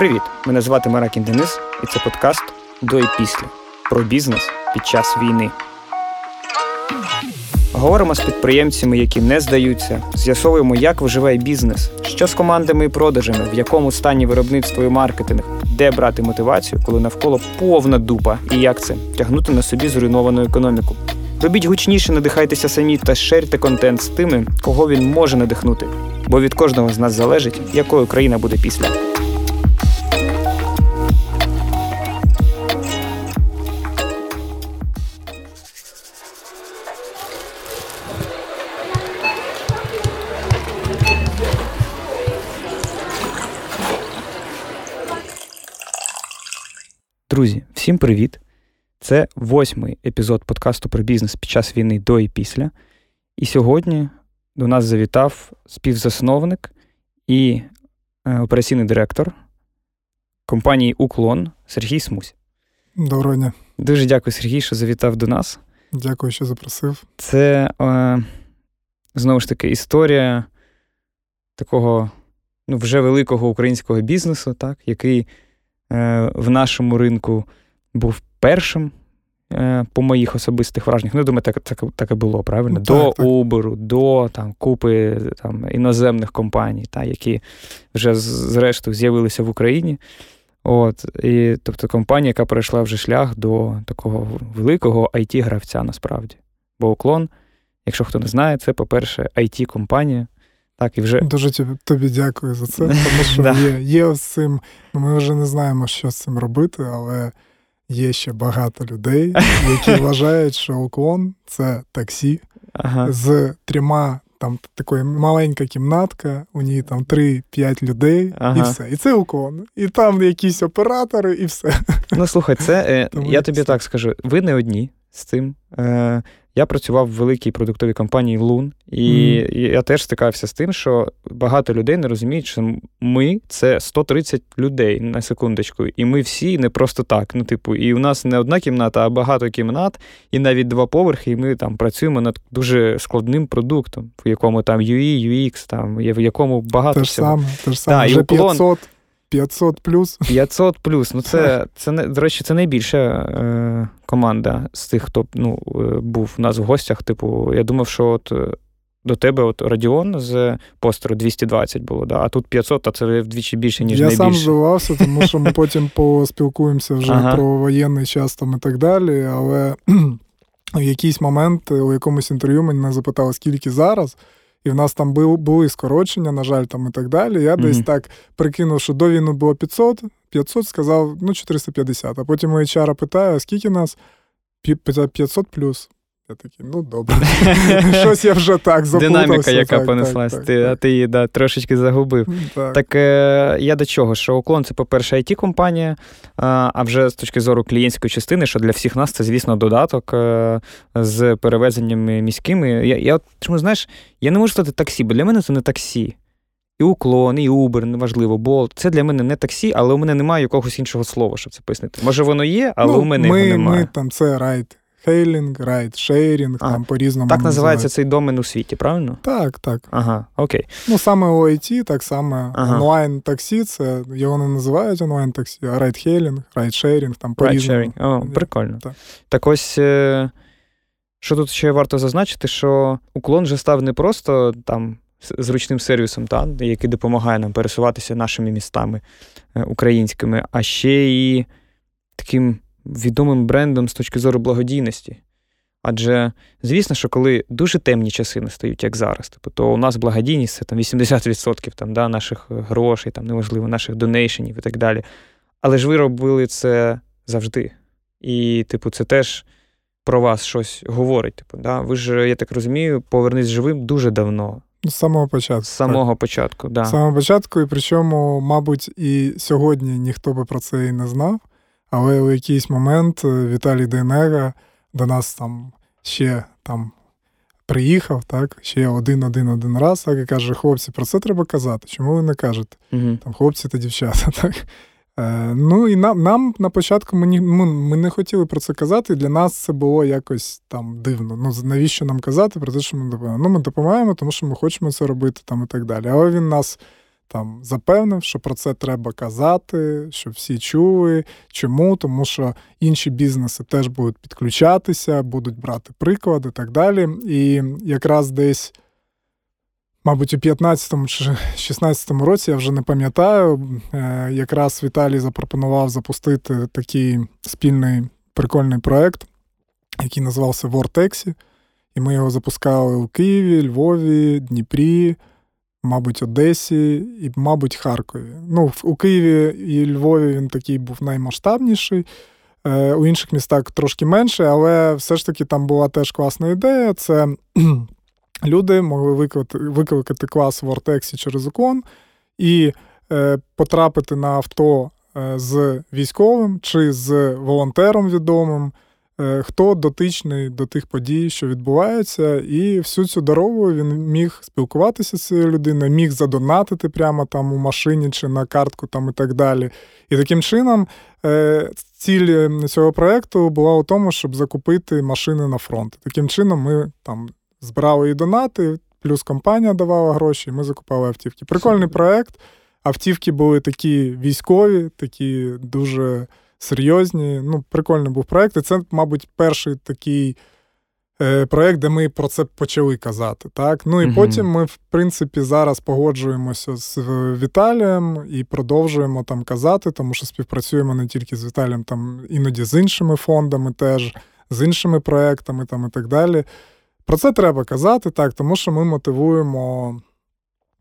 Привіт! Мене звати Маракін Денис, і це подкаст до і після про бізнес під час війни. Говоримо з підприємцями, які не здаються, з'ясовуємо, як виживає бізнес, що з командами і продажами, в якому стані виробництво і маркетинг, де брати мотивацію, коли навколо повна дупа, і як це тягнути на собі зруйновану економіку. Робіть гучніше, надихайтеся самі та шерте контент з тими, кого він може надихнути. Бо від кожного з нас залежить, якою країна буде після. Друзі, всім привіт! Це восьмий епізод подкасту про бізнес під час війни до і після. І сьогодні до нас завітав співзасновник і е, операційний директор компанії Уклон Сергій Смусь. Доброго дня. Дуже дякую, Сергій, що завітав до нас. Дякую, що запросив. Це е, знову ж таки історія такого ну, вже великого українського бізнесу, так, який в нашому ринку був першим. Е, по моїх особистих враженнях. Ну, думаю, так так, так і було, правильно? Ну, до так, так. До там, купи там, іноземних компаній, та, які вже зрештою з'явилися в Україні. От, і, Тобто компанія, яка пройшла вже шлях до такого великого it-гравця насправді. Бо уклон, якщо хто не знає, це, по-перше, IT-компанія. Так, і вже... Дуже тобі, тобі дякую за це, тому що є є з цим, ну, ми вже не знаємо, що з цим робити, але є ще багато людей, які вважають, що уклон це таксі ага. з трьома. Там така маленька кімнатка, у ній там 3-5 людей, ага. і все. І це уклон. І там якісь оператори, і все. Ну, слухай, це е, я тобі так скажу: ви не одні з цим. Е, я працював в великій продуктовій компанії Лун, і mm. я теж стикався з тим, що багато людей не розуміють, що ми це 130 людей на секундочку, і ми всі не просто так. Ну, типу, і у нас не одна кімната, а багато кімнат, і навіть два поверхи, і ми там працюємо над дуже складним продуктом, в якому там UI, UX, там в якому багато те всього. Саме, те ж саме, вже 500 500 плюс. 500 плюс. Ну, це, це, до речі, це найбільша е, команда з тих, хто ну, е, був у нас в гостях. Типу, я думав, що от е, до тебе от Радіон з постеру 220 було, да? а тут 500, а це вдвічі більше, ніж я найбільше. Я сам здивувався, тому що ми потім поспілкуємося вже ага. про воєнний час там і так далі. Але в якийсь момент у якомусь інтерв'ю мене запитали, скільки зараз і в нас там були скорочення, на жаль, там і так далі. Я mm-hmm. десь так прикинув, що до війни було 500, 500 сказав, ну 450. А потім у HR питає, скільки нас? 500 плюс. Я такий, ну добре. Щось я вже так запутався. Динаміка, яка так, понеслась, так, ти, так, а ти її да, трошечки загубив. Так, так е, я до чого? Що Уклон це, по-перше, it компанія а, а вже з точки зору клієнтської частини, що для всіх нас це, звісно, додаток е, з перевезеннями міськими. Я, я чому знаєш, я не можу сказати таксі, бо для мене це не таксі. І уклон, і Uber, неважливо, бо це для мене не таксі, але у мене немає якогось іншого слова, щоб це пояснити. Може, воно є, але ну, у мене ми, його немає. Ми там це ride-hailing, ridesharing, там по-різному. Так називається цей домен у світі, правильно? Так, так. Ага, окей. Ну, саме OIT, так само ага. онлайн-таксі, це його не називають онлайн-таксі, а ride-hailing, ridesharing, там по-різному. О, прикольно. Так, так ось. Е, що тут ще варто зазначити, що Uklon вже став не просто там зручним сервісом, та, який допомагає нам пересуватися нашими містами е, українськими, а ще і таким відомим брендом з точки зору благодійності. Адже, звісно, що коли дуже темні часи настають, як зараз, типу, то у нас благодійність це там 80% там, да, наших грошей, там, неважливо, наших донейшенів і так далі. Але ж ви робили це завжди. І, типу, це теж про вас щось говорить. Типу, да? Ви ж, я так розумію, повернись живим дуже давно. З самого початку. З самого так. початку, да. З самого початку, і причому, мабуть, і сьогодні ніхто би про це і не знав. Але у якийсь момент е, Віталій Дейнега до нас там ще там приїхав, так, ще один-один-один раз, так і каже: хлопці, про це треба казати. Чому ви не кажете? uh Там хлопці та дівчата. так. Е, Ну і нам нам на початку ми, ми, ми не хотіли про це казати, для нас це було якось там дивно. Ну навіщо нам казати про те, що ми допомагаємо? Ну, ми допомагаємо, тому що ми хочемо це робити там і так далі. Але він нас там запевнив, що про це треба казати, щоб всі чули. Чому? Тому що інші бізнеси теж будуть підключатися, будуть брати приклади і так далі. І якраз десь. Мабуть, у 15-му чи 16-му році я вже не пам'ятаю. Е, якраз Віталій запропонував запустити такий спільний прикольний проект, який називався Вортексі. І ми його запускали у Києві, Львові, Дніпрі, мабуть, Одесі і, мабуть, Харкові. Ну, у Києві і Львові він такий був наймасштабніший. Е, у інших містах трошки менше, але все ж таки там була теж класна ідея. Це люди могли викликати, клас в Ортексі через ікон і е, потрапити на авто е, з військовим чи з волонтером відомим. Е, хто дотичний до тих подій, що відбуваються, і всю цю дорогу він міг спілкуватися з цією людиною, міг задонатити прямо там у машині чи на картку там і так далі. І таким чином е, ціль цього проекту була у тому, щоб закупити машини на фронт. Таким чином, ми там збирали і донати, плюс компанія давала гроші, і ми закупали автівки. Прикольний проект. Автівки були такі військові, такі дуже серйозні. Ну, прикольний був проект. І це, мабуть, перший такий е, проект, де ми про це почали казати. Так? Ну і угу. потім ми, в принципі, зараз погоджуємося з Віталієм і продовжуємо там казати, тому що співпрацюємо не тільки з Віталієм, там іноді з іншими фондами, теж, з іншими проектами там і так далі. Про це треба казати, так, тому що ми мотивуємо.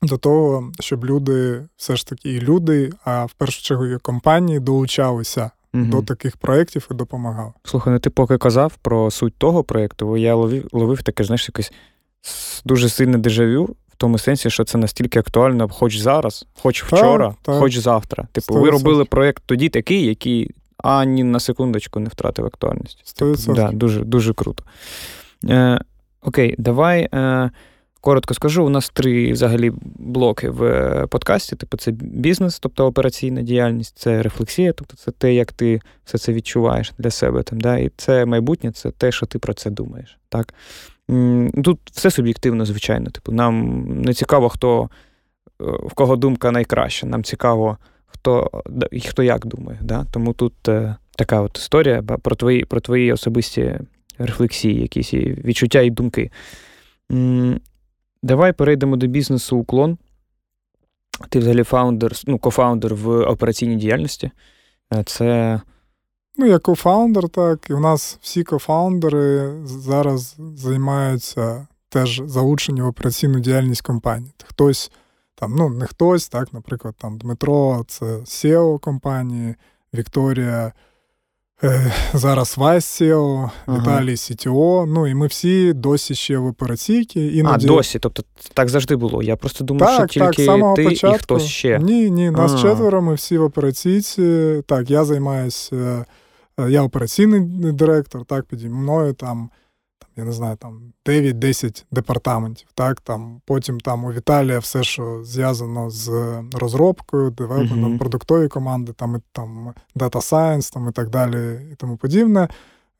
До того, щоб люди, все ж таки, і люди, а в першу чергу і компанії долучалися угу. до таких проєктів і допомагав. Слухай, ну ти поки казав про суть того проєкту, я ловив ловив таке, знаєш, якесь дуже сильне дежавю. В тому сенсі, що це настільки актуально, хоч зараз, хоч вчора, так, так. хоч завтра. Типу, 100%. ви робили проєкт тоді такий, який ані на секундочку не втратив актуальність. Типу, да, Дуже дуже круто. Е, Окей, давай е, Коротко скажу, у нас три взагалі блоки в е, подкасті. Типу, це бізнес, тобто операційна діяльність, це рефлексія, тобто це те, як ти все це відчуваєш для себе. Там, да? І це майбутнє, це те, що ти про це думаєш. Так? Тут все суб'єктивно, звичайно. Типу, Нам не цікаво, хто е, в кого думка найкраща. Нам цікаво, хто хто як думає. Да? Тому тут е, така от історія про твої, про твої особисті рефлексії, якісь і відчуття і думки. Давай перейдемо до бізнесу уклон. Ти взагалі фаундер, ну, кофаундер в операційній діяльності. Е, це. Ну, я кофаундер, так. І у нас всі кофаундери зараз займаються теж залучені в операційну діяльність компанії. Хтось там, ну, не хтось, так, наприклад, там Дмитро, це SEO компанії, Вікторія зараз Васіо, ага. Віталій Сітіо. Ну і ми всі досі ще в операційці. Іноді... А, досі. Тобто так завжди було. Я просто думав, так, що тільки так, ти початку. і хтось ще. Ні, ні, нас ага. четверо, ми всі в операційці. Так, я займаюся, е, я операційний директор, так, піді мною там я не знаю, там 9-10 департаментів. Так, там Потім там у Віталія все, що зв'язано з розробкою, девелопментом, uh-huh. продуктові команди, там там Data Science там, і так далі, і тому подібне.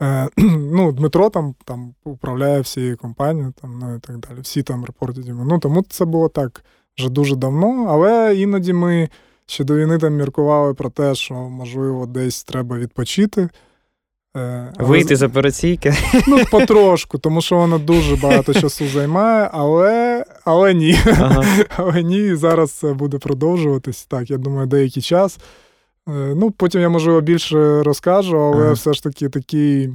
Е, ну, Дмитро там там управляє всією компанією, там, ну і так далі. Всі там репортять йому. Ну, Тому це було так вже дуже давно, але іноді ми ще до війни там міркували про те, що, можливо, десь треба відпочити. Е, Вийти з операційки? Ну, потрошку, тому що вона дуже багато часу займає, але але ні. Ага. Але ні, зараз це буде продовжуватись. Так, я думаю, деякий час. Е, ну, Потім я, можливо, більше розкажу, але ага. все ж таки такий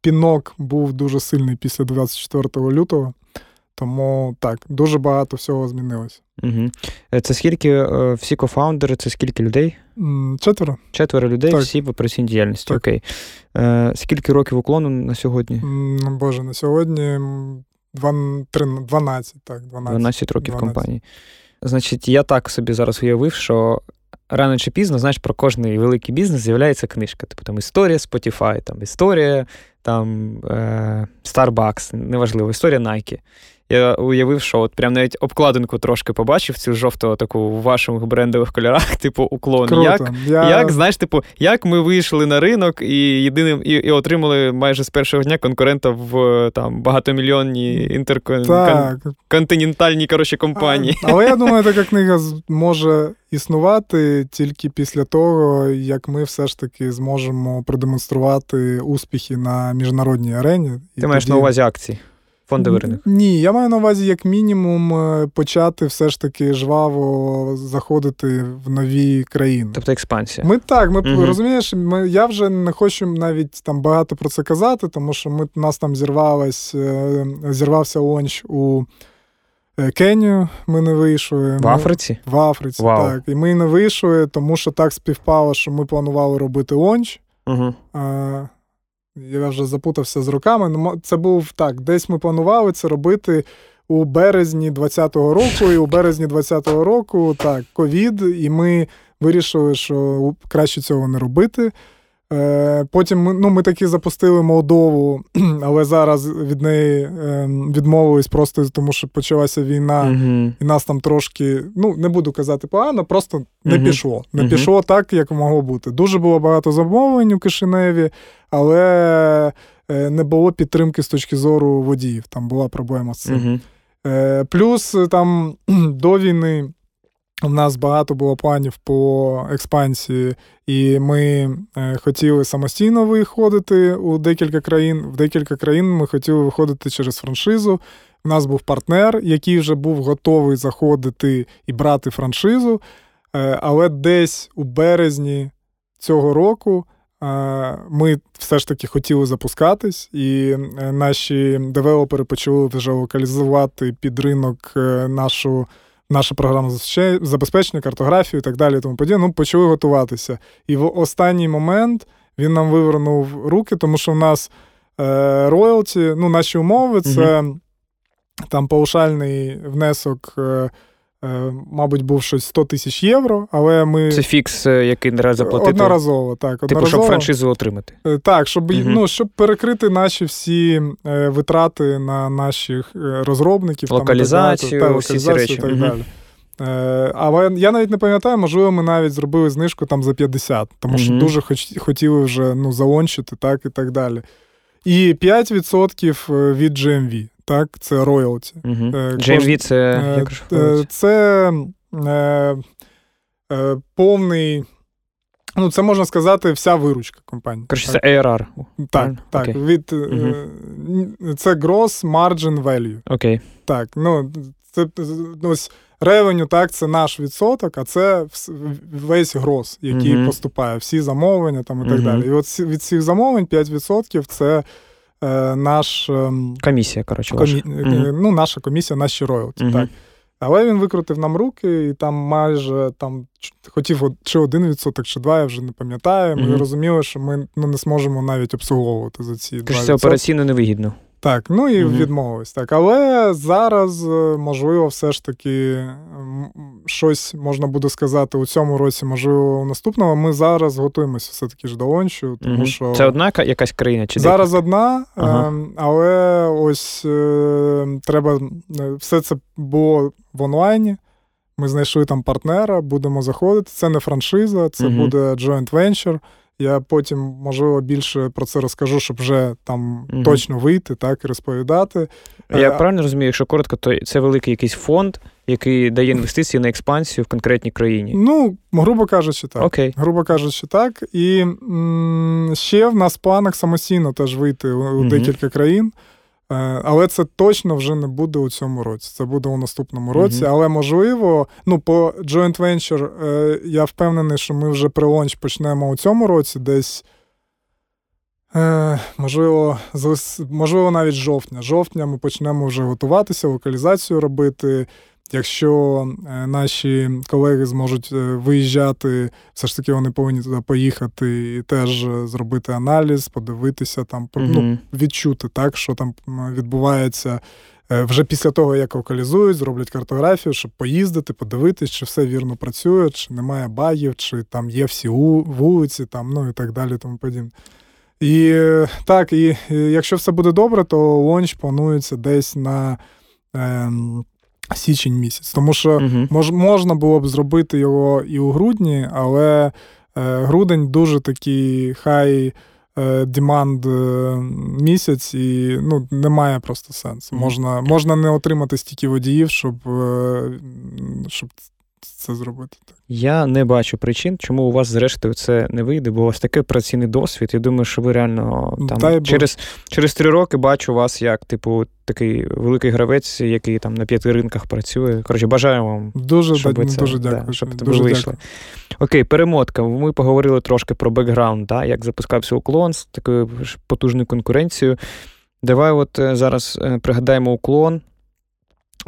пінок був дуже сильний після 24 лютого. Тому так, дуже багато всього змінилось. Угу. Це скільки е, всі кофаундери, це скільки людей? Четверо. Четверо людей, так. всі в операційній діяльності. Так. Окей. Е, Скільки років уклону на сьогодні? Боже, на сьогодні 12, так, 12. 12 років 12. компанії. Значить, я так собі зараз уявив, що. Рано чи пізно, знаєш, про кожний великий бізнес з'являється книжка. Типу там історія Spotify, там історія там е, Starbucks, неважливо, історія Nike. Я уявив, що от прям навіть обкладинку трошки побачив цю жовту таку в ваших брендових кольорах, типу уклон. Круто. Як, я... як знаєш, типу, як ми вийшли на ринок і єдиним і, і отримали майже з першого дня конкурента в там багатомільйонній інтерконтинентальній коротше, компанії. А, але я думаю, така книга може існувати тільки після того, як ми все ж таки зможемо продемонструвати успіхи на міжнародній арені. Ти і маєш тоді... на увазі акції? Фондовий ринок? Ні, я маю на увазі, як мінімум, е, почати все ж таки жваво заходити в нові країни. Тобто експансія. Ми так, ми угу. розумієш, ми, я вже не хочу навіть там багато про це казати, тому що ми нас там зірвалось, е, зірвався лонч у е, Кенію. Ми не вийшли. В Африці? В Африці, Вау. так. І ми не вийшли, тому що так співпало, що ми планували робити лонч. Угу. А, я вже запутався з роками. Ну, це був так, десь ми планували це робити у березні 20-го року, і у березні 20-го року так, ковід, і ми вирішили, що краще цього не робити. Е, потім ми ну, ми таки запустили Молдову, але зараз від неї ем, відмовились просто тому, що почалася війна, uh-huh. і нас там трошки, ну не буду казати погано, просто не uh-huh. пішло. Не uh-huh. пішло так, як могло бути. Дуже було багато замовлень у Кишиневі, але е, не було підтримки з точки зору водіїв. Там була проблема з цим. Е, плюс там до війни. У нас багато було планів по експансії, і ми е, хотіли самостійно виходити у декілька країн. В декілька країн ми хотіли виходити через франшизу. У нас був партнер, який вже був готовий заходити і брати франшизу. Е, але десь у березні цього року е, ми все ж таки хотіли запускатись, і наші девелопери почали вже локалізувати під ринок нашу наша програма забезпечення, картографію і так далі. Тому подібне, ну, почали готуватися. І в останній момент він нам вивернув руки, тому що в нас е, роялті, ну, наші умови це угу. там паушальний внесок. Е, мабуть, був щось 100 тисяч євро, але ми. Це фікс, е, який не заплатити? Одноразово, так. Одноразово. Типу, щоб франшизу отримати. Е, так, щоб угу. ну, щоб перекрити наші всі витрати на наших розробників, локалізацію, там, всі ці речі. так угу. далі. Але я навіть не пам'ятаю, можливо, ми навіть зробили знижку там за 50, тому що дуже хотіли вже ну, залончити, так і так далі. І 5% від GMV так, це роялті. Угу. GMV це е, е, Це е, е, повний. Ну, це можна сказати, вся виручка компанії. Коротше, це ARR. Так, так. Okay. Від, угу. Це Gross Margin Value. Окей. Okay. Так, ну, це ну, ось ревеню, так, це наш відсоток, а це весь гроз, який uh поступає, всі замовлення там і так uh далі. І от від всіх замовлень 5% це Е, наш. Ем, комісія, коротше. Комі... Угу. Ну, Наша комісія, наші роялті. Угу. так. Але він викрутив нам руки, і там майже там хотів чи один відсоток, чи два, я вже не пам'ятаю. Ми mm розуміли, що ми ну, не зможемо навіть обслуговувати за ці. Тож це операційно невигідно. Так, ну і угу. відмовились. Так, але зараз, е, можливо, все ж таки щось можна буде сказати у цьому році, можливо, у наступному. Ми зараз готуємося все-таки ж до лончу, тому угу. що це одна якась країна чи зараз декілька? одна. Ем, але ось е, треба е, все це було в онлайні. Ми знайшли там партнера, будемо заходити. Це не франшиза, це угу. буде joint venture. Я потім, можливо, більше про це розкажу, щоб вже там угу. точно вийти, так і розповідати. Я а, е, правильно розумію, якщо коротко, то це великий якийсь фонд, який дає інвестиції на експансію в конкретній країні. Ну, грубо кажучи, так. Окей. Грубо кажучи, так. І м- ще в нас в планах самостійно теж вийти у, у угу. декілька країн. Е, але це точно вже не буде у цьому році. Це буде у наступному році. Mm-hmm. Але можливо, ну по joint venture е, я впевнений, що ми вже прелонч почнемо у цьому році, десь. Е, можливо, можливо, навіть жовтня. Жовтня ми почнемо вже готуватися, локалізацію робити. Якщо е, наші колеги зможуть е, виїжджати, все ж таки вони повинні туди поїхати і теж е, зробити аналіз, подивитися там, mm-hmm. ну, відчути так, що там відбувається. Вже після того, як локалізують, зроблять картографію, щоб поїздити, подивитись, чи все вірно працює, чи немає багів, чи там є всі вулиці, там, ну і так далі. тому подібне. І так, і якщо все буде добре, то лонч планується десь на е, січень місяць. Тому що угу. мож, можна було б зробити його і у грудні, але е, грудень дуже такий хай. Деманд місяць, і ну, немає просто сенсу. Можна можна не отримати стільки водіїв, щоб щоб це зробити. Так. Я не бачу причин, чому у вас, зрештою, це не вийде, бо у вас такий операційний досвід. Я думаю, що ви реально там Дай через через три роки бачу вас як, типу, такий великий гравець, який там на п'яти ринках працює. Коротше, бажаю вам. Дуже щоб да, це, дуже дякую. Да, щоб дуже ви вийшли. Дякую. Окей, перемотка. Ми поговорили трошки про бекграунд, да, як запускався уклон з такою потужною конкуренцією. Давай, от е, зараз е, пригадаємо уклон.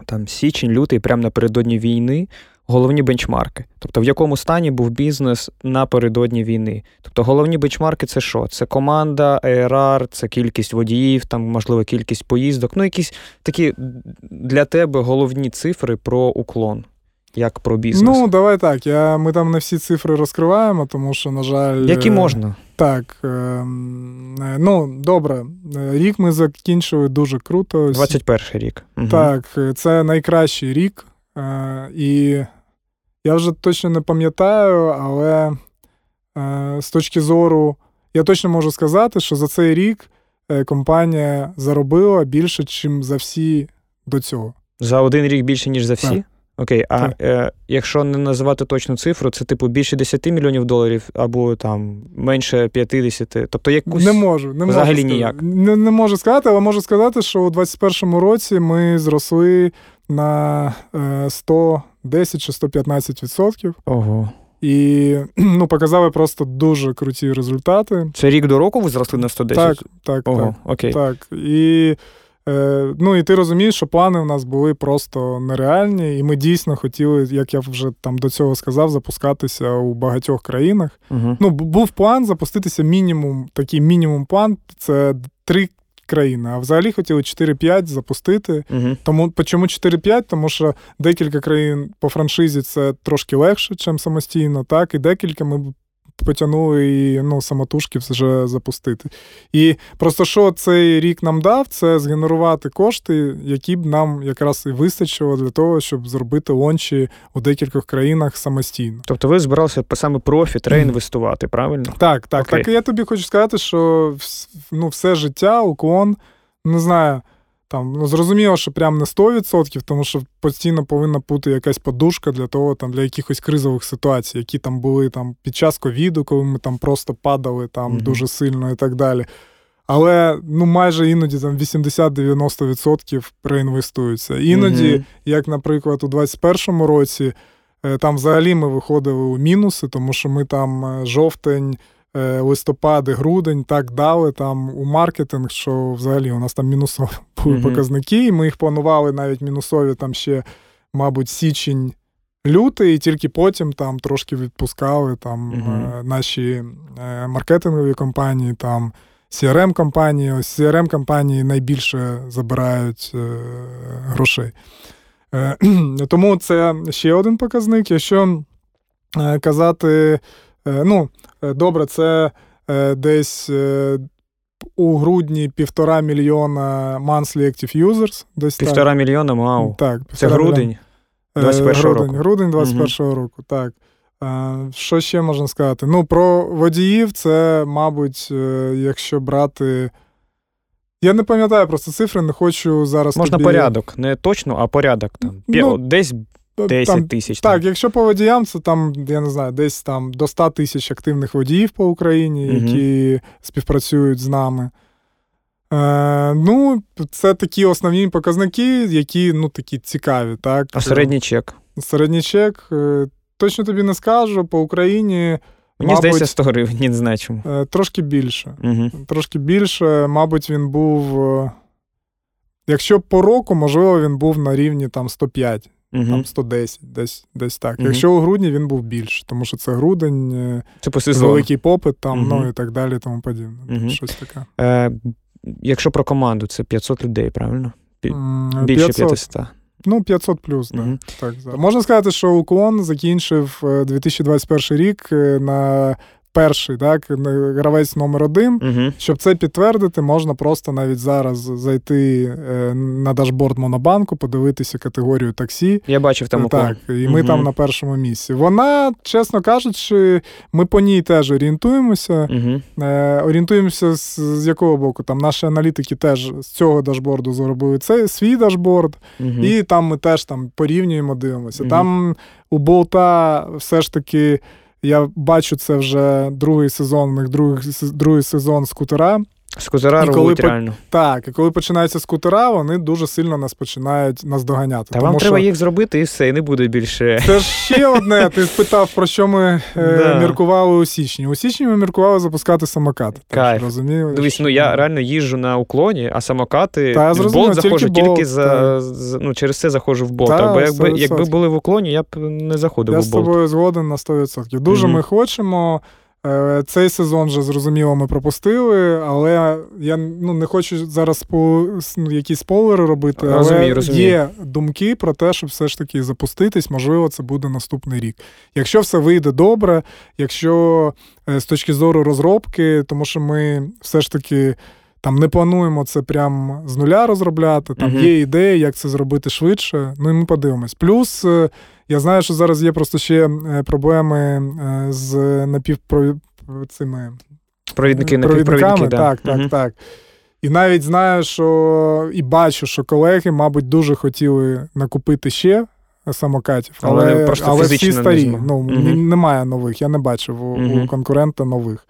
Там січень, лютий, прямо напередодні війни головні бенчмарки. Тобто, в якому стані був бізнес напередодні війни. Тобто, головні бенчмарки це що? Це команда, ЕРР, це кількість водіїв, там, можливо, кількість поїздок. Ну, якісь такі для тебе головні цифри про уклон. Як про бізнес? Ну, давай так. Я, Ми там не всі цифри розкриваємо, тому що, на жаль. Які можна? Так. Е, ну, добре. Рік ми закінчили дуже круто. 21 рік. Так, це найкращий рік. Е, і я вже точно не пам'ятаю, але е, з точки зору, я точно можу сказати, що за цей рік е, компанія заробила більше, ніж за всі до цього. За один рік більше, ніж за всі? Так. Окей, а. Е, якщо не називати точну цифру, це типу більше 10 мільйонів доларів або там менше 50. Тобто якусь не можу, не взагалі можу ніяк. Не, не можу сказати, але можу сказати, що у 2021 році ми зросли на е, 100 10 чи 115%. Ого. І ну, показали просто дуже круті результати. Це рік до року ви зросли на 110? Так, так. Ого, так, окей. так. І е, ну, і ти розумієш, що плани у нас були просто нереальні, і ми дійсно хотіли, як я вже там до цього сказав, запускатися у багатьох країнах. Угу. Ну, був план запуститися мінімум, такий мінімум план це три країни. А взагалі хотіли 4-5 запустити. Угу. Тому чому 4-5? Тому що декілька країн по франшизі це трошки легше, ніж самостійно, так, і декілька ми потягнули і ну, самотужки вже запустити. І просто що цей рік нам дав, це згенерувати кошти, які б нам якраз і вистачило для того, щоб зробити лончі у декількох країнах самостійно. Тобто ви збиралися саме профіт реінвестувати, правильно? Так, так. Окей. Так і я тобі хочу сказати, що ну, все життя уклон, не знаю. Там, ну, Зрозуміло, що прям не 100%, тому що постійно повинна бути якась подушка для того, там, для якихось кризових ситуацій, які там були там, під час ковіду, коли ми там просто падали там, mm-hmm. дуже сильно і так далі. Але ну, майже іноді там 80-90% реінвестуються. Іноді, mm-hmm. як, наприклад, у 2021 році, е, там взагалі ми виходили у мінуси, тому що ми там е, жовтень. Е, листопад і грудень так дали там у маркетинг, що взагалі у нас там мінусові були mm-hmm. показники, і ми їх планували навіть мінусові там ще, мабуть, січень. Лютий, і тільки потім там трошки відпускали там uh-huh. наші е, маркетингові компанії, там crm компанії Ось crm компанії найбільше забирають е, грошей. Тому це ще один показник. Якщо казати, ну, Е, добре, це е, десь е, у грудні півтора мільйона monthly active users. Десь Півтора так. мільйона, вау. Так, Це грудень 21 року. Грудень 21 угу. року, так. Що ще можна сказати? Ну, про водіїв, це, мабуть, якщо брати. Я не пам'ятаю просто цифри, не хочу зараз. Можна тобі... порядок, не точно, а порядок там. Ну, Десь 10 тисяч. Так, якщо по водіям, це там, я не знаю, десь там до 100 тисяч активних водіїв по Україні, угу. які співпрацюють з нами. Е, Ну, це такі основні показники, які ну, такі цікаві. так. А середній чек? Середній чек. Е, точно тобі не скажу, по Україні. Мені мабуть, здається, 100 гривень, чому. Е, трошки більше. Угу. Трошки більше, мабуть, він був. Е, якщо по року, можливо, він був на рівні там 105 угу. там 110, десь десь так. Угу. Якщо у грудні він був більше, тому що це грудень, це великий попит, там, угу. ну і так далі, тому подібне. Щось таке. Е, Якщо про команду, це 500 людей, правильно? Більше 500. 500. Ну, 500 плюс, угу. так. Можна сказати, що уклон закінчив 2021 е, рік е, на перший, так, гравець номер один. Угу. Щоб це підтвердити, можна просто навіть зараз зайти е, на дашборд Монобанку, подивитися категорію таксі. Я бачив там Так, і ми угу. там на першому місці. Вона, чесно кажучи, ми по ній теж орієнтуємося. Угу. Е, Орієнтуємося з, з якого боку? Там наші аналітики теж з цього дашборду зробили цей свій дашборд, і там ми теж там порівнюємо, дивимося. Там у болта все ж таки. Я бачу це вже другий сезон, у них другий, другий сезон скутера. Скутера і коли реально. Так, і коли починаються скутера, вони дуже сильно нас починають наздоганяти. Та тому, вам що... треба їх зробити, і все, і не буде більше. Це ж ще одне. Ти спитав, про що ми е, да. міркували у січні. У січні ми міркували запускати самокати. Кайф. Дивись, ну я реально їжджу на уклоні, а самокати Та, в болт заходжу тільки, тільки за ну, через це заходжу в болт. Та, Або якби якби були в уклоні, я б не заходив я в болт. Я з тобою згоден на 100%. Дуже mm-hmm. ми хочемо. Е, цей сезон вже зрозуміло ми пропустили, але я ну, не хочу зараз по ну, якісь спойлери робити. але розумію, розумію. є думки про те, щоб все ж таки запуститись. Можливо, це буде наступний рік. Якщо все вийде добре, якщо е, з точки зору розробки, тому що ми все ж таки. Там не плануємо це прям з нуля розробляти. Там uh-huh. є ідеї, як це зробити швидше. Ну і ми подивимось. Плюс е, я знаю, що зараз є просто ще е, проблеми е, з напівпровідцями. Провідники, напівпровідники, да. так, так, угу. так. І навіть знаю, що і бачу, що колеги, мабуть, дуже хотіли накупити ще самокатів, але але, але всі старі. Не ну, угу. Немає нових, я не бачив угу. у конкурента нових.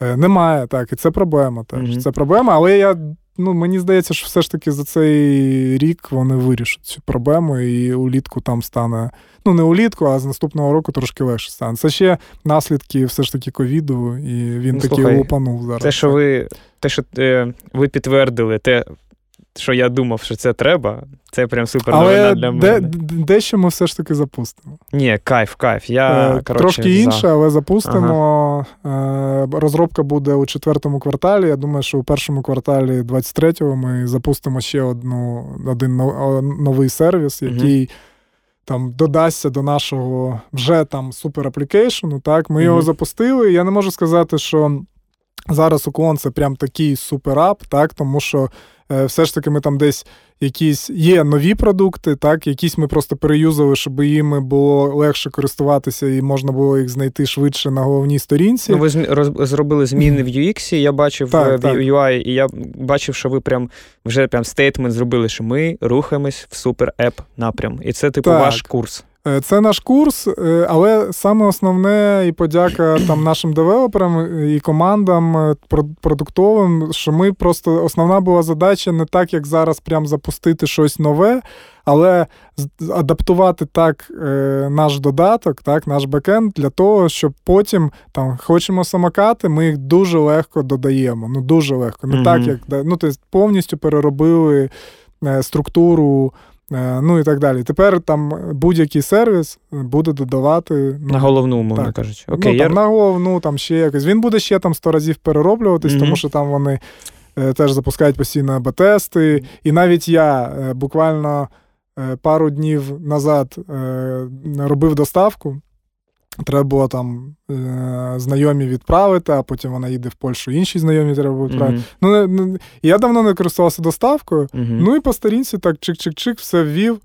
Е, немає, так, і це проблема теж. Це проблема, але я ну, мені здається, що все ж таки за цей рік вони вирішать цю проблему, і улітку там стане. Ну, не улітку, а з наступного року трошки легше стане. Це ще наслідки все ж таки ковіду, і він ну, таки лупанув зараз. Те, що ви те, що е, ви підтвердили, те, що я думав, що це треба, це прям супер новина для мене. Де, дещо ми все ж таки запустимо. Ні, кайф, кайф. Я, е, коротше, Трошки інше, але запустимо. Ага. Е, розробка буде у четвертому кварталі. Я думаю, що у першому кварталі 23-го ми запустимо ще одну, один новий сервіс, який. Угу. Там додасться до нашого вже там супер аплікейшену. Так, ми mm його запустили. Я не можу сказати, що зараз уклон це прям такий суперап, так, тому що Е, все ж таки ми там десь якісь є нові продукти, так, якісь ми просто переюзали, щоб їм було легше користуватися і можна було їх знайти швидше на головній сторінці. Ну, Ви зробили зміни в UX, я бачив так, в так. UI, і я бачив, що ви прям вже прям statement зробили, що ми рухаємось в super app напрям. І це, типу, так. ваш курс. Е, це наш курс, е, але саме основне і подяка там нашим девелоперам і командам е, продуктовим, що ми просто основна була задача не так, як зараз, прям запустити щось нове, але адаптувати так наш додаток, так, наш бекенд для того, щоб потім там хочемо самокати, ми їх дуже легко додаємо. Ну дуже легко. Не mm-hmm. так, як ну, тобто повністю переробили структуру. Е, ну і так далі. Тепер там будь-який сервіс буде додавати. Ну, на головну, умовно кажучи. Окей, ну, там, я... На головну там ще якось. Він буде ще там 100 разів перероблюватись, mm-hmm. тому що там вони е, теж запускають постійно АБ-тести. І навіть я е, буквально пару днів назад е, робив доставку. Треба було там е, знайомі відправити, а потім вона їде в Польщу, інші знайомі треба відправити. Mm-hmm. Ну, Я давно не користувався доставкою, mm-hmm. ну і по сторінці так чик-чик-чик, все ввів.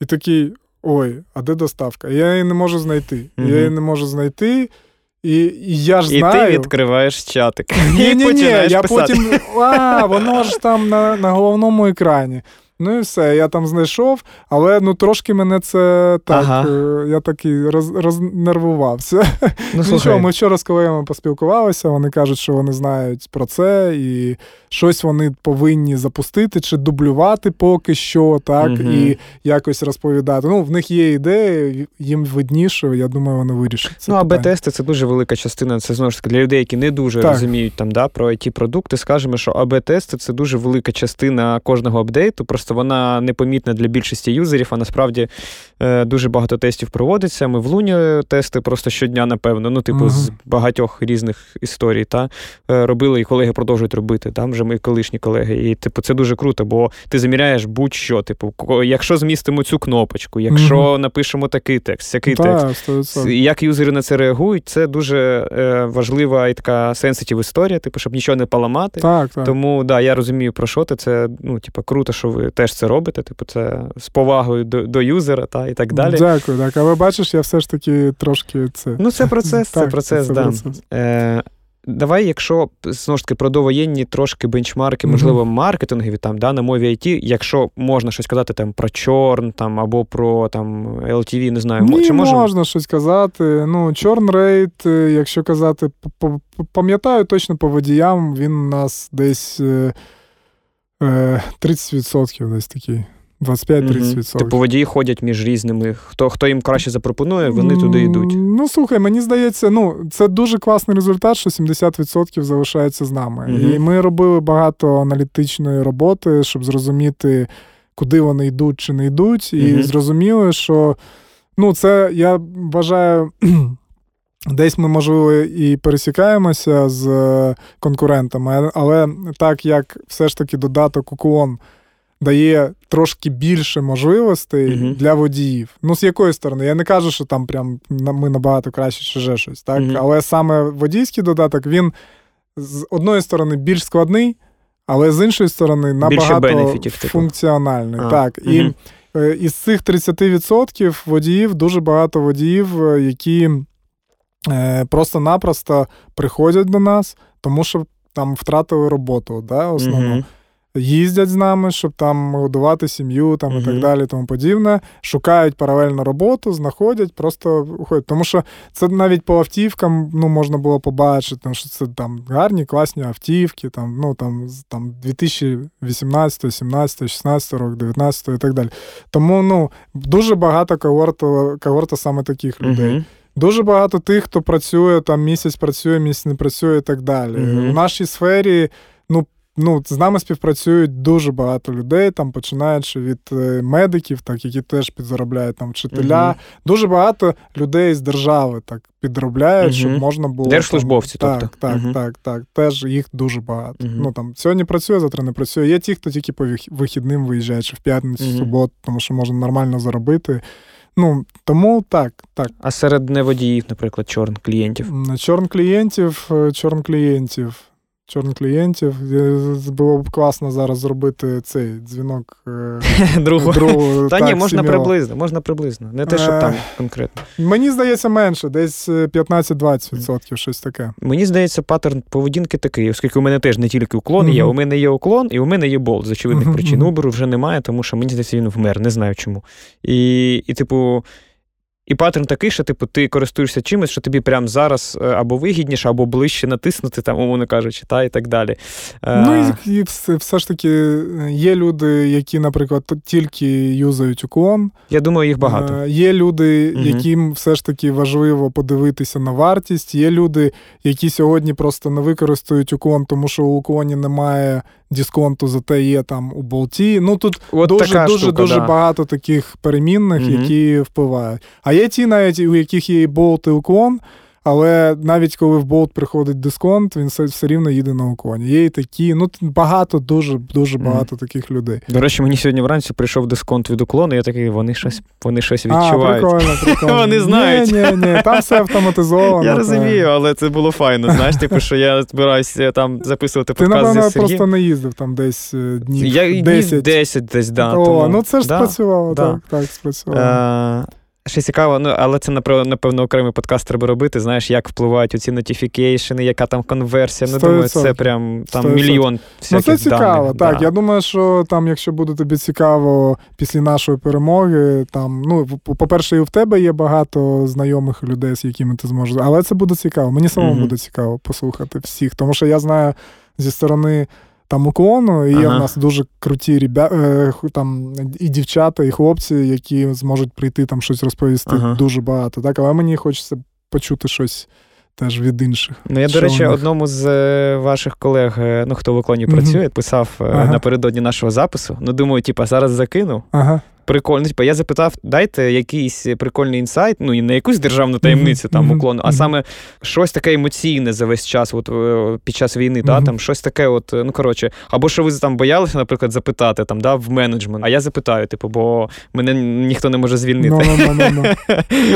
І такий: ой, а де доставка? Я її не можу знайти. Mm-hmm. Я її не можу знайти. І, і я ж і знаю... ти відкриваєш чатик. Ні, ні, ні, я потім. А, воно ж там на, на головному екрані. Ну і все, я там знайшов, але ну трошки мене це так. Ага. Е, я такий роз, рознервувався. Ну, Нічого, ми вчора з колегами поспілкувалися, вони кажуть, що вони знають про це, і щось вони повинні запустити чи дублювати поки що, так, угу. і якось розповідати. Ну, в них є ідеї, їм видніше, я думаю, вони вирішать. це Ну, а Б-тести це дуже велика частина. Це знову ж таки для людей, які не дуже так. розуміють там да, про it продукти Скажемо, що АБ-тести це дуже велика частина кожного апдейту. Просто просто вона непомітна для більшості юзерів, а насправді е, дуже багато тестів проводиться. Ми в Луні тести просто щодня, напевно, ну, типу, uh-huh. з багатьох різних історій, та е, робили, і колеги продовжують робити. Там вже ми колишні колеги. І, типу, це дуже круто, бо ти заміряєш будь-що. Типу, якщо змістимо цю кнопочку, якщо uh-huh. напишемо такий текст, який текст, 100%. як юзери на це реагують, це дуже е, важлива і така сенситів історія, типу, щоб нічого не поламати. Так, так. Тому да, я розумію, про що ти. Це ну, типу, круто, що ви теж це робите. Типу, це з повагою до до юзера та, і так далі. Дякую, так. Але бачиш, я все ж таки трошки це. Ну, це процес, це процес. Да. Процес. Е, Давай, якщо знову ж таки про довоєнні трошки бенчмарки, можливо, mm-hmm. маркетингові там да, на мові IT, якщо можна щось казати там про чорн там або про там LTV, не знаю, Ні, чи можна можна щось казати. Ну, чорн рейт, е, якщо казати, пам'ятаю точно по водіям, він у нас десь 30% е, десь такий. 25-30%. Угу. Типу водії ходять між різними. Хто хто їм краще запропонує, вони туди йдуть. Ну слухай, мені здається, ну це дуже класний результат, що 70% залишається з нами. Угу. І ми робили багато аналітичної роботи, щоб зрозуміти, куди вони йдуть чи не йдуть. І угу. зрозуміли, що ну, це я вважаю. Десь ми, можливо, і пересікаємося з конкурентами, але так як все ж таки додаток уклон дає трошки більше можливостей uh-huh. для водіїв. Ну, з якої сторони? Я не кажу, що там прям ми набагато краще чи вже щось, так? Uh-huh. Але саме водійський додаток, він з одної сторони більш складний, але з іншої сторони набагато типу. функціональний. А, так. Uh-huh. І е, із цих 30% водіїв дуже багато водіїв, е, які е, просто-напросто приходять до нас, тому що там втратили роботу, да, основно їздять з нами, щоб там годувати сім'ю там, mm-hmm. і так далі, тому подібне. Шукають паралельно роботу, знаходять, просто уходять. Тому що це навіть по автівкам ну, можна було побачити, що це там гарні, класні автівки, там, ну, там, там 2018, 17, 16 рок, 19 і так далі. Тому ну, дуже багато когорта, когорта саме таких людей. Mm-hmm. Дуже багато тих, хто працює, там місяць працює, місяць не працює і так далі. Mm-hmm. В нашій сфері ну, ну, з нами співпрацюють дуже багато людей, там починаючи від е, медиків, так які теж підзаробляють там вчителя. Угу. Дуже багато людей з держави так підробляють, угу. щоб можна було держслужбовці. Там, тобто. Так, так, так, так. Теж їх дуже багато. Ну там сьогодні працює, завтра не працює. Є ті, хто тільки по вихідним виїжджає, чи в п'ятницю, в суботу, тому що можна нормально заробити. Ну, тому так, так. А серед неводіїв, наприклад, чорн клієнтів? Чорн клієнтів, е, чорн клієнтів чорних клієнтів. Було б класно зараз зробити цей дзвінок е, другу. другу. Та так, ні, можна сім'ю. приблизно, можна приблизно. Не те, що е, там конкретно. Мені здається, менше, десь 15-20%, щось таке. Мені здається, паттерн поведінки такий, оскільки у мене теж не тільки уклон є, у мене є уклон, і у мене є болт з очевидних причин. Уберу вже немає, тому що мені здається, він вмер, не знаю чому. І, і типу. І паттерн такий, що типу, ти користуєшся чимось, що тобі прямо зараз е, або вигідніше, або ближче натиснути, там, умовно кажучи, та, і так далі. Ну е, і, і все, все ж таки е, є люди, які, наприклад, тільки юзають уклон. Я думаю, їх багато. Є люди, угу. яким все ж таки важливо подивитися на вартість. Є люди, які сьогодні просто не використають уклон, тому що у уклоні немає дисконту, зате є там у болті. Ну тут От дуже дуже штука, дуже да. багато таких перемінних, угу. які впливають. А є ті, навіть у яких є і болт і уклон. Але навіть коли в болт приходить дисконт, він все, все рівно їде на уклоні. Є і такі, ну багато, дуже дуже багато mm. таких людей. До речі, мені сьогодні вранці прийшов дисконт від уклону, я такий, вони щось вони щось відчувають. А, прикольно, прикольно. Вони знають. Ні, ні, ні, там все автоматизовано. Я розумію, але це було файно. Знаєш, типу, що я збираюся там записувати подкаст. Ти, напевно, просто не їздив там десь е, днів. Я 10. 10 десь, да. О, тому... ну це ж да, спрацювало, да. так, так, спрацювало. А... Ще цікаво, ну але це напевно окремий подкаст треба робити. Знаєш, як впливають оці нотіфікейшени, яка там конверсія. Ну, думаю, це прям там 100%. мільйон всяких Ну, це цікаво. Даних, так, да. я думаю, що там, якщо буде тобі цікаво після нашої перемоги, там, ну, по-перше, і в тебе є багато знайомих людей, з якими ти зможеш. Але це буде цікаво. Мені самому mm-hmm. буде цікаво послухати всіх, тому що я знаю зі сторони там уклону, і є ага. в нас дуже круті ребя... Е, там і дівчата, і хлопці, які зможуть прийти там щось розповісти ага. дуже багато. Так, але мені хочеться почути щось теж від інших. Ну, я, до речі, одному з е, ваших колег, е, ну хто в уклоні працює, писав ага. напередодні нашого запису. Ну, думаю, типа, зараз закину. Ага прикольно. Типу, я запитав, дайте якийсь прикольний інсайт, ну і не якусь державну таємницю там уклону, а саме щось таке емоційне за весь час, от е, під час війни, да, там щось таке, от, ну коротше, або що ви там боялися, наприклад, запитати там, да, в менеджмент. А я запитаю, типу, бо мене ніхто не може звільнити. No, no,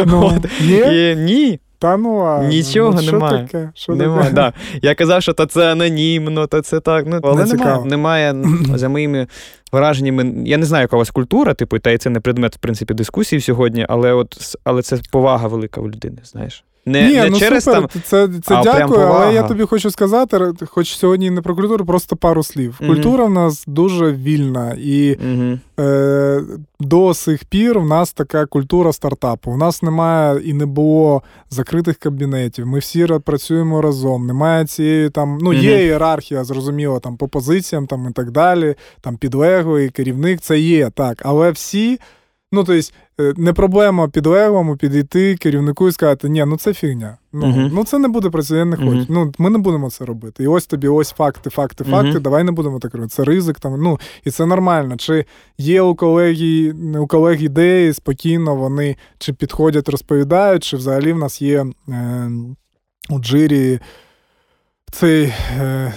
no, no. І, ні. Та ну а нічого ну, немає. Таке? Що немає, таке? Да. Я казав, що то це анонімно, то це так. Ну, Але не немає, немає за моїми враженнями. Я не знаю, яка у вас культура, типу, та й це не предмет, в принципі, дискусії сьогодні, але от але це повага велика у людини, знаєш. Не, Ні, не ну через супер, там, це це а дякую, але я тобі хочу сказати, хоч сьогодні не про культуру, просто пару слів. Mm-hmm. Культура в нас дуже вільна, і mm-hmm. е, до сих пір в нас така культура стартапу. У нас немає і не було закритих кабінетів. Ми всі працюємо разом. Немає цієї там, ну, mm-hmm. є ієрархія, зрозуміло, там по позиціям там і так далі, там підлеглий, керівник, це є так. Але всі. Ну, тобто, не проблема підлеглому підійти керівнику і сказати, ні, ну це фігня. Ну uh-huh. ну це не буде працювати, я не хочу. Uh-huh. Ну, ми не будемо це робити. І ось тобі ось факти, факти, факти. Uh-huh. Давай не будемо так робити. Це ризик там. Ну, і це нормально. Чи є у колеги у колег ідеї спокійно, вони чи підходять, розповідають, чи взагалі в нас є е, у джирі цей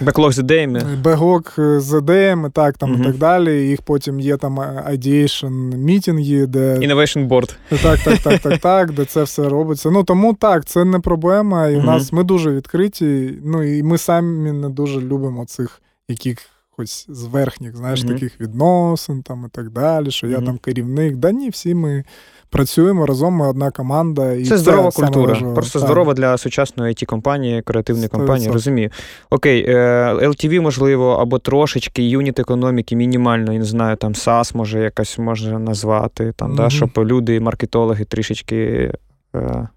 беклог з ідеями. Беклог з ідеями, так там uh-huh. і так далі. Їх потім є там ideation мітинги, де. Innovation board. Так, так, так, так, так, де це все робиться. Ну тому так, це не проблема. І uh-huh. в нас ми дуже відкриті. Ну і ми самі не дуже любимо цих яких. Хоч з верхніх, знаєш, mm-hmm. таких відносин там і так далі, що mm-hmm. я там керівник. Да ні, всі ми працюємо разом, ми одна команда. І Це здорова це культура. Просто так. здорова для сучасної it компанії, креативної компанії. Розумію. Окей, е, LTV, можливо, або трошечки, юніт економіки, мінімально, я не знаю, там SaaS може якась можна назвати, там, mm-hmm. да, щоб люди, маркетологи трішечки. Е...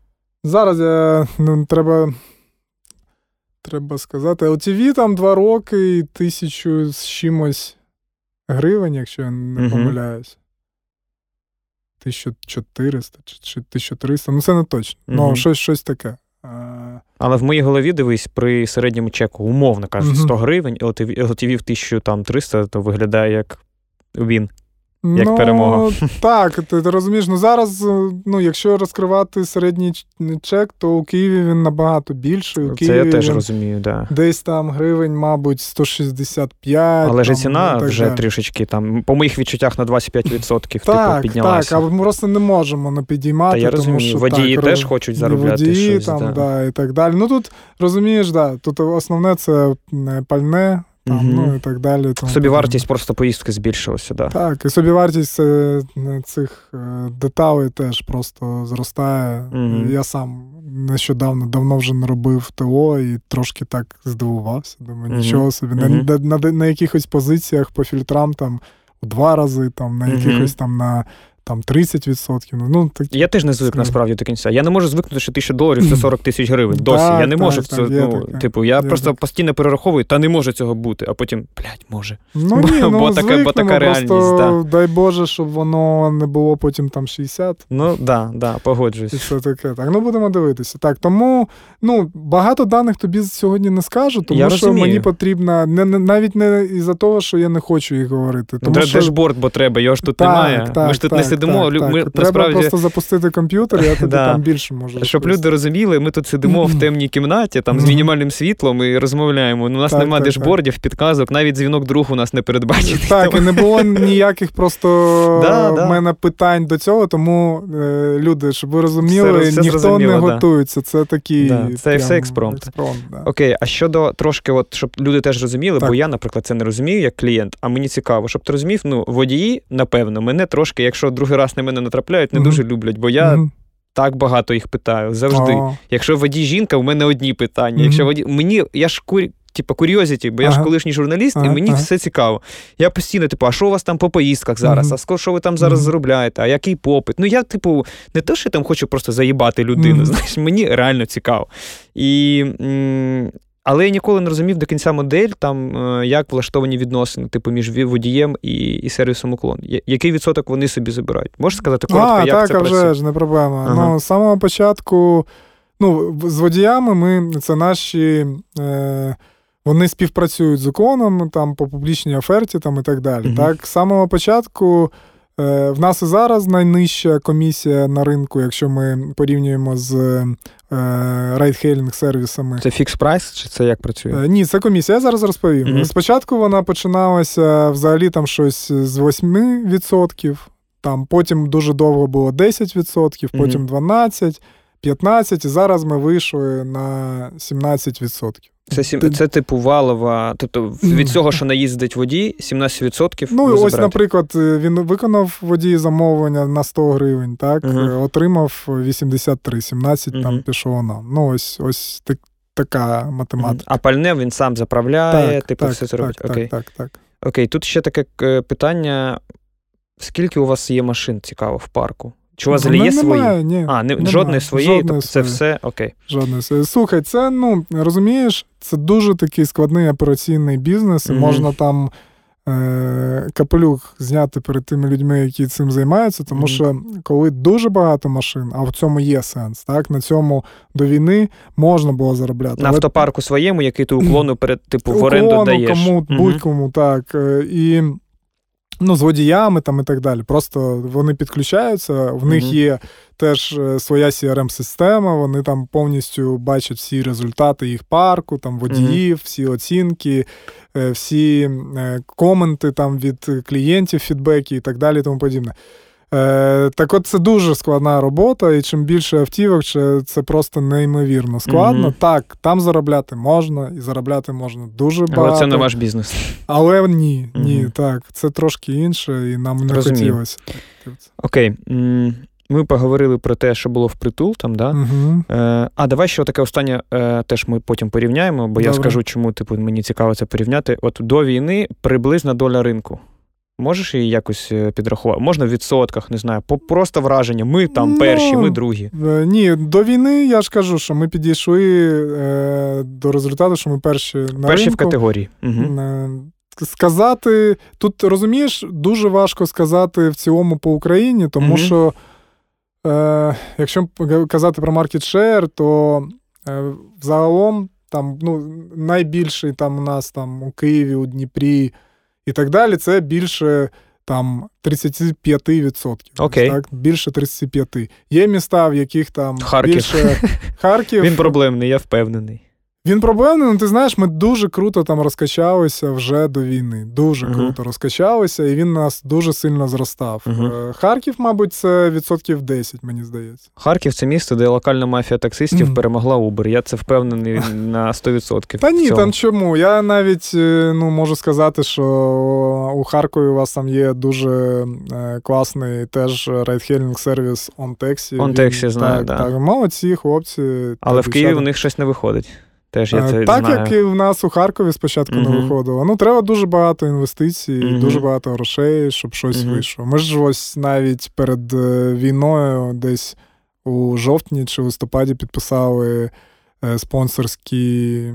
Зараз я, ну, треба. Треба сказати, LTV там два роки і тисячу з чимось гривень, якщо я не помиляюсь. 1400 чи 1300, ну це не точно. Ну, щось щось таке. Але в моїй голові дивись, при середньому чеку, умовно кажуть, 100 гривень, LTV, LTV в 1300, то виглядає як він як ну, перемога. Так, ти, ти розумієш, ну зараз, е, ну, якщо розкривати середній чек, то у Києві він набагато більший. У Це Києві я теж розумію, да. Десь там гривень, мабуть, 165. Але ж ціна вже далі. трішечки там, по моїх відчуттях на 25% типу, так, піднялася. Так, а ми просто не можемо не підіймати. Та я розумію, тому що водії так, теж хочуть заробляти. Водії щось, там, да. да, і так далі. Ну тут розумієш, да, тут основне це пальне там, угу. ну і так далі. Тому Собівартість просто поїздки збільшилася, да. Так, і собівартість е, цих е, деталей теж просто зростає. Угу. Я сам нещодавно давно вже не робив ТО і трошки так здивувався. Думаю, угу. нічого собі. На, на, на, на якихось позиціях по фільтрам там два рази, там, на якихось там на там 30%. Ну, так... Я теж не звик насправді до кінця. Я не можу звикнути, що тисяча доларів це 40 тисяч гривень. Досі. Так, я не можу так, в це. Ну, таке. типу, я просто таке. постійно перераховую, та не може цього бути, а потім, блядь, може. Ну, ні, ну, бо, така, бо така реальність. Просто, да. Дай Боже, щоб воно не було потім там 60. Ну, так, да, да, погоджуюсь. І все таке. Так, ну будемо дивитися. Так, тому ну, багато даних тобі сьогодні не скажу, тому я що розумію. мені не, не, навіть не із-за того, що я не хочу їх говорити. Тому що... Дешборд, бо треба, його ж тут немає. Ми ж тут не сидимо. Ми, Треба насправді... просто запустити комп'ютер, я тобі да. там більше можу. Щоб люди розуміли, ми тут сидимо в темній кімнаті, там з мінімальним світлом і розмовляємо. Ну, у нас так, немає так, дешбордів, підказок, навіть дзвінок другу у нас не передбачений. Так, і не було ніяких просто в мене питань до цього, тому е, люди, щоб ви розуміли, все, все ніхто не готується. Це такі. Це все експромт. Окей, а щодо трошки, от, щоб люди теж розуміли, бо я, наприклад, це не розумію як клієнт, а мені цікаво, щоб ти розумів, ну, водії, напевно, мене трошки, якщо другий раз на мене натрапляють, не дуже люблять, бо я. Так багато їх питаю завжди. Oh. Якщо водій жінка, у мене одні питання. Mm-hmm. Якщо водій... мені я ж курі. Типа курйозіті, бо я ага. ж колишній журналіст, ага, і мені ага. все цікаво. Я постійно, типу, а що у вас там по поїздках зараз? Mm-hmm. А що ви там зараз mm-hmm. заробляєте? А який попит? Ну я, типу, не те, що я там хочу просто заїбати людину. Mm-hmm. Знаєш, мені реально цікаво. І м- але я ніколи не розумів до кінця модель, там е, як влаштовані відносини, типу, між водієм і і сервісом уклон. Який відсоток вони собі забирають? Можеш сказати коротко, а, як так, це а працює? вже ж не проблема. Ага. Ну, з самого початку Ну, з водіями ми це наші. Е, вони співпрацюють з уклоном там по публічній оферті там і так далі. Mm-hmm. Так, з самого початку в нас і зараз найнижча комісія на ринку, якщо ми порівнюємо з е, райдхейлінг сервісами. Це фікс прайс, чи це як працює? Е, ні, це комісія. Я зараз розповім. Mm-hmm. Спочатку вона починалася взагалі там щось з 8%, там потім дуже довго було 10%, потім 12%. 15, і зараз ми вийшли на 17%. Це сім... це типу валова. Тобто від цього, що наїздить водій, 17%. Ну, ось, забираєте. наприклад, він виконав водій замовлення на 100 гривень, так, uh отримав 83, 17 uh там пішло нам. Ну, ось ось так, така математика. А пальне він сам заправляє, так, типу, так, все це робить. Так, Окей. так, так, Окей, тут ще таке е, питання: скільки у вас є машин цікаво в парку? Чи у вас є свої? Немає, ні, а, не, жодної своєї, тобто це своєї. все окей. Жодної своєї. Слухай, це, ну, розумієш, це дуже такий складний операційний бізнес, і mm-hmm. можна там е- капелюх зняти перед тими людьми, які цим займаються, тому mm-hmm. що коли дуже багато машин, а в цьому є сенс, так, на цьому до війни можна було заробляти. На Але... автопарку своєму, який ти уклону перед типу в оренду уклону, даєш. Кому, mm-hmm. Будь-кому, так. Е, і Ну, з водіями там і так далі. Просто вони підключаються, в них є теж е, своя crm система вони там повністю бачать всі результати їх парку, там водіїв, mm-hmm. всі оцінки, е, всі е, коменти там від клієнтів, фідбеки і так далі. тому подібне. Е, Так от це дуже складна робота, і чим більше автівок, це просто неймовірно складно. Mm-hmm. Так, там заробляти можна, і заробляти можна дуже багато. Але це не ваш бізнес. Але ні, ні, mm-hmm. так, це трошки інше, і нам не Розумію. хотілося. Окей. Ми поговорили про те, що було впритул там, да? Угу. Е, А давай ще таке останнє е, теж ми потім порівняємо, бо Добре. я скажу, чому типу, мені цікаво це порівняти. От до війни приблизна доля ринку. Можеш її якось е, підрахувати? Можна в відсотках, не знаю, просто враження. Ми там ну, перші, ми другі. Е, ні, до війни я ж кажу, що ми підійшли е, до результату, що ми перші на перші ринку. в категорії. Угу. Сказати тут розумієш, дуже важко сказати в цілому по Україні, тому угу. що е, якщо казати про market share, то е, загалом там ну, найбільший там у нас там у Києві, у Дніпрі і так далі, це більше там 35%. Окей. Так? Більше 35%. Є міста, в яких там Харків. більше Харків. Він проблемний, я впевнений. Він проблемний, ну ти знаєш, ми дуже круто там розкачалися вже до війни. Дуже uh-huh. круто розкачалися, і він нас дуже сильно зростав. Uh-huh. Харків, мабуть, це відсотків 10, мені здається. Харків це місто, де локальна мафія таксистів uh-huh. перемогла Uber. Я це впевнений на 100%. Та ні, там чому? Я навіть е, ну, можу сказати, що у Харкові у вас там є дуже е, класний теж райдхелінг сервіс OnTaxi. OnTaxi, знаю, так, да. так. Молодці, хлопці. Але в Києві у них щось не виходить. Теж я це Так, знаю. як і в нас у Харкові спочатку mm-hmm. не виходило. Ну, треба дуже багато інвестицій, mm-hmm. дуже багато грошей, щоб щось mm-hmm. вийшло. Ми ж ось навіть перед е, війною, десь у жовтні чи листопаді підписали е, спонсорський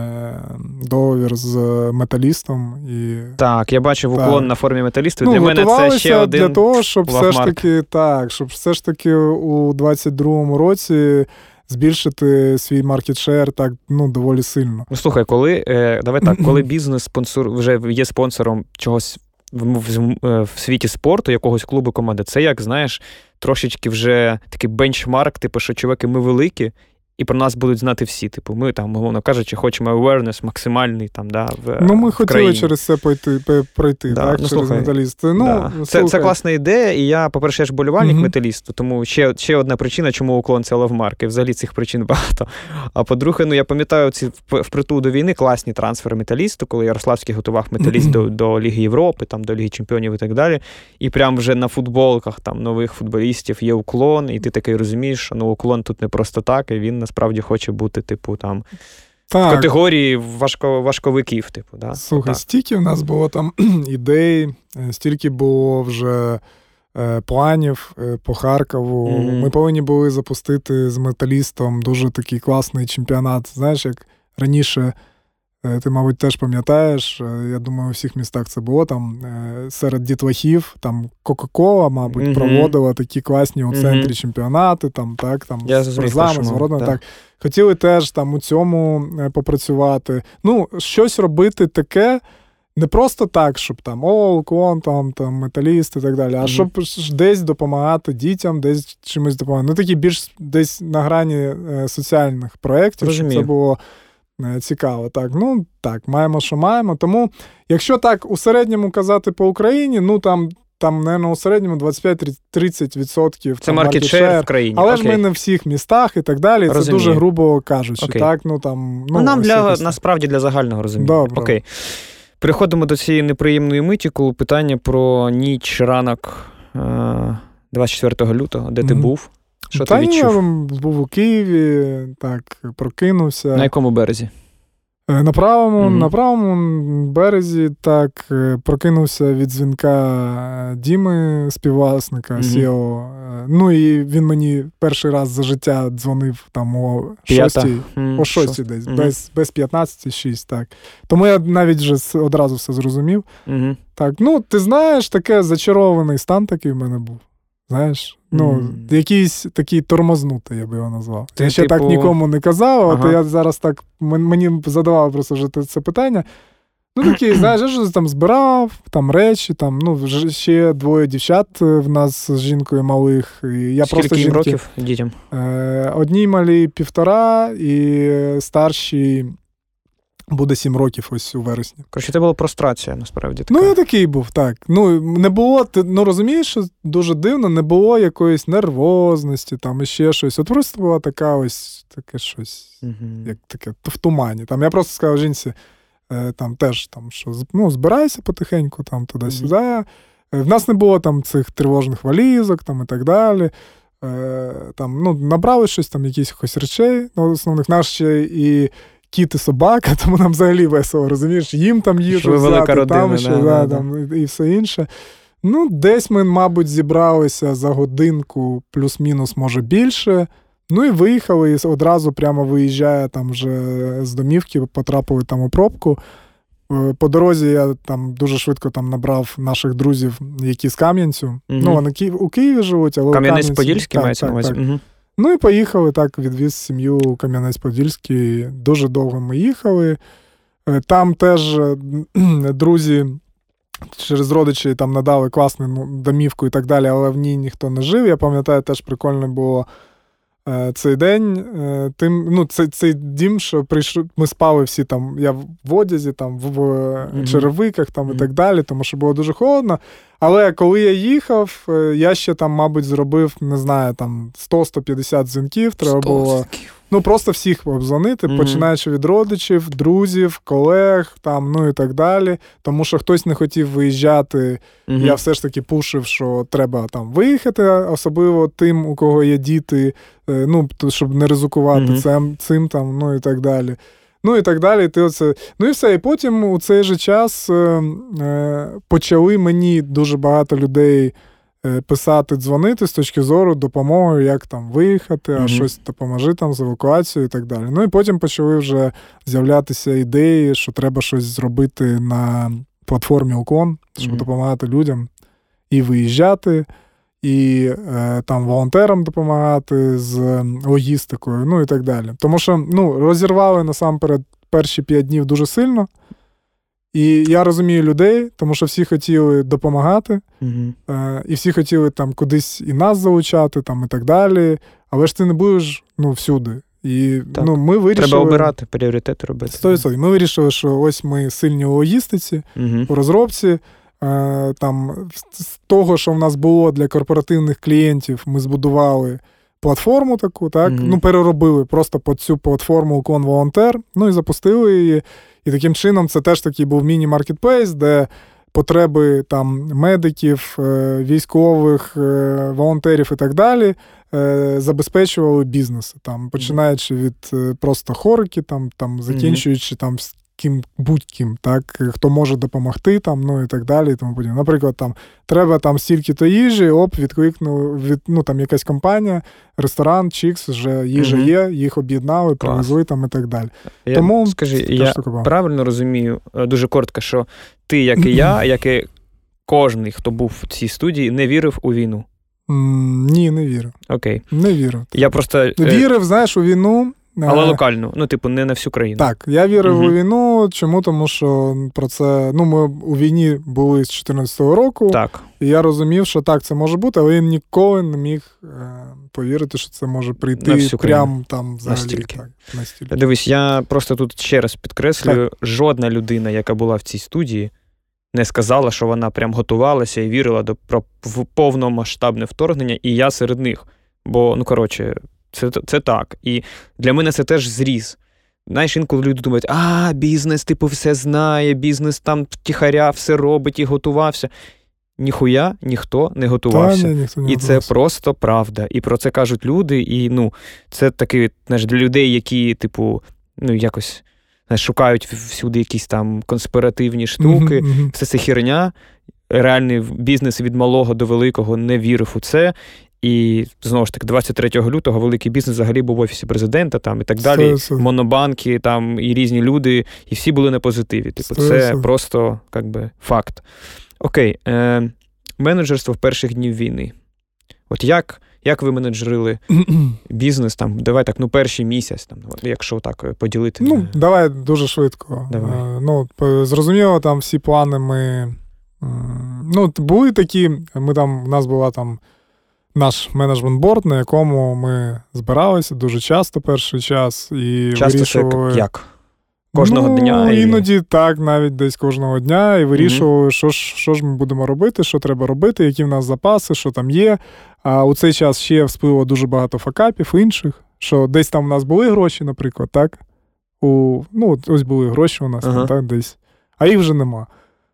е, договір з металістом. І... Так, я бачив уклон на формі металістів. Ну, для мене це ще один для того, щоб все ж таки так, щоб все ж таки у 22-му році збільшити свій маркетшер так ну доволі сильно. Ну, слухай, коли е, давай так, коли бізнес спонсор вже є спонсором чогось в, в, е, в світі спорту, якогось клубу команди, це як знаєш, трошечки вже такий бенчмарк, типу, що чуваки, ми великі, і про нас будуть знати всі. Типу, ми там, умовно кажучи, хочемо awareness максимальний там, да, в Ну, ми в хотіли країні. через це пойти, пройти, да, так, ну, через металісти. Ну, да. Це це класна ідея, і я, по-перше, я ж болівальник mm-hmm. металісту, тому ще ще одна причина, чому уклон це лавмарк, і взагалі цих причин багато. А по-друге, ну я пам'ятаю ці впритул до війни класні трансфери металісту, коли Ярославський готував металіст mm-hmm. до до Ліги Європи, там, до Ліги Чемпіонів і так далі. І прям вже на футболках там нових футболістів є уклон, і ти такий розумієш, що ну уклон тут не просто так, і він насправді хоче бути типу, там. Так. В категорії важко, важковиків, типу, да? Слухай, стільки в нас було там ідей, е, стільки було вже е, планів е, по Харкову. Mm-hmm. Ми повинні були запустити з металістом дуже такий класний чемпіонат. Знаєш, як раніше ти, мабуть, теж пам'ятаєш, е, я думаю, у всіх містах це було там е, серед дітлахів, там Кока-Кола, мабуть, mm-hmm. проводила такі класні у центрі mm-hmm. чемпіонати, там, так, там я з призами, з так. так. Хотіли теж там у цьому попрацювати. Ну, щось робити таке. Не просто так, щоб там о, уклон, там, там металіст і так далі, а mm-hmm. щоб десь допомагати дітям, десь чимось допомагати. Ну, такі більш десь на грані е, соціальних проєктів, щоб це було Е, цікаво. Так, ну так, маємо, що маємо. Тому, якщо так у середньому казати по Україні, ну там. Там, наверное, у середньому 25-30%. Це маркет-шер в країні. Але Окей. ж ми не в всіх містах і так далі. Розумію. Це дуже грубо кажучи. Окей. Так, ну, там, ну, ну Нам для насправді для загального розуміння. Добре. Окей. Переходимо до цієї неприємної миті, коли питання про ніч ранок 24 е, лютого, де mm-hmm. ти був. Що Та ти відчув? я був у Києві, так, прокинувся. На якому березі? Е, на правому mm-hmm. на правому березі так е, прокинувся від дзвінка Діми, співвласника mm-hmm. Сіо. Е, ну і він мені перший раз за життя дзвонив там о шостій, mm-hmm. о шостій десь, без без 15-6, так. Тому я навіть вже одразу все зрозумів. Так, ну ти знаєш, таке зачарований стан такий в мене був. Знаєш, ну, mm. якийсь такий тормознутий, я би його назвав. Ти, я ще типу... так нікому не казав, ага. от я зараз так мені задавав просто вже це питання. Ну, такий, знаєш, я щось там збирав, там речі, там, ну, ще двоє дівчат в нас з жінкою малих. І я Скільки просто їм років дітям? Е, Одній малі півтора, і старшій Буде сім років ось у вересні. Коротше, це була прострація, насправді. така. Ну, я такий був, так. Ну, не було, ти ну розумієш, що дуже дивно, не було якоїсь нервозності, там і ще щось. От просто була така ось таке щось, uh як таке в тумані. Там Я просто сказав жінці, е, там теж там, що ну, збирайся потихеньку, там туди-сюди. uh В нас не було там цих тривожних валізок там і так далі. Е, там, ну, Набрали щось там, якихось речей, ну, основних наш ще і кіт і собака, тому нам взагалі весело, розумієш, їм там їжу взяти, родина, там ще, да, да, да, там, і все інше. Ну, десь ми, мабуть, зібралися за годинку, плюс-мінус, може більше. Ну і виїхали, і одразу прямо виїжджає там вже з домівки, потрапили там у пробку. Е, по дорозі я там дуже швидко там набрав наших друзів, які з Кам'янцю. Угу. Ну, вони у Києві живуть, але Кам'янець-Подільський мається на увазі. Ну і поїхали так, відвіз сім'ю Кам'янець-Подільський. Дуже довго ми їхали. Е, там теж е, друзі через родичі там надали класну ну, домівку і так далі, але в ній ніхто не жив. Я пам'ятаю, теж прикольно було цей день, е, тим, ну, цей цей дім, що прийшов, ми спали всі там, я в одязі, там, в mm-hmm. черевиках там, mm-hmm. і так далі, тому що було дуже холодно. Але коли я їхав, я ще там, мабуть, зробив, не знаю, там 100-150 дзвінків. Треба було ну, просто всіх обзвонити, mm-hmm. починаючи від родичів, друзів, колег, там, ну і так далі. Тому що хтось не хотів виїжджати. Я все ж таки пушив, що треба там виїхати, особливо тим, у кого є діти. Е, ну, щоб не ризикувати mm-hmm. цим, цим там, ну і так далі. Ну і так далі. Ти оце... Ну і все. І потім у цей же час е, е, почали мені дуже багато людей писати, дзвонити з точки зору допомоги, як там виїхати, mm-hmm. а щось допоможи там з евакуацією і так далі. Ну і потім почали вже з'являтися ідеї, що треба щось зробити на платформі Окон, щоб mm-hmm. допомагати людям і виїжджати і е, там волонтерам допомагати з логістикою, ну і так далі. Тому що ну, розірвали насамперед перші п'ять днів дуже сильно. І я розумію людей, тому що всі хотіли допомагати, угу. е, і всі хотіли там кудись і нас залучати, там і так далі. Але ж ти не будеш ну, всюди. І так. ну, ми вирішили... Треба обирати, пріоритети робити. 100%. Ми вирішили, що ось ми сильні у логістиці, угу. у розробці. Е, там з того, що в нас було для корпоративних клієнтів, ми збудували платформу таку, так, mm-hmm. ну, переробили просто по цю платформу Ucon Волонтер, ну і запустили її. І таким чином це теж такий був міні-маркетплейс, де потреби там медиків, е, військових, е, волонтерів і так далі. Забезпечували бізнес, там, починаючи від просто хорики, там, там, закінчуючи там ким будь-ким, так, хто може допомогти там, ну і так далі. І тому подібне. Наприклад, там треба там стільки-то їжі, оп, відкликнув від ну там якась компанія, ресторан, Чікс, вже їжа mm є, їх об'єднали, привезли там і так далі. Я, Тому скажи, я правильно розумію е, дуже коротко, що ти, як і я, як і кожен, хто був в цій студії, не вірив у війну. Ні, не вірив. Окей. Не вірив. Я просто... Е, вірив, знаєш, у війну. Але е, локально, ну, типу, не на всю країну. Так, я вірив угу. у війну. Чому? Тому що про це. Ну, ми у війні були з 2014 року. Так. І я розумів, що так, це може бути, але я ніколи не міг е, повірити, що це може прийти прямо там взагалі. Настільки. Так, настільки. Дивись, я просто тут ще раз підкреслюю: так. жодна людина, яка була в цій студії, не сказала, що вона прям готувалася і вірила до про повномасштабне вторгнення, і я серед них. Бо, ну коротше, це це так. І для мене це теж зріз. Знаєш, інколи люди думають, а, бізнес, типу, все знає, бізнес там тихаря, все робить і готувався. Ніхуя ніхто не готувався. Та, ні, ніхто не і готувався. це просто правда. І про це кажуть люди. І ну, це таки знаєш, для людей, які, типу, ну, якось шукають всюди якісь там конспіративні штуки. Все це херня. Реальний бізнес від малого до великого не вірив у це. І знову ж таки, 23 лютого великий бізнес взагалі був в офісі президента там і так далі. Все, Монобанки, там і різні люди, і всі були на позитиві. Типу, це просто як би, факт. Окей, е, менеджерство в перших днів війни. От як як ви менеджерили бізнес там? Давай так, ну перший місяць, там, якщо так е, поділити. Ну, давай дуже швидко. Давай. Е, ну, Зрозуміло, там всі плани ми. Ну, були такі, ми там, у нас була там наш менеджмент-борд, на якому ми збиралися дуже часто перший час і часто вирішували. Це як? Кожного ну, дня? Іноді і... так, навіть десь кожного дня, і вирішували, mm-hmm. що ж що ж ми будемо робити, що треба робити, які в нас запаси, що там є. А у цей час ще всплило дуже багато факапів інших, що десь там у нас були гроші, наприклад, так? У, Ну, ось були гроші у нас там, так, десь, а їх вже нема.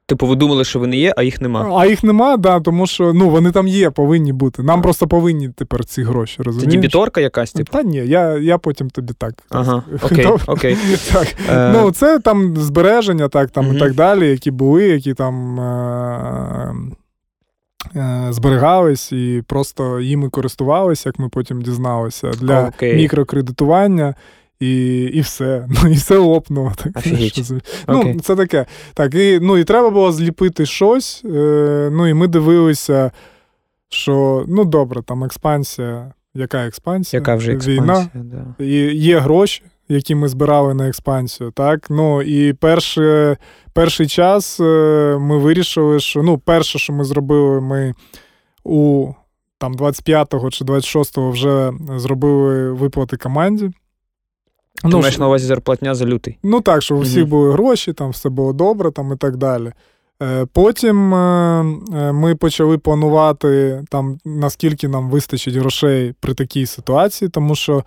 Типу, ви думали, що вони є, а їх нема. А їх нема, да, тому що ну, вони там є, повинні бути. Нам просто повинні тепер ці гроші. розумієш? Це дебіторка якась, типу? Та ні, я я потім тобі так. Ага, окей, окей. Так. Е... Ну, Це там збереження, так, там угу. і так далі, які були, які там. Е... е зберігались і просто їми користувалися, як ми потім дізналися, для okay. мікрокредитування і і все. Ну, І все лопнуло. Так, Ну, Це таке. Так, і ну, і треба було зліпити щось. Е, Ну і ми дивилися, що ну добре, там експансія. Яка експансія? Яка вже експансія, Війна. Да. І Є гроші, які ми збирали на експансію. так, ну І перший, перший час е, ми вирішили, що ну, перше, що ми зробили, ми у там 25-го чи 26-го вже зробили виплати команді. Ти ну, маєш на увазі зарплатня за лютий. Ну так, що у всіх були гроші, там все було добре там і так далі. Е, потім е, е, ми почали планувати, там, наскільки нам вистачить грошей при такій ситуації, тому що,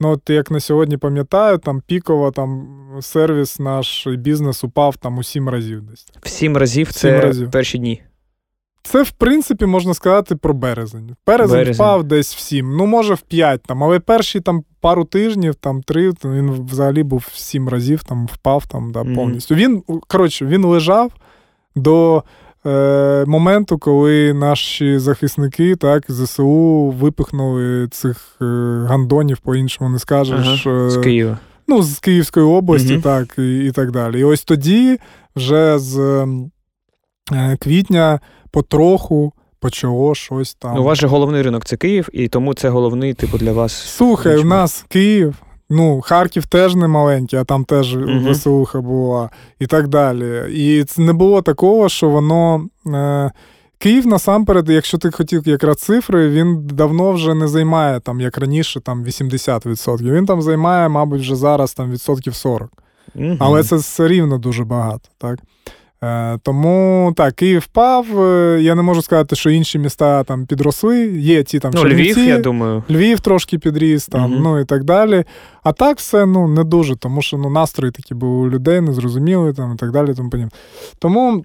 ну, от як на сьогодні пам'ятаю, там піково там сервіс наш бізнес упав там у сім разів десь. В сім разів це разів. перші дні. Це, в принципі, можна сказати про березень. Березень, березень впав десь в 7, ну, може, в 5, там, але перші там пару тижнів, там три, він взагалі був в 7 разів, там впав там, да, повністю. Mm-hmm. Він, коротше, він лежав до е, моменту, коли наші захисники, так, ЗСУ випихнули цих е, гандонів, по-іншому не скажеш. Ага, з Києва. Ну, з Київської області, mm-hmm. так, і, і так далі. І ось тоді, вже з е, квітня потроху почало щось там. У вас же головний ринок це Київ, і тому це головний, типу, для вас. Слухай, у нас Київ. Ну, Харків теж не маленький, а там теж uh-huh. веселуха була, і так далі. І це не було такого, що воно. Е, Київ насамперед, якщо ти хотів якраз цифри, він давно вже не займає, там, як раніше, там 80%. Він там займає, мабуть, вже зараз там відсотків 40. Uh-huh. Але це все рівно дуже багато. так? Е, тому так, Київ впав. Е, я не можу сказати, що інші міста там підросли. Є ті там ну, Чернівці, Львів, я думаю. Львів трошки підріс, там, угу. ну і так далі. А так все ну, не дуже, тому що ну, настрої такі були у людей, незрозуміли там, і так далі. Тому Тому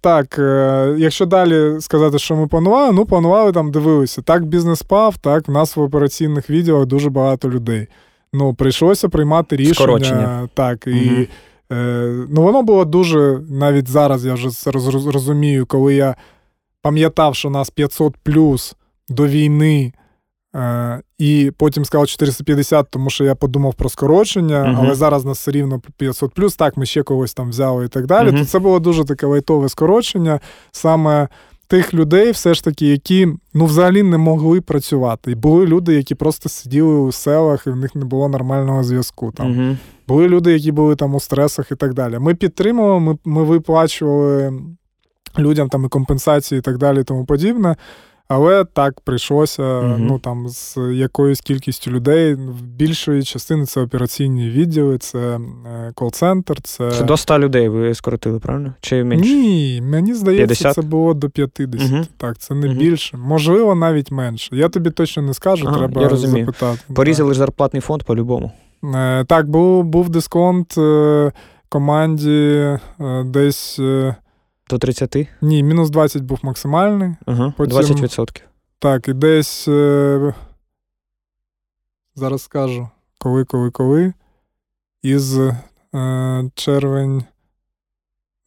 так, е, якщо далі сказати, що ми планували, ну планували там, дивилися. Так, бізнес пав, так, в нас в операційних відділах дуже багато людей. Ну, прийшлося приймати рішення. Так, і. Е, Ну, воно було дуже, навіть зараз я вже це розумію, коли я пам'ятав, що нас 500 плюс до війни. Е, І потім сказав 450, тому що я подумав про скорочення, uh-huh. але зараз нас все рівно 500 плюс, так, ми ще когось там взяли і так далі. Uh-huh. То це було дуже таке лайтове скорочення. Саме тих людей, все ж таки, які ну, взагалі не могли працювати. І були люди, які просто сиділи у селах, і в них не було нормального зв'язку. Там. Uh-huh. Були люди, які були там у стресах і так далі. Ми підтримували, ми, ми виплачували людям там і компенсації і так далі, і тому подібне. Але так прийшлося uh ну там з якоюсь кількістю людей. Більшої частини це операційні відділи, це е, кол-центр. Це Це до 100 людей ви скоротили, правильно? Чи менше? Ні, мені здається, 50? це було до 50. uh Так, це не uh більше. Можливо, навіть менше. Я тобі точно не скажу, ага, треба я розумію. запитати. Порізали ж зарплатний фонд по-любому. Е, Так, був був дисконт е, команді десь. До 30? Ні, мінус 20 був максимальний. Ага, Потім, 20%. Так, і десь. Е, зараз скажу, коли, коли, коли. Із е, червень.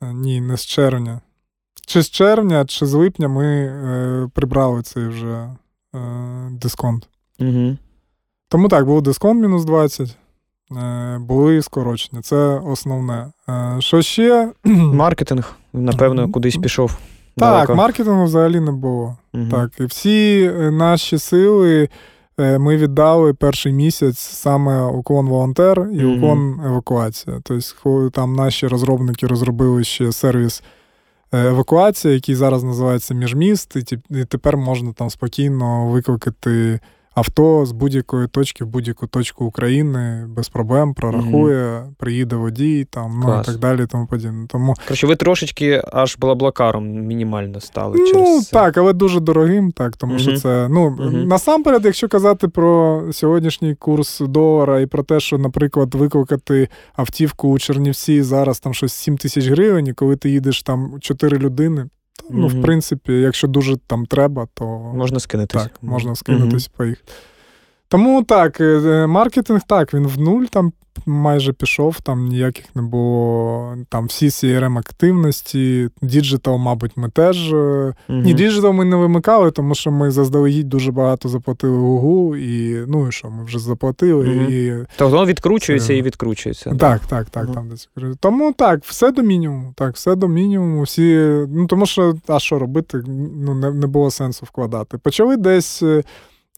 Е, ні, не з червня. Чи з червня, чи з липня ми е, прибрали цей вже е, дисконт. Угу. Тому так, був дисконт мінус 20. Е, були скорочення. Це основне. Е, що ще? Маркетинг, напевно, кудись пішов. Так, далеко. маркетингу взагалі не було. Угу. Так, І всі е, наші сили ми віддали перший місяць саме уклон волонтер і уклон евакуація. Тобто, там наші розробники розробили ще сервіс. Евакуація, який зараз називається Міжміст, і тепер можна там спокійно викликати авто з будь-якої точки в будь-яку точку України без проблем прорахує, mm-hmm. приїде водій, там ну і так далі. Тому подібне. Тому Короче, ви трошечки аж блаблакаром мінімально стали. Ну через так, але дуже дорогим, так тому mm-hmm. що це ну mm-hmm. насамперед, якщо казати про сьогоднішній курс долара і про те, що, наприклад, викликати автівку у Чернівці зараз там щось 7 тисяч гривень, і коли ти їдеш там 4 людини. Ну, mm-hmm. в принципі, якщо дуже там треба, то можна скинутись. Так, можна скинутись mm-hmm. поїхати. Тому так, е, е, маркетинг так, він в нуль там майже пішов, там ніяких не було. Там всі CRM активності, digital, мабуть, ми теж. Mm-hmm. Ні, digital ми не вимикали, тому що ми заздалегідь дуже багато заплатили Гуглу, і ну і що, ми вже заплатили. Mm-hmm. і... Тобто воно відкручується це... і відкручується. Так, так, так. так mm-hmm. там десь. Тому так, все до мінімуму. Так, все до мінімуму. Всі, ну Тому що, а що робити, ну не, не було сенсу вкладати. Почали десь.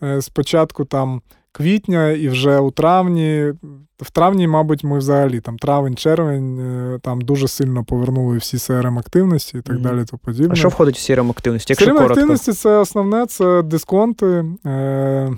Е, спочатку там квітня, і вже у травні. В травні, мабуть, ми взагалі там травень-червень е, там дуже сильно повернули всі crm активності і так mm-hmm. далі. то подібне. А що входить в crm активності? Якщо crm активності це основне, це дисконти. Е,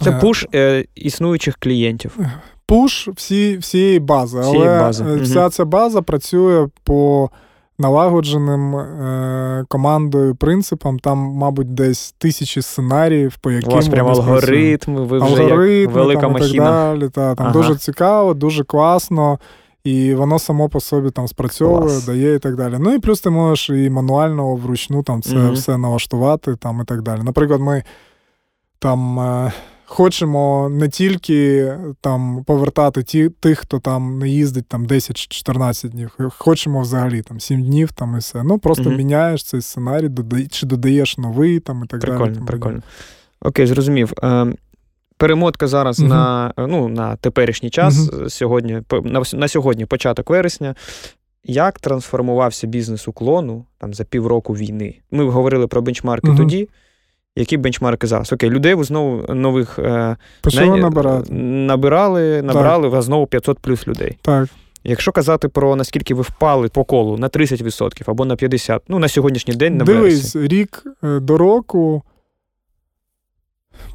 Це пуш е, існуючих клієнтів. Пуш всі, всієї бази. Всієї але бази. вся ця база працює по налагодженим е, командою принципом. Там, мабуть, десь тисячі сценаріїв, по яким У вас прямо алгоритми, ви вже алгоритми, як велика там, машина. І так далі. Та, там ага. Дуже цікаво, дуже класно. І воно само по собі там спрацьовує, Клас. дає і так далі. Ну і плюс ти можеш і мануально вручну там це mm все налаштувати там і так далі. Наприклад, ми там е, хочемо не тільки там повертати ті, тих, хто там не їздить там 10-14 днів. Хочемо взагалі там 7 днів там і все. Ну просто mm міняєш цей сценарій, додай, чи додаєш новий там і так прикольно, далі. Прикольно. Окей, зрозумів. Е, перемотка зараз mm на ну, на теперішній час. mm Сьогодні на, на сьогодні, початок вересня. Як трансформувався бізнес уклону там за півроку війни? Ми говорили про бенчмарки mm тоді. Які бенчмарки зараз? Окей, людей ви знову нових е, не, набирати. набирали, набрали вас знову 500 плюс людей. Так. Якщо казати про наскільки ви впали по колу на 30% або на 50%, ну на сьогоднішній день на Дивись, вересі. рік е, до року.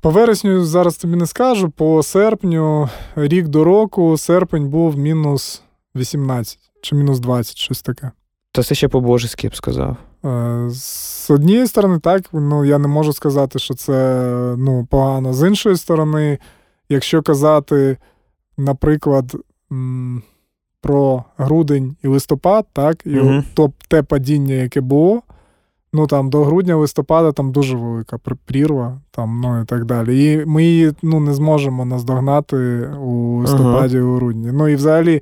По вересню зараз тобі не скажу, по серпню, рік до року, серпень був мінус 18 чи мінус 20, щось таке. Та це ще по-божески я б сказав. Е, з однієї сторони, так, ну я не можу сказати, що це ну, погано. З іншої сторони, якщо казати, наприклад, про грудень і листопад, так, і угу. то, те падіння, яке було, ну там до грудня-листопада там дуже велика прірва, там, ну і так далі. І ми її ну, не зможемо наздогнати у листопаді, ага. у грудні. Ну і взагалі.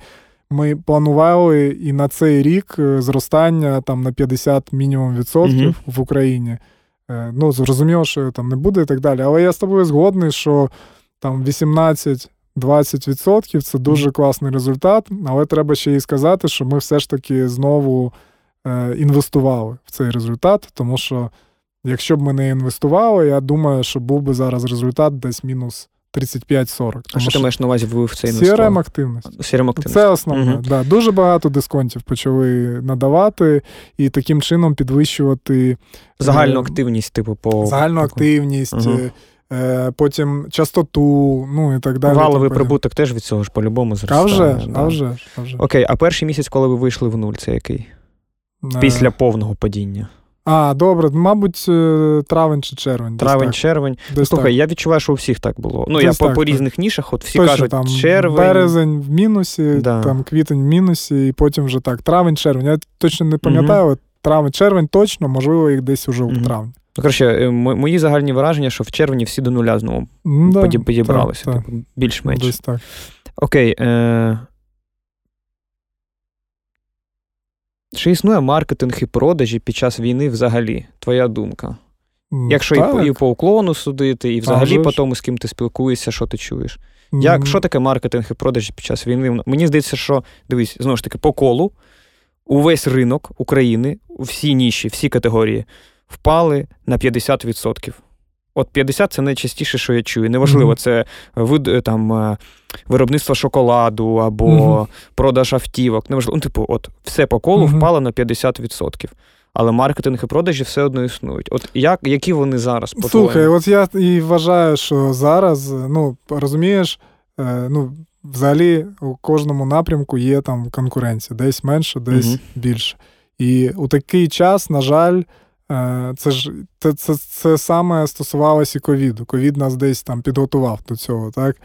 Ми планували і на цей рік е, зростання там на 50 мінімум відсотків в Україні. Е, ну, зрозуміло, що там не буде і так далі. Але я з тобою згодний, що там 18-20% це дуже класний результат. Але треба ще й сказати, що ми все ж таки знову е, інвестували в цей результат, тому що якщо б ми не інвестували, я думаю, що був би зараз результат десь мінус. 35-40. А що ти маєш на увазі в цей crm активність. crm активність. Це основне. Угу. Да. Дуже багато дисконтів почали надавати і таким чином підвищувати е, загальну активність, типу, по загальну активність. Угу. Потім частоту, ну і так далі. Валовий прибуток теж від цього ж по-любому зростає. А вже да. а вже а вже. Окей, а перший місяць, коли ви вийшли в нуль, це який? Після повного падіння. А, добре, мабуть, е, травень чи червень. Травень, червень. Десь Слухай, так. я відчуваю, що у всіх так було. Ну, десь я по, по різних нішах, от всі Точно, кажуть, там червень. Березень в мінусі, да. там квітень в мінусі, і потім вже так. Травень, червень. Я точно не пам'ятаю, угу. травень, червень точно, можливо, їх десь уже в травні. Ну, коротше, е, мої загальні враження, що в червні всі до нуля знову да, підібралися. Так, типу, більш-менш. Десь так. Окей. Е- Чи існує маркетинг і продажі під час війни взагалі? Твоя думка? Якщо так. і, по, і по уклону судити, і взагалі по тому, з ким ти спілкуєшся, що ти чуєш. Як, mm Що таке маркетинг і продажі під час війни? Мені здається, що дивись, знову ж таки, по колу увесь ринок України, всі ніші, всі категорії впали на 50%. От 50 це найчастіше, що я чую. Неважливо, mm-hmm. це вид е, там е, виробництво шоколаду або mm-hmm. продаж автівок. Неважливо. Ну, типу, от все по колу mm-hmm. впало на 50%. Але маркетинг і продажі все одно існують. От як, які вони зараз по Слухай, от я і вважаю, що зараз, ну, розумієш, е, ну, взагалі у кожному напрямку є там конкуренція, десь менше, десь більше. І у такий час, на жаль. Е, це ж це, це, це саме стосувалося і ковіду. Ковід нас десь там підготував до цього, так?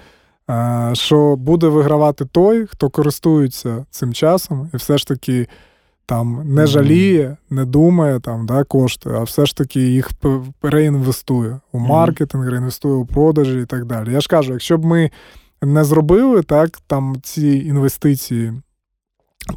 Е, що буде вигравати той, хто користується цим часом, і все ж таки там не жаліє, не думає там, да, кошти, а все ж таки їх реінвестує у маркетинг, реінвестує у продажі і так далі. Я ж кажу, якщо б ми не зробили так, там ці інвестиції,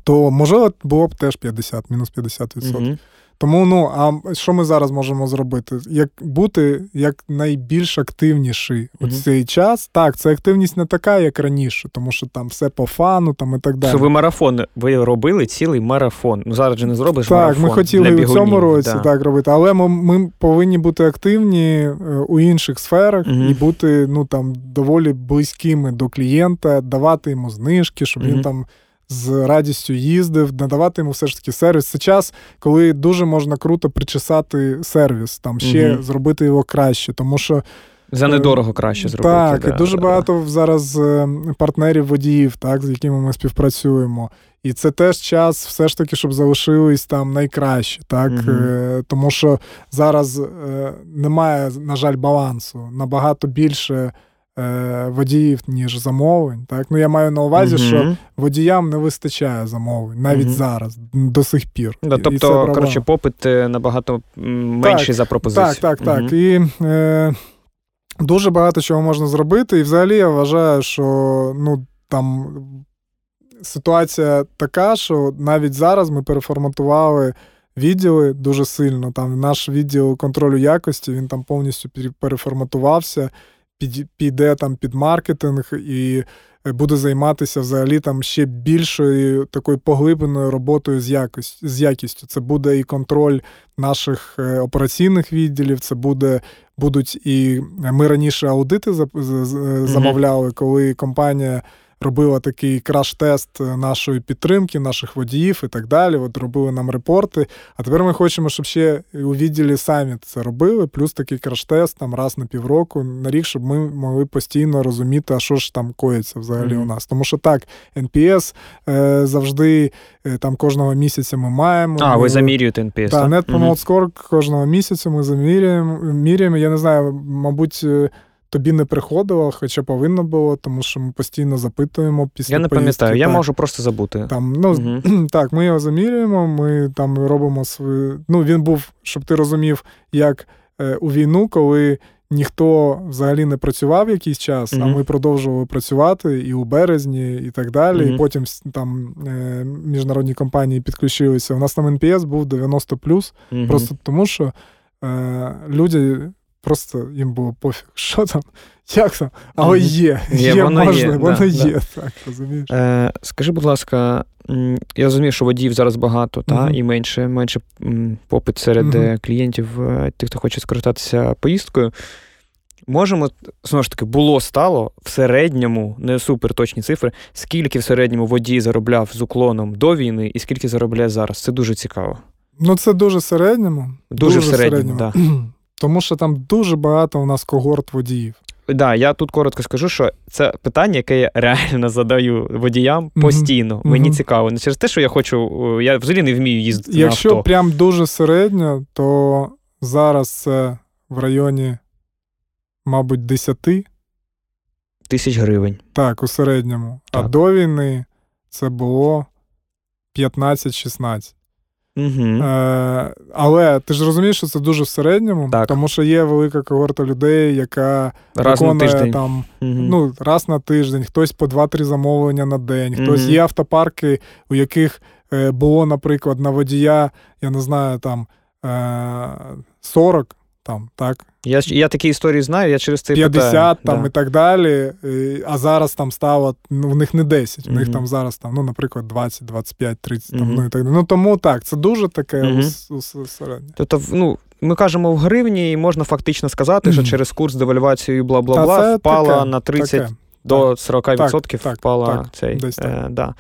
то можливо було б теж 50, мінус 50%. Mm-hmm. Тому ну а що ми зараз можемо зробити? Як бути як найбільш активніший у цей час? Так, це активність не така, як раніше, тому що там все по фану там і так далі. Що ви марафон ви робили цілий марафон. Ну зараз же не зробиш. Так, марафон ми хотіли для у цьому році да. так робити, але ми, ми повинні бути активні е, у інших сферах угу. і бути ну там доволі близькими до клієнта, давати йому знижки, щоб угу. він там з радістю їздив, надавати йому все ж таки сервіс. Це час, коли дуже можна круто причесати сервіс, там ще угу. зробити його краще, тому що. За недорого краще зробити. Так, да, і дуже да. багато зараз е, партнерів водіїв, так, з якими ми співпрацюємо. І це теж час, все ж таки, щоб залишились там найкращі, так угу. тому що зараз е, немає, на жаль, балансу. Набагато більше Е, водіїв, ніж замовлень. Так? Ну, Я маю на увазі, uh що водіям не вистачає замовлень навіть uh зараз, до сих пір. Да, тобто, коротше, попит е, набагато менший так, за пропозицію. Так, так, так. uh І е, дуже багато чого можна зробити. І взагалі я вважаю, що ну, там ситуація така, що навіть зараз ми переформатували. Відділи дуже сильно. Там наш відділ контролю якості він там повністю переформатувався піде там під маркетинг і е, буде займатися взагалі там ще більшою такою поглибленою роботою з якістю. з якістю. Це буде і контроль наших е, операційних відділів, це буде. Будуть і ми раніше аудити замовляли, коли компанія робила такий краш-тест нашої підтримки, наших водіїв і так далі. От робили нам репорти. А тепер ми хочемо, щоб ще у відділі самі це робили, плюс такий краш-тест там раз на півроку, на рік, щоб ми могли постійно розуміти, а що ж там коїться взагалі mm-hmm. у нас. Тому що так, NPS е, завжди е, там кожного місяця ми маємо. А, ви замірюєте NPS. Так, Net Promote Score кожного місяця ми замірюємо. Міряємо. Я не знаю, мабуть. Тобі не приходило, хоча повинно було, тому що ми постійно запитуємо після. Я не поїздки, пам'ятаю, я можу просто забути. Там, ну, угу. Так, ми його замірюємо, ми там робимо свою. Ну, він був, щоб ти розумів, як е, у війну, коли ніхто взагалі не працював якийсь час, mm-hmm. а ми продовжували працювати і у березні, і так далі. Mm-hmm. І потім там е, міжнародні компанії підключилися. У нас там НПС був 90 mm-hmm. просто тому що е, люди. Просто їм було пофіг, що там, як там, але є, є, є воно можна, є, воно да, є. Да. так, розумієш. Е, Скажи, будь ласка, я розумію, що водіїв зараз багато, та, uh-huh. і менше менше попит серед uh-huh. клієнтів, е, тих, хто хоче скористатися поїздкою. Можемо, знову ж таки, було стало в середньому, не супер точні цифри, скільки в середньому водій заробляв з уклоном до війни і скільки заробляє зараз. Це дуже цікаво. Ну, це дуже середньому. Дуже, дуже в середньому, так. Да. Тому що там дуже багато у нас когорт водіїв. Так, да, я тут коротко скажу, що це питання, яке я реально задаю водіям постійно. Mm-hmm. Мені mm-hmm. цікаво. Не через те, що я хочу, я взагалі не вмію їздити. Якщо на авто. прям дуже середньо, то зараз це в районі, мабуть, 10 тисяч гривень. Так, у середньому. Так. А до війни це було 15-16. Угу. Е, Але ти ж розумієш, що це дуже в середньому, так. тому що є велика когорта людей, яка раз виконує на там угу. ну, раз на тиждень, хтось по 2-3 замовлення на день, хтось угу. є автопарки, у яких е, було, наприклад, на водія, я не знаю, там 40 е, там, так? Я я такі історії знаю, я через це 50 питаю. там да. і так далі. А зараз там стало, ну, в них не 10, mm-hmm. в них там зараз, там, ну, наприклад, 20, 25, 30, mm-hmm. там, ну і так далі. Ну тому так, це дуже таке mm-hmm. середнє. Тобто, ну, ми кажемо в гривні, і можна фактично сказати, що через курс девальвацію бла бла бла впала таке, на 30. Таке. До 40% так, впала так, цей. Десь так. Е, да.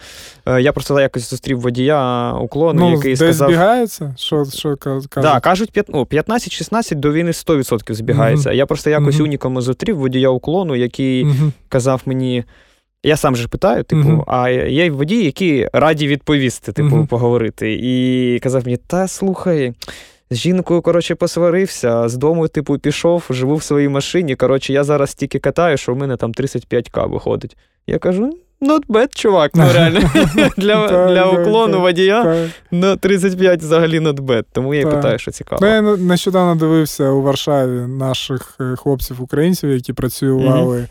е, Я просто якось зустрів водія уклону, ну, який десь сказав... збігається? Що що кажуть? Да, кажуть, 15-16 до війни 100% збігається. Mm-hmm. Я просто якось mm-hmm. унікому зустрів водія уклону, який mm-hmm. казав мені. Я сам же питаю, типу, uh-huh. а є водії, які раді відповісти, типу, uh-huh. поговорити. І казав мені: та слухай, з жінкою, коротше, посварився, з дому, типу, пішов, живу в своїй машині. Коротше, я зараз тільки катаю, що в мене там 35к виходить. Я кажу. Not bad, чувак, ну реально. Для для уклону водія на 35 взагалі not bad. Тому я і питаю, що цікаво. Ну, Я нещодавно дивився у Варшаві наших е, хлопців-українців, які працювали,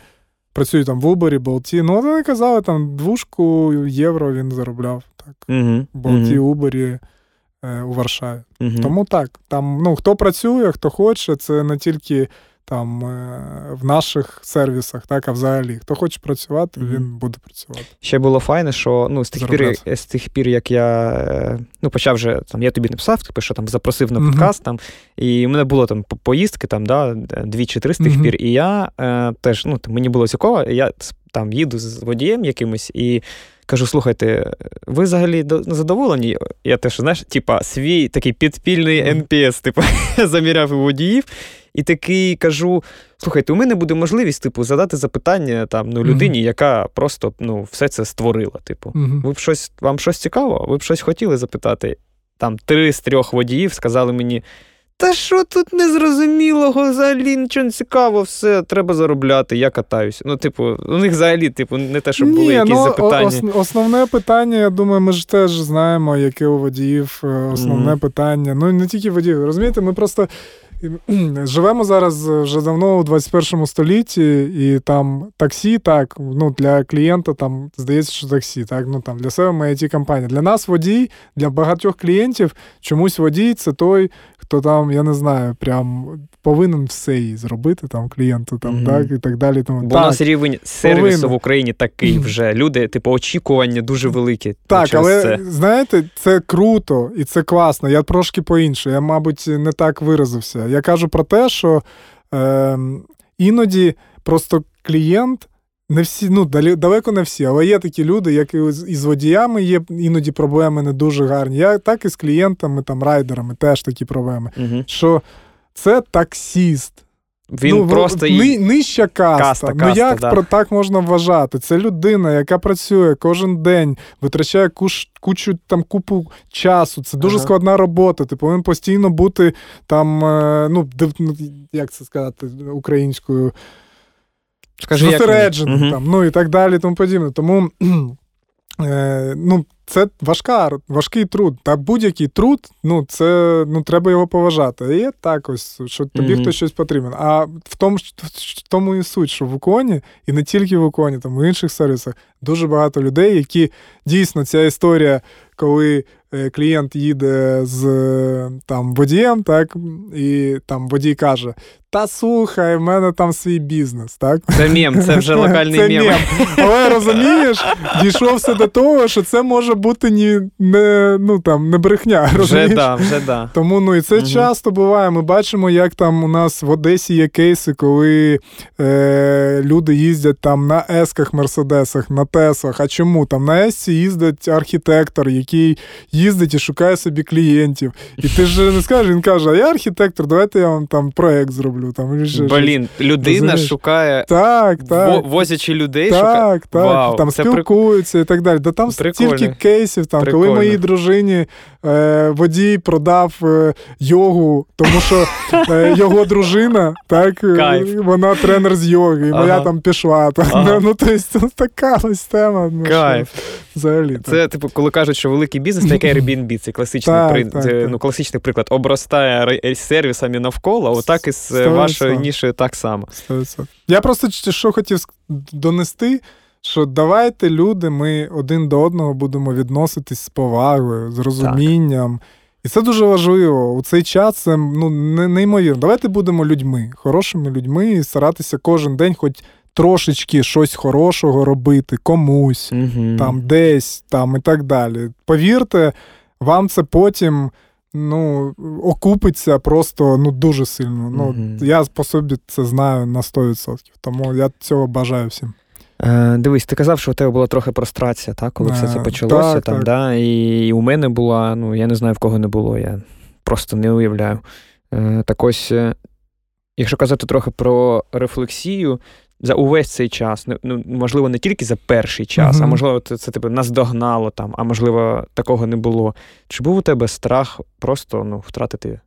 працюють там в Убері, Болті. Ну, вони казали, там двушку євро він заробляв. так. Болті, Убері. Е, у Варшаві. Угу. Тому так, там ну, хто працює, хто хоче, це не тільки там е, в наших сервісах, так, а взагалі, хто хоче працювати, угу. він буде працювати. Ще було файне, що ну, з тих пір, з тих пір, як я е, ну, почав вже там, я тобі написав, типу, що там запросив на подкаст, угу. там, і в мене було там поїздки, там, да, дві чи три з тих пір, і я е, теж ну, мені було цікаво, я там їду з водієм якимось і. Кажу, слухайте, ви взагалі задоволені? Я теж, знаєш, типа, свій такий підпільний НПС, типу, заміряв водіїв. І такий кажу: слухайте, у мене буде можливість, типу, задати запитання там ну, людині, mm-hmm. яка просто ну, все це створила. Типу, mm-hmm. ви б щось, вам щось цікаво? Ви б щось хотіли запитати? Там три з трьох водіїв сказали мені. Та що тут незрозумілого, взагалі нічого не цікаво, все, треба заробляти, я катаюся. Ну, типу, у них взагалі, типу, не те, щоб були Ні, якісь ну, запитання. Ос- основне питання, я думаю, ми ж теж знаємо, яке у водіїв е, основне mm-hmm. питання. Ну, не тільки водіїв, розумієте, ми просто Живемо зараз вже давно у 21 столітті, і там таксі, так, ну для клієнта там здається, що таксі, так, ну там для себе ми it компанія. Для нас водій, для багатьох клієнтів чомусь водій це той, хто там, я не знаю, прям повинен все їй зробити там клієнту, там, mm-hmm. так, і так далі. Тому, Бо так, у нас рівень сервісу повинен. в Україні такий вже. Люди, типу, очікування дуже великі. Так, але це. знаєте, це круто і це класно. Я трошки по-інше. Я, мабуть, не так виразився. Я кажу про те, що е, іноді просто клієнт. Не всі, ну далеко не всі, але є такі люди, як і з водіями є іноді проблеми не дуже гарні. Я так і з клієнтами, там, райдерами теж такі проблеми. Угу. Що це таксіст. Він ну, просто ни, нижча каста. каста ну каста, як да. про так можна вважати? Це людина, яка працює кожен день, витрачає куш, кучу там купу часу. Це дуже ага. складна робота. Ти повинен постійно бути там, е, ну, ну як це сказати, українською зосереджений, як... там, ну і так далі, тому подібне. Тому Е, ну, Це важка, важкий труд. Та будь-який труд, ну, це ну, треба його поважати. є так ось, що тобі mm-hmm. хтось щось потрібен. А в тому в тому і суть, що в Уконі, і не тільки в Уконі, там в інших сервісах дуже багато людей, які дійсно ця історія, коли Е, клієнт їде з там водієм, так, і там водій каже: Та слухай, в мене там свій бізнес. так? Це мєм, це вже локальний це мєм. Але розумієш, дійшовся до того, що це може бути ні, не ну, там, не брехня. розумієш? Вже да, вже да. Тому ну, і це угу. часто буває. Ми бачимо, як там у нас в Одесі є кейси, коли е, люди їздять там на есках, мерседесах, на Теслах. А чому? Там на Есці їздить архітектор, який їздить і шукає собі клієнтів. І ти ж не скажеш, він каже, а я архітектор, давайте я вам там проект зроблю. Там, Блін, людина Розумієш? шукає так, так. возячи людей, так, шукає. так, Вау, там спілкуються прик... і так далі. Да там Прикольно. стільки кейсів, там, коли моїй дружині е, водій продав е, йогу, тому що е, його дружина, так, е, Кайф. вона тренер з йоги, і ага. моя там пішла. Так, ага. Ну, тобто, така ось тема. Ну, Кайф. Що, взагалі. Це, типу, коли кажуть, що великий бізнес, таке Airbnb, це класичний так, при... так, так. ну, класичний приклад. Обростає сервісами навколо, отак і з 100%. вашою нішою так само. 100%. Я просто що хотів донести. Що давайте, люди, ми один до одного будемо відноситись з повагою, з розумінням. Так. І це дуже важливо. У цей час це ну, неймовірно. Давайте будемо людьми, хорошими людьми, і старатися кожен день, хоч трошечки щось хорошого робити комусь, угу. там десь там і так далі. Повірте, вам це потім ну, окупиться просто ну, дуже сильно. Ну, угу. Я по собі це знаю на 100%. Тому я цього бажаю всім. Е, Дивись, ти казав, що у тебе була трохи прострація, так, коли е, все це почалося. Так, там, так. Да? І, і у мене була, ну я не знаю в кого не було, я просто не уявляю. Е, Так ось, е, якщо казати трохи про рефлексію, за увесь цей час, ну, можливо, не тільки за перший час, uh-huh. а можливо, це, це тебе наздогнало там, а можливо, такого не було. Чи був у тебе страх просто ну, втратити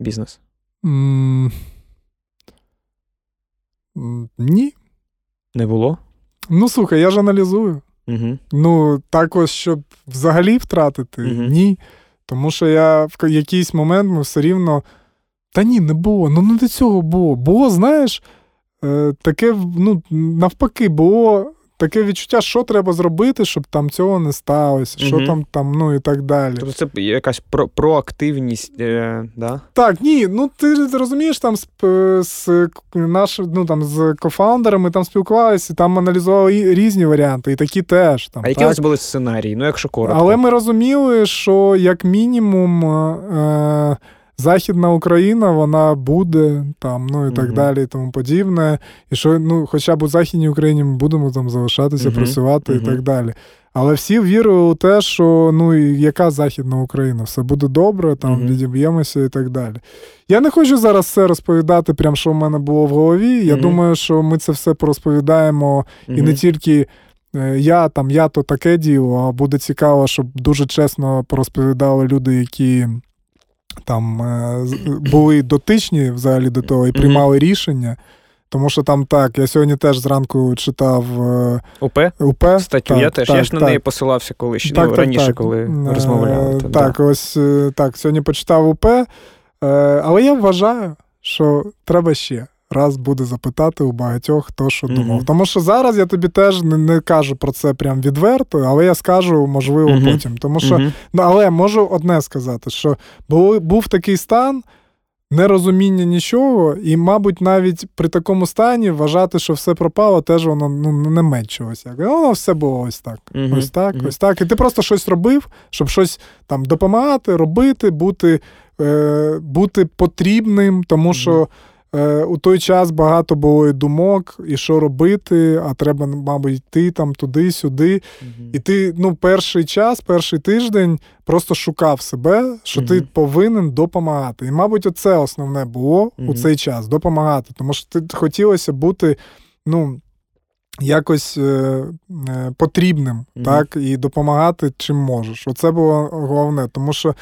бізнес? Mm. Ні. Не було? Ну, слухай, я ж аналізую. Угу. Ну, також, щоб взагалі втратити, угу. ні. Тому що я в якийсь момент ми все рівно. Та ні, не було. Ну не до цього було. Було, знаєш, таке ну, навпаки було таке відчуття, що треба зробити, щоб там цього не сталося, що угу. там там, ну і так далі. Тобто це якась про- проактивність, е, да? Так, ні, ну ти розумієш, там з з, наш, ну, там, з кофаундерами там спілкувалися, там аналізували різні варіанти, і такі теж. Там, А які у вас були сценарії? Ну, якщо коротко. Але ми розуміли, що як мінімум. Е, Західна Україна, вона буде там, ну і так mm-hmm. далі, і тому подібне. І що, ну, хоча б у Західній Україні ми будемо там залишатися, mm-hmm. працювати mm-hmm. і так далі. Але всі вірили у те, що ну і яка Західна Україна, все буде добре, там відіб'ємося і так далі. Я не хочу зараз все розповідати, прям що в мене було в голові. Я думаю, що ми це все порозповідаємо і не тільки. Е, я там, я то таке діло, а буде цікаво, щоб дуже чесно порозповідали люди, які там е, були дотичні взагалі до того і приймали рішення. Тому що там так, я сьогодні теж зранку читав е, УП? УП. Статтю так, я теж. Так, я ж на неї посилався коли ще ну, раніше, коли е, розмовляли. Так, ось так, сьогодні почитав УП, але я вважаю, що треба ще раз буде запитати у багатьох, хто що думав. Mm-hmm. Тому що зараз я тобі теж не, не кажу про це прям відверто, але я скажу, можливо, mm-hmm. потім. Тому що, mm-hmm. ну, але можу одне сказати, що був, був такий стан. Нерозуміння нічого, і, мабуть, навіть при такому стані вважати, що все пропало, теж воно ну, не меншилося. Воно все було ось так. Uh-huh, ось так, uh-huh. ось так. І ти просто щось робив, щоб щось там допомагати, робити, бути е, бути потрібним, тому що Е, у той час багато було і думок, і що робити, а треба, мабуть, йти там туди-сюди. mm І ти ну, перший час, перший тиждень просто шукав себе, що mm ти повинен допомагати. І, мабуть, оце основне було mm у цей час допомагати. Тому що ти хотілося бути, ну. Якось е, е, потрібним, mm-hmm. так, і допомагати чим можеш. Оце було головне, тому що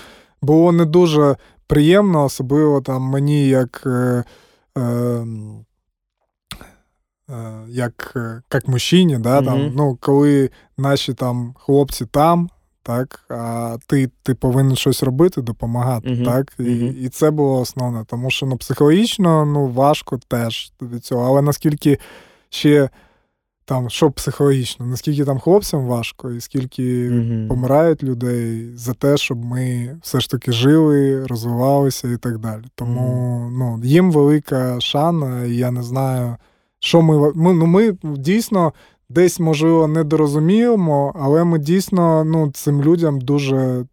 було не дуже приємно, особливо там мені, як е, як як мужчині, да, mm-hmm. ну, коли наші там хлопці там, так, а ти ти повинен щось робити, допомагати. Mm-hmm. так, І mm-hmm. і це було основне. Тому що ну, психологічно ну, важко теж від цього. Але наскільки ще там, що психологічно, наскільки там хлопцям важко, і скільки mm-hmm. помирають людей за те, щоб ми все ж таки жили, розвивалися і так далі. Тому ну, їм велика шана, і я не знаю, що ми ми, ну, ми дійсно. Десь, можливо, не дорозуміємо, але ми дійсно ну, цим людям дуже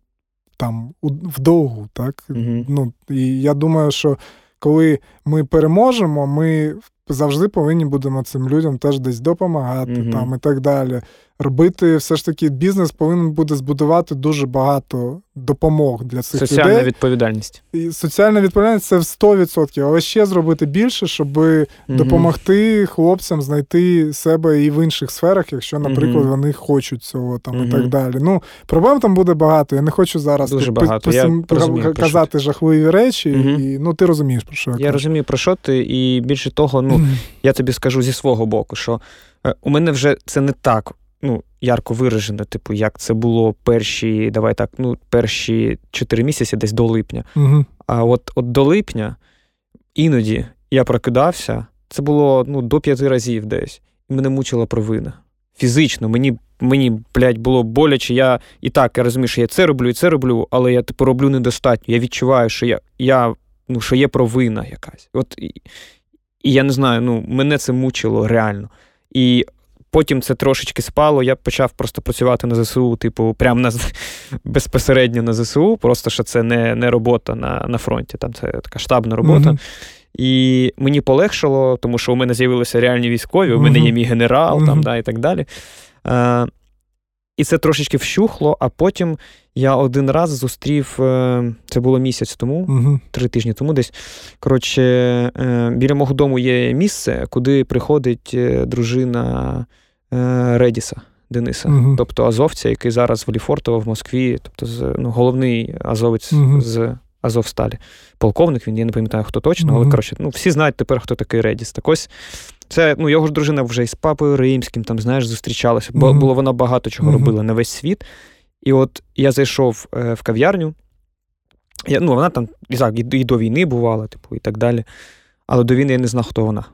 там вдовгу, так? Mm-hmm. Ну, І я думаю, що коли ми переможемо, ми завжди повинні будемо цим людям теж десь допомагати mm-hmm. там і так далі робити все ж таки бізнес повинен буде збудувати дуже багато допомог для цих Соціальна людей. Соціальна відповідальність. І Соціальна відповідальність це в 100%, але ще зробити більше, щоб угу. допомогти хлопцям знайти себе і в інших сферах, якщо, наприклад, угу. вони хочуть цього там угу. і так далі. Ну, проблем там буде багато. Я не хочу зараз дуже багато. Я розумію, казати жахливі речі, і ну ти розумієш про що я, я кажу. розумію про що ти, і більше того, ну я тобі скажу зі свого боку, що е, у мене вже це не так ну, ярко виражено, типу, як це було перші, давай так, ну, перші чотири місяці десь до липня. Угу. А от от до липня іноді я прокидався, це було ну, до п'яти разів десь, і мене мучила провина. Фізично, мені, мені, блядь, було боляче. Я і так я розумію, що я це роблю і це роблю, але я типу роблю недостатньо. Я відчуваю, що я, я ну, що є провина якась. От, І, і я не знаю, ну, мене це мучило реально. І Потім це трошечки спало. Я почав просто працювати на ЗСУ, типу, прямо на безпосередньо на ЗСУ, просто що це не не робота на на фронті, там це така штабна робота. Mm-hmm. І мені полегшало, тому що у мене з'явилися реальні військові, у mm-hmm. мене є мій генерал mm-hmm. там, да, і так далі. А, І це трошечки вщухло, а потім я один раз зустрів, е, це було місяць тому, три тижні тому десь. Коротше, е, біля мого дому є місце, куди приходить е, дружина. Е, Редіса Дениса, uh тобто азовця, який зараз в Ліфортово в Москві, тобто з, ну, головний азовець uh з Азовсталі. Полковник, він я не пам'ятаю, хто точно, але коротше, ну, всі знають тепер, хто такий Редіс. Так ось це ну, його ж дружина вже із папою римським, там, знаєш, зустрічалася, бо було вона багато чого робила на весь світ. І от я зайшов е, в кав'ярню. Я, ну, Вона там і так, і до війни бувала, типу, і так далі. Але до війни я не знав, хто вона.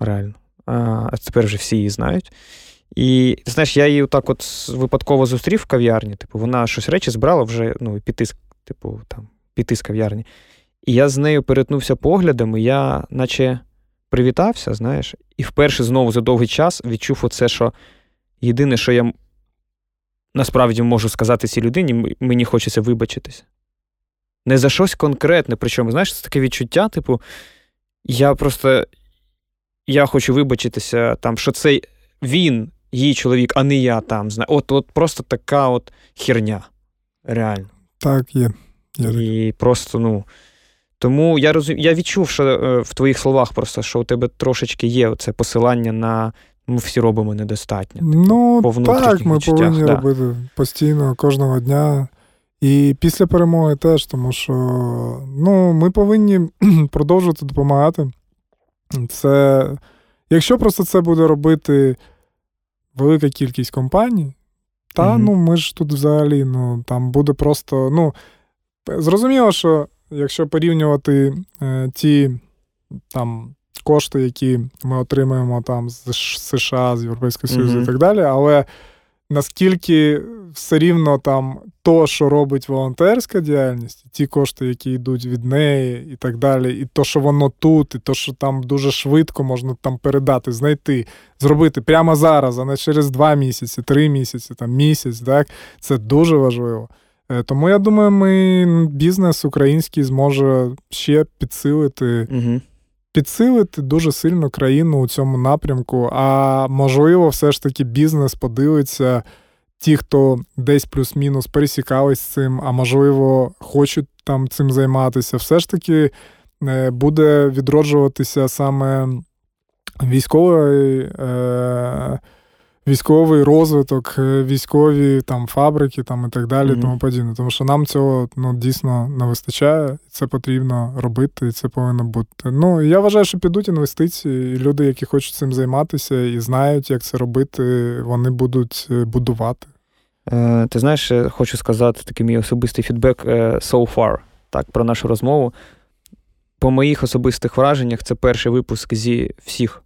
Реально а тепер вже всі її знають. І ти знаєш, я її так от випадково зустрів в кав'ярні. Типу, вона щось речі збрала вже ну, піти, типу, там, піти з кав'ярні. І я з нею перетнувся поглядами, я наче привітався, знаєш, і вперше знову за довгий час відчув оце, що єдине, що я насправді можу сказати цій людині, мені хочеться вибачитися. Не за щось конкретне, причому, знаєш, це таке відчуття, типу, я просто я хочу вибачитися, там, що це він, її чоловік, а не я там. От от просто така от херня. Реально. Так, є. є. І просто, ну. Тому я розум... я відчув, що е, в твоїх словах просто, що у тебе трошечки є це посилання на ми всі робимо недостатньо. Ну, по так, ми відчуттях. повинні да. робити постійно кожного дня. І після перемоги теж, тому що ну, ми повинні продовжувати допомагати. Це, Якщо просто це буде робити велика кількість компаній, та mm-hmm. ну ми ж тут взагалі ну, там буде просто. ну, Зрозуміло, що якщо порівнювати е, ті там кошти, які ми отримуємо там з США, з Європейського Союзу mm-hmm. і так далі, але наскільки все рівно там то, що робить волонтерська діяльність, ті кошти, які йдуть від неї, і так далі, і то, що воно тут, і то, що там дуже швидко можна там передати, знайти, зробити прямо зараз, а не через два місяці, три місяці, там місяць, так, це дуже важливо. Е, тому я думаю, ми бізнес український зможе ще підсилити. Угу підсилити дуже сильно країну у цьому напрямку. А можливо, все ж таки бізнес подивиться. Ті, хто десь плюс-мінус пересікались з цим, а можливо, хочуть там цим займатися, все ж таки е, буде відроджуватися саме військовий, е, військовий розвиток, е, військові там фабрики там і так далі, mm-hmm. тому подібне. Тому що нам цього ну, дійсно не вистачає, це потрібно робити, і це повинно бути. Ну, я вважаю, що підуть інвестиції, і люди, які хочуть цим займатися і знають, як це робити, вони будуть е, будувати. Е, Ти знаєш, хочу сказати такий мій особистий фідбек so far, так, про нашу розмову. По моїх особистих враженнях, це перший випуск зі всіх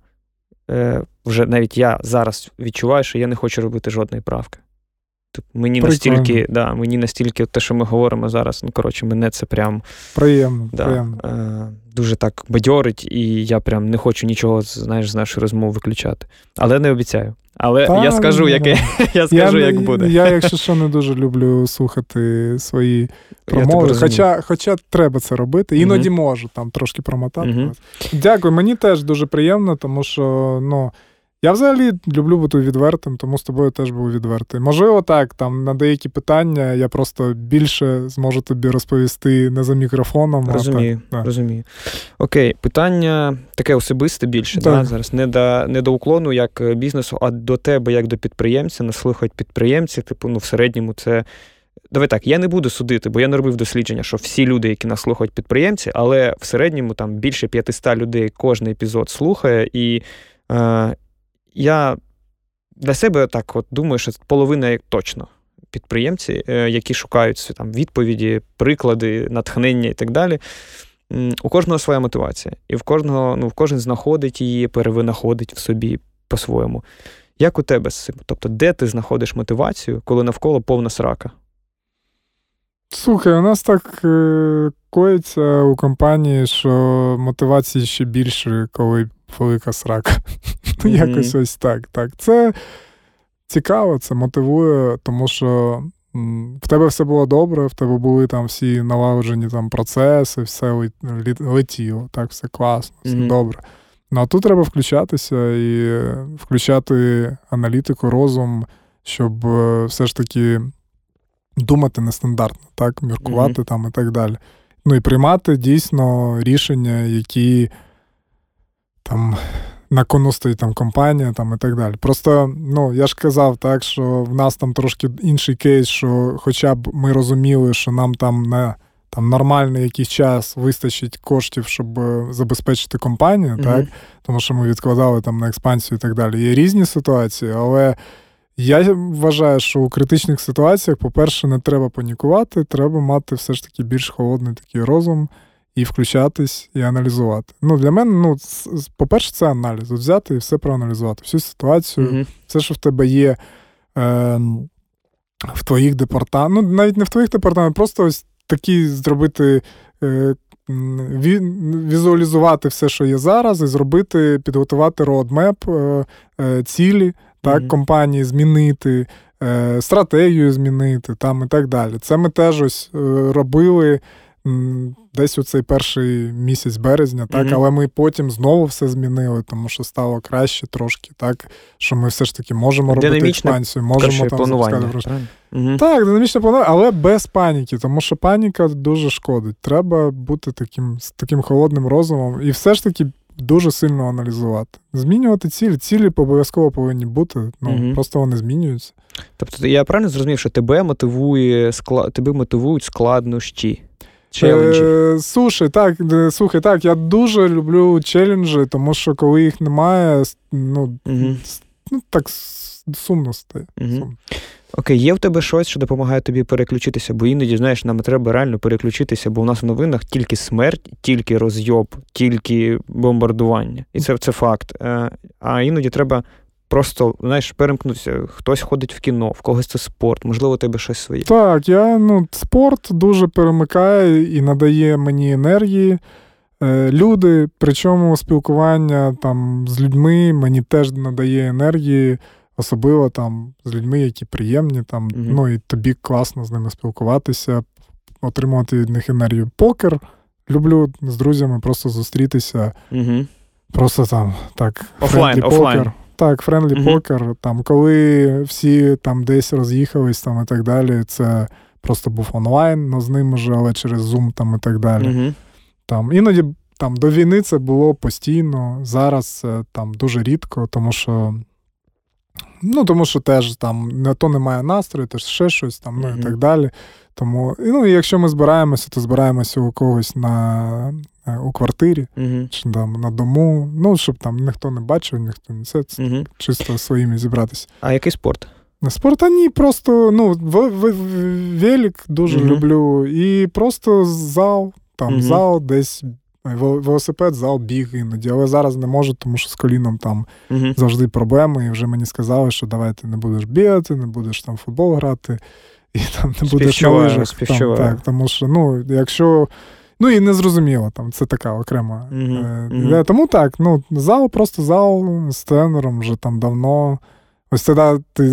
е, вже навіть я зараз відчуваю, що я не хочу робити жодної правки. Тобто мені Прикольно. настільки, да, мені настільки те, що ми говоримо зараз, ну коротше, мене це прям приємно. Да, приємно. Е, дуже так бадьорить, і я прям не хочу нічого знаєш, з нашої розмови виключати. Але не обіцяю. Але Та, я скажу, як, я скажу, я, як буде. Я, якщо що, не дуже люблю слухати свої промови. Хоча хоча треба це робити. Іноді угу. можу там трошки промотати. Угу. Дякую, мені теж дуже приємно, тому що ну, я взагалі люблю бути відвертим, тому з тобою теж був відвертий. Можливо, так, там на деякі питання я просто більше зможу тобі розповісти не за мікрофоном. Розумію, а так, розумію. Окей, питання таке особисте більше. Да, зараз не до не до уклону як бізнесу, а до тебе, як до підприємця, нас слухають підприємці. Типу, ну в середньому це. Давай так, я не буду судити, бо я не робив дослідження, що всі люди, які нас слухають підприємці, але в середньому там більше 500 людей кожен епізод слухає, і е, я для себе так от думаю, що половина точно підприємці, е, які шукають там відповіді, приклади, натхнення і так далі. У кожного своя мотивація, і в кожного, ну, в кожен знаходить її, перевинаходить в собі по-своєму. Як у тебе з цим? Тобто, де ти знаходиш мотивацію, коли навколо повна срака? Слухай, у нас так е, коїться у компанії, що мотивації ще більше, коли велика срака. Mm-hmm. Якось ось так. так. Це цікаво, це мотивує, тому що в тебе все було добре, в тебе були там всі налагоджені там процеси, все летіло, так, все класно, все mm-hmm. добре. Ну а тут треба включатися і включати аналітику, розум, щоб е, все ж таки думати нестандартно, так, міркувати mm-hmm. там і так далі. Ну і приймати дійсно рішення, які там на кону стоїть там компанія там і так далі. Просто, ну, я ж казав, так, що в нас там трошки інший кейс, що хоча б ми розуміли, що нам там на там нормальний якийсь час вистачить коштів, щоб е, забезпечити компанію, mm-hmm. так, тому що ми відкладали там на експансію і так далі. Є різні ситуації, але. Я вважаю, що у критичних ситуаціях, по-перше, не треба панікувати, треба мати все ж таки більш холодний такий розум і включатись, і аналізувати. Ну, Для мене, ну, по-перше, це аналіз. От взяти і все проаналізувати. Всю ситуацію, mm-hmm. все, що в тебе є е, в твоїх департаментах, ну, навіть не в твоїх департаментах, просто ось такі зробити. Е, Візуалізувати все, що є зараз, і зробити, підготувати роадмеп, е, е, цілі так, mm-hmm. компанії, змінити, е, стратегію змінити там і так далі. Це ми теж ось робили десь у цей перший місяць березня, так, mm-hmm. але ми потім знову все змінили, тому що стало краще трошки, так, що ми все ж таки можемо робити експансію, можемо там планування. Mm-hmm. Так, динамічне планування, але без паніки, тому що паніка дуже шкодить. Треба бути таким з таким холодним розумом і все ж таки. Дуже сильно аналізувати. Змінювати цілі. Цілі обов'язково повинні бути, ну mm просто вони змінюються. Тобто я правильно зрозумів, що тебе мотивує склад, тебе мотивують складнощі. Челенджі. Е, Слушай, так, слухай, так, я дуже люблю челенджі, тому що коли їх немає, ну, угу. ну так сумно стає. Угу. Сумно. Окей, є в тебе щось, що допомагає тобі переключитися, бо іноді, знаєш, нам треба реально переключитися, бо у нас в новинах тільки смерть, тільки розйоб, тільки бомбардування. І це це факт. Е, а іноді треба просто знаєш, перемкнутися. Хтось ходить в кіно, в когось це спорт, можливо, у тебе щось своє. Так, я ну, спорт дуже перемикає і надає мені енергії. Е, люди, причому спілкування там з людьми мені теж надає енергії, особливо там з людьми, які приємні, там, mm ну і тобі класно з ними спілкуватися, отримувати від них енергію. Покер. Люблю з друзями просто зустрітися. mm Просто там так. Офлайн, офлайн. Так, friendly mm-hmm. покер. Там, коли всі там десь роз'їхались там і так далі, це просто був онлайн, ну з ним вже, але через Zoom там і так далі. Mm-hmm. Там Іноді там до війни це було постійно. Зараз це там дуже рідко, тому що Ну, тому що теж там не то немає настрою, теж ще щось там, ну mm-hmm. і так далі. Тому, ну, і якщо ми збираємося, то збираємося у когось на, у квартирі mm-hmm. чи там на дому. Ну, щоб там ніхто не бачив, ніхто не це, це mm-hmm. чисто своїми зібратися. А який спорт? Спорт, а ні, просто ну, в, в, велик дуже люблю. І просто зал, там зал десь Велосипед, зал, біг іноді, але зараз не можу, тому що з коліном там uh завжди проблеми. І вже мені сказали, що давай ти не будеш бігати, не будеш там футбол грати, і там не будеш на лижах. Там, так, Тому що, ну, якщо. Ну і не зрозуміло, там це така окрема uh-huh. Е, Тому так, ну, зал, просто зал з тренером вже там давно. Ось тоді ти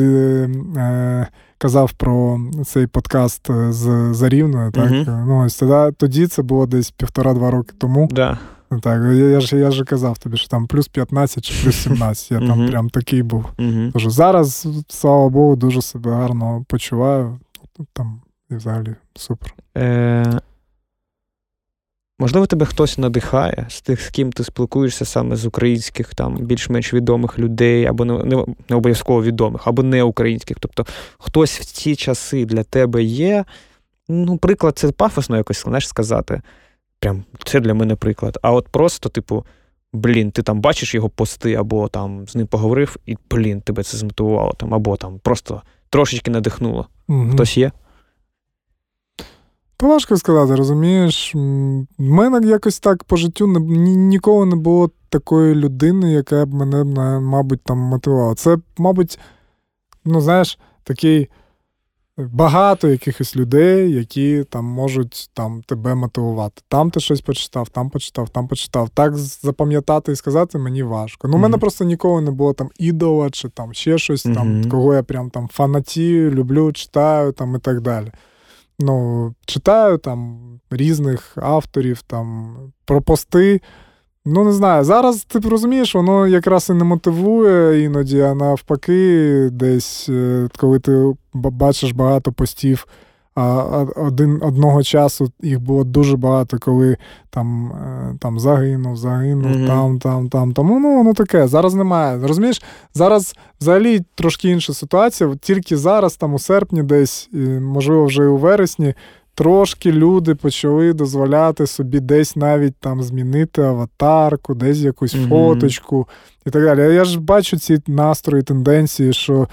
е, казав про цей подкаст е, з Зарівною. Так? Uh-huh. Ну, ось тоді, тоді це було десь півтора-два роки тому. Да. Так, я, я ж я ж казав тобі, що там плюс 15 чи плюс 17. Я там прям такий був. Тож зараз, слава Богу, дуже себе гарно почуваю. Там і взагалі супер. Можливо, тебе хтось надихає з тих, з ким ти спілкуєшся саме з українських, там більш-менш відомих людей, або не, не, не обов'язково відомих, або не українських. Тобто хтось в ці часи для тебе є. Ну, приклад, це пафосно якось знаєш, сказати. Прям це для мене приклад. А от просто, типу, блін, ти там бачиш його пости, або там з ним поговорив, і блін, тебе це змотивувало там, або там просто трошечки надихнуло. Угу. Хтось є? То важко сказати, розумієш? В мене якось так по життю не, ніколи не було такої людини, яка б мене, мабуть, там мотивувала. Це, мабуть, ну, знаєш, такий багато якихось людей, які там можуть там, тебе мотивувати. Там ти щось почитав, там почитав, там почитав. Так запам'ятати і сказати мені важко. Ну, у mm-hmm. мене просто ніколи не було там ідола, чи там ще щось, mm-hmm. там, кого я прям там фанатію, люблю, читаю там і так далі ну, читаю там різних авторів там про пости. Ну, не знаю, зараз ти розумієш, воно якраз і не мотивує іноді, а навпаки, десь, е, коли ти бачиш багато постів один, одного часу їх було дуже багато, коли там е, там загинув, загинув, mm-hmm. там, там, там. Тому ну, ну таке, зараз немає. Розумієш, зараз взагалі трошки інша ситуація. Тільки зараз, там у серпні, десь, можливо, вже і у вересні, трошки люди почали дозволяти собі десь навіть там змінити аватарку, десь якусь mm-hmm. фоточку і так далі. Я ж бачу ці настрої, тенденції, що.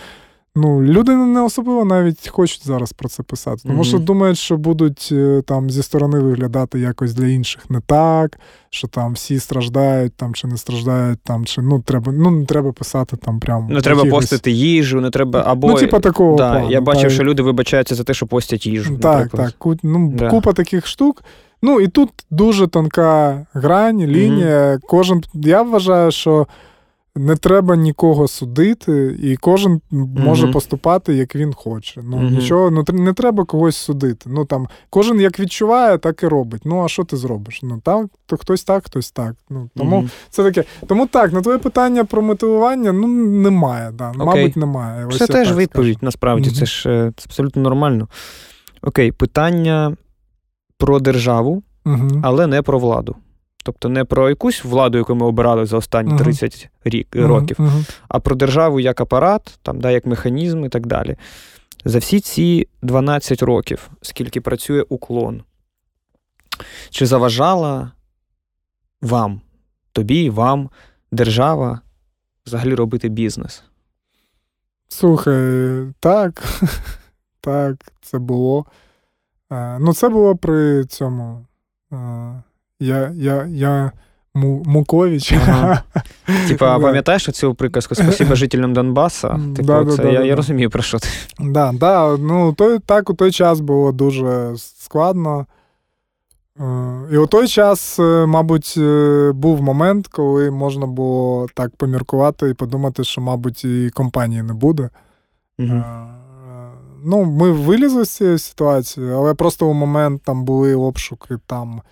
Ну, люди не особливо навіть хочуть зараз про це писати, тому mm-hmm. що думають, що будуть е, там зі сторони виглядати якось для інших не так, що там всі страждають, там чи не страждають, там чи ну треба ну не треба писати там прям. Не треба якихось... постити їжу, не треба або ну, типа такого. Да, плану, Я бачив, так. що люди вибачаються за те, що постять їжу. Так, наприклад. так. Ну, да. Купа таких штук. Ну і тут дуже тонка грань, лінія. Mm-hmm. Кожен я вважаю, що не треба нікого судити, і кожен може mm-hmm. поступати, як він хоче. Ну mm-hmm. нічого, ну не треба когось судити. Ну там кожен як відчуває, так і робить. Ну а що ти зробиш? Ну так, то хтось так, хтось так. Ну тому mm-hmm. це таке. Тому так, на твоє питання про мотивування ну немає. Да. Okay. Мабуть, немає. Ось Це теж відповідь. Скажу. Насправді це ж е, це абсолютно нормально. Окей, питання про державу, але не про владу. Тобто не про якусь владу, яку ми обирали за останні 30 рік, років, а про державу як апарат, там, да, як механізм і так далі. За всі ці 12 років, скільки працює уклон, чи заважала вам, тобі, вам, держава взагалі робити бізнес? Слухай, так, так, це було. Е, ну, це було при цьому. Я я, я Мукович. Ага. Типа, пам'ятаєш цю приказку Спасибо жителям Донбаса? Типу, да, це, да, я да, я розумію, про що ти. Да, да, ну, той, Так, у той час було дуже складно. Е, і у той час, е, мабуть, е, був момент, коли можна було так поміркувати і подумати, що, мабуть, і компанії не буде. Угу. Ну, Ми вилізли з цієї ситуації, але просто у момент там були обшуки там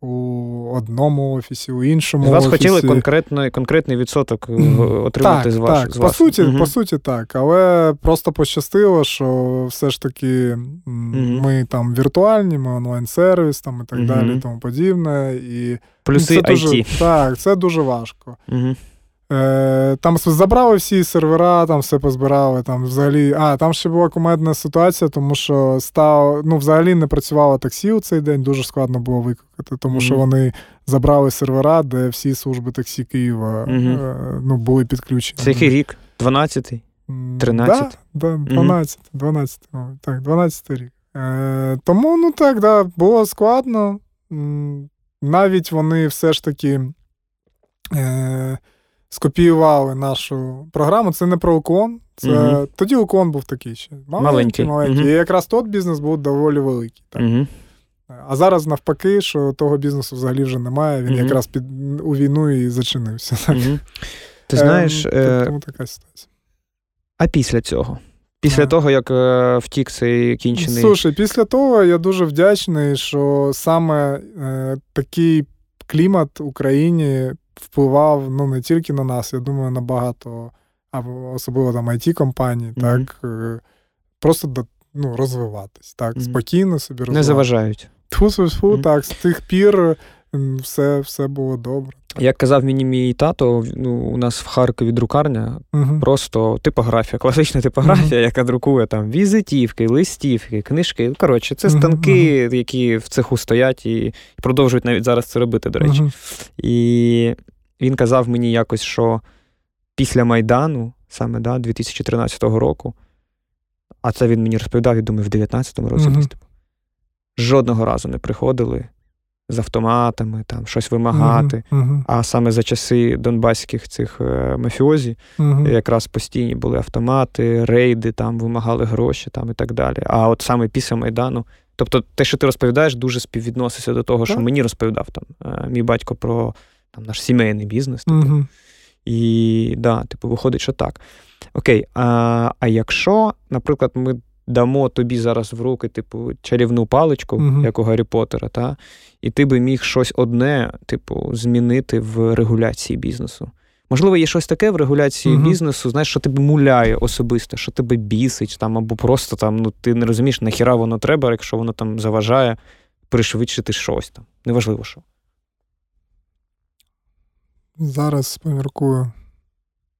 у одному офісі, у іншому. З вас офісі. хотіли конкретно, конкретний відсоток отримати так, з вас. Так, з по суті, угу. по суті, так. Але просто пощастило, що все ж таки угу. ми там віртуальні, ми онлайн-сервіс там і так угу. далі, і тому подібне. І Плюси це IT. Дуже, так, це дуже важко. Е, Там забрали всі сервера, там все позбирали. Там взагалі. А, там ще була кумедна ситуація, тому що став, ну, взагалі не працювало таксі у цей день, дуже складно було викликати, тому mm-hmm. що вони забрали сервера, де всі служби таксі Києва mm-hmm. е, ну, були підключені. Це який рік? 12-й? 13? Да, да, 12, 12, mm-hmm. так, 12 рік. Е, Тому, ну так, да, було складно. Навіть вони все ж таки. Е, скопіювали нашу програму. Це не про уклон. Це uh тоді уклон був такий ще. Маленький. маленький. uh І якраз тот бізнес був доволі великий. Так. uh А зараз навпаки, що того бізнесу взагалі вже немає. Він якраз під у війну і зачинився. Ти знаєш, е, тому така ситуація. А після цього? Після yeah. того, як е, втік цей кінчений. Слушай, після того я дуже вдячний, що саме е, такий клімат в Україні впливав ну, не тільки на нас, я думаю, на багато, або особливо там it компанії mm-hmm. так, е, просто ну, розвиватись, так, mm-hmm. спокійно собі розвивати Не заважають. Тьфу-тьфу, mm-hmm. так, з тих пір все все було добре. Як казав мені мій тато, ну, у нас в Харкові друкарня, uh-huh. просто типографія, класична типографія, uh-huh. яка друкує там візитівки, листівки, книжки. Коротше, це станки, uh-huh. які в цеху стоять і продовжують навіть зараз це робити, до речі. І він казав мені якось, що після Майдану, саме да, 2013 року, а це він мені розповідав, я думаю, в 19-му році, uh-huh. жодного разу не приходили з автоматами, там щось вимагати. Uh-huh. А саме за часи донбаських цих е, мафіозі якраз постійні були автомати, рейди, там вимагали гроші там і так далі. А от саме після Майдану. Тобто, те, що ти розповідаєш, дуже співвідноситься до того, що мені розповідав там е, мій батько про там наш сімейний бізнес. Типу. Uh-huh. І да, типу, виходить, що так. Окей, а а якщо, наприклад, ми дамо тобі зараз в руки, типу, чарівну паличку, uh-huh. як у Гаррі Поттера, та, і ти би міг щось одне, типу, змінити в регуляції бізнесу. Можливо, є щось таке в регуляції uh-huh. бізнесу, знаєш, що тебе муляє особисто, що тебе бісить, там, або просто там, ну, ти не розумієш, нахіра воно треба, якщо воно там заважає пришвидшити щось там. Неважливо що. Зараз поміркую.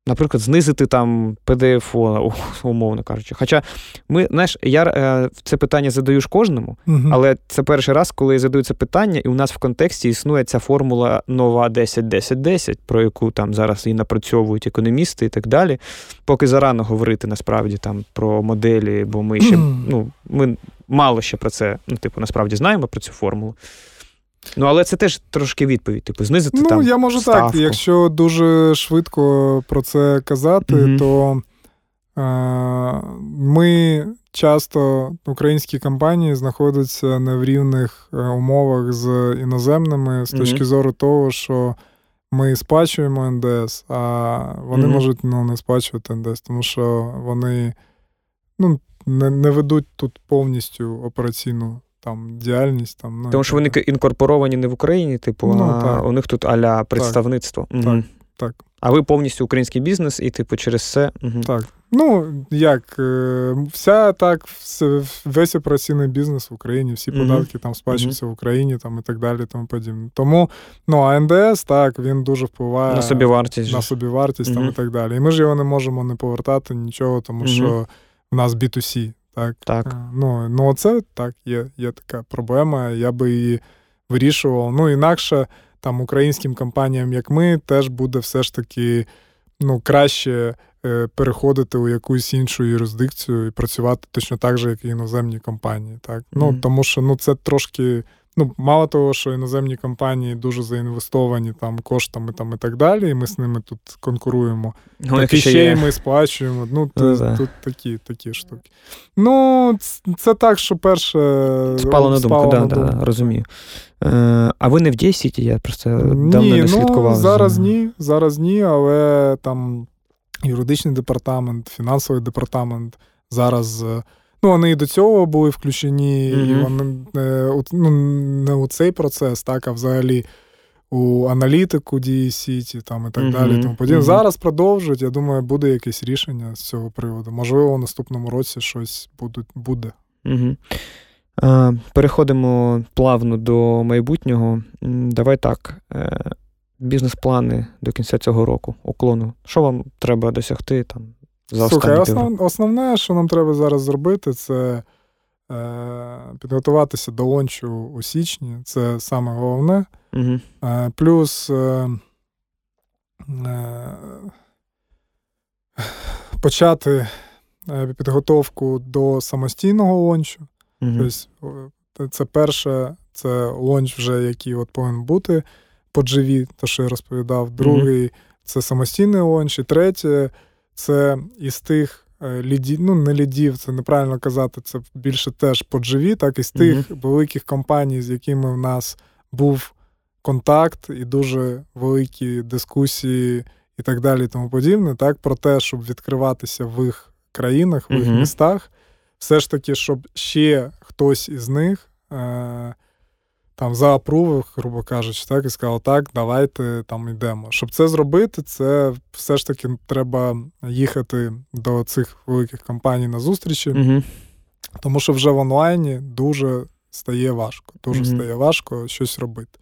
Наприклад, знизити там PDF, умовно кажучи. Хоча ми, знаєш, я е, це питання задаю ж кожному, uh але це перший раз, коли я задаю це питання, і у нас в контексті існує ця формула нова 10-10-10, про яку там зараз і напрацьовують економісти і так далі. Поки зарано говорити насправді там про моделі, бо ми ще ну, ми мало ще про це, ну, типу, насправді знаємо про цю формулу. Ну, але це теж трошки відповідь, типу, знизити. Ну, там я можу ставку. так. Якщо дуже швидко про це казати, mm-hmm. то е, ми часто, українські компанії, знаходяться не в рівних е, умовах з іноземними з точки mm-hmm. зору того, що ми сплачуємо НДС, а вони mm-hmm. можуть ну, не сплачувати НДС, тому що вони ну, не, не ведуть тут повністю операційну там діяльність. Там, ну, Тому що вони інкорпоровані не в Україні, типу, ну, а так. у них тут аля представництво. Так, угу. так, А ви повністю український бізнес, і, типу, через це. Угу. Так. Ну, як, е, вся так, весь операційний бізнес в Україні, всі податки там сплачуються в Україні там, і так далі. тому подібне. Тому ну, а НДС, так, він дуже впливає на собівартість. На собівартість там, і так далі. І ми ж його не можемо не повертати нічого, тому що в нас B2C. Так. так. Е, ну, ну це так, є є така проблема. Я би її вирішував. Ну, інакше там українським компаніям, як ми, теж буде все ж таки ну, краще е, переходити у якусь іншу юрисдикцію і працювати точно так же, як і іноземні компанії. Так? Mm-hmm. Ну, Тому що ну, це трошки Ну, мало того, що іноземні компанії дуже заінвестовані там коштами там і так далі, і ми з ними тут конкуруємо. Ну, так і ще й ми сплачуємо. Ну, ну тут, тут такі такі штуки. Ну, це так, що перше. Спало на думку, да, да, розумію. Е, А ви не в Дєсіті? Я просто давно ні, не ну, слідкував. Ну, зараз ні, зараз ні, але там юридичний департамент, фінансовий департамент зараз. Ну, вони і до цього були включені, mm-hmm. і вони е, ну, не у цей процес, так, а взагалі у аналітику дії Сіті там і так mm-hmm. далі. Тому подібне. Mm-hmm. Зараз продовжують. Я думаю, буде якесь рішення з цього приводу. Можливо, у наступному році щось буде. Переходимо плавно до майбутнього. Давай так. Е, бізнес-плани до кінця цього року уклону? Що вам треба досягти там за Слухай, основ, основне, що нам треба зараз зробити, це е, підготуватися до лончу у січні. Це саме головне. Угу. Е, плюс е, е, почати е, підготовку до самостійного лончу. Угу. Тобто, це перше, це лонч, вже який от повинен бути по GV, то що я розповідав. Другий mm-hmm. це самостійний лонч. І третє це із тих е, лідів, ну не лідів, це неправильно казати, це більше теж по GV, так і з тих mm-hmm. великих компаній, з якими в нас був контакт і дуже великі дискусії і так далі, і тому подібне, так, про те, щоб відкриватися в їх країнах, в їх mm-hmm. містах. Все ж таки, щоб ще хтось із них е, там заапрував, грубо кажучи, так, і сказав, так, давайте там йдемо. Щоб це зробити, це все ж таки треба їхати до цих великих компаній на зустрічі, mm тому що вже в онлайні дуже стає важко. Дуже mm стає важко щось робити.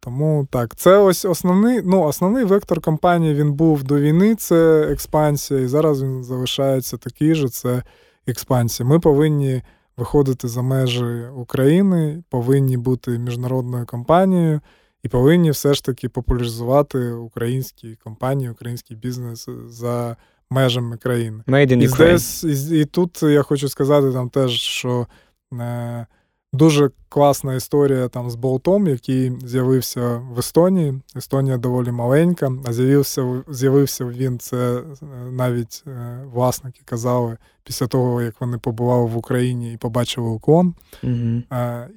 Тому так, це ось основний ну, основний вектор компанії він був до війни, це експансія, і зараз він залишається такий же, це експансія. Ми повинні виходити за межі України, повинні бути міжнародною компанією і повинні все ж таки популяризувати українські компанії, український бізнес за межами країни. Made in і, здесь, і, і тут я хочу сказати там теж, що. Е, Дуже класна історія там з болтом, який з'явився в Естонії. Естонія доволі маленька, а з'явився з'явився він це е, навіть е, власники казали після того, як вони побували в Україні і побачили уклон. Угу.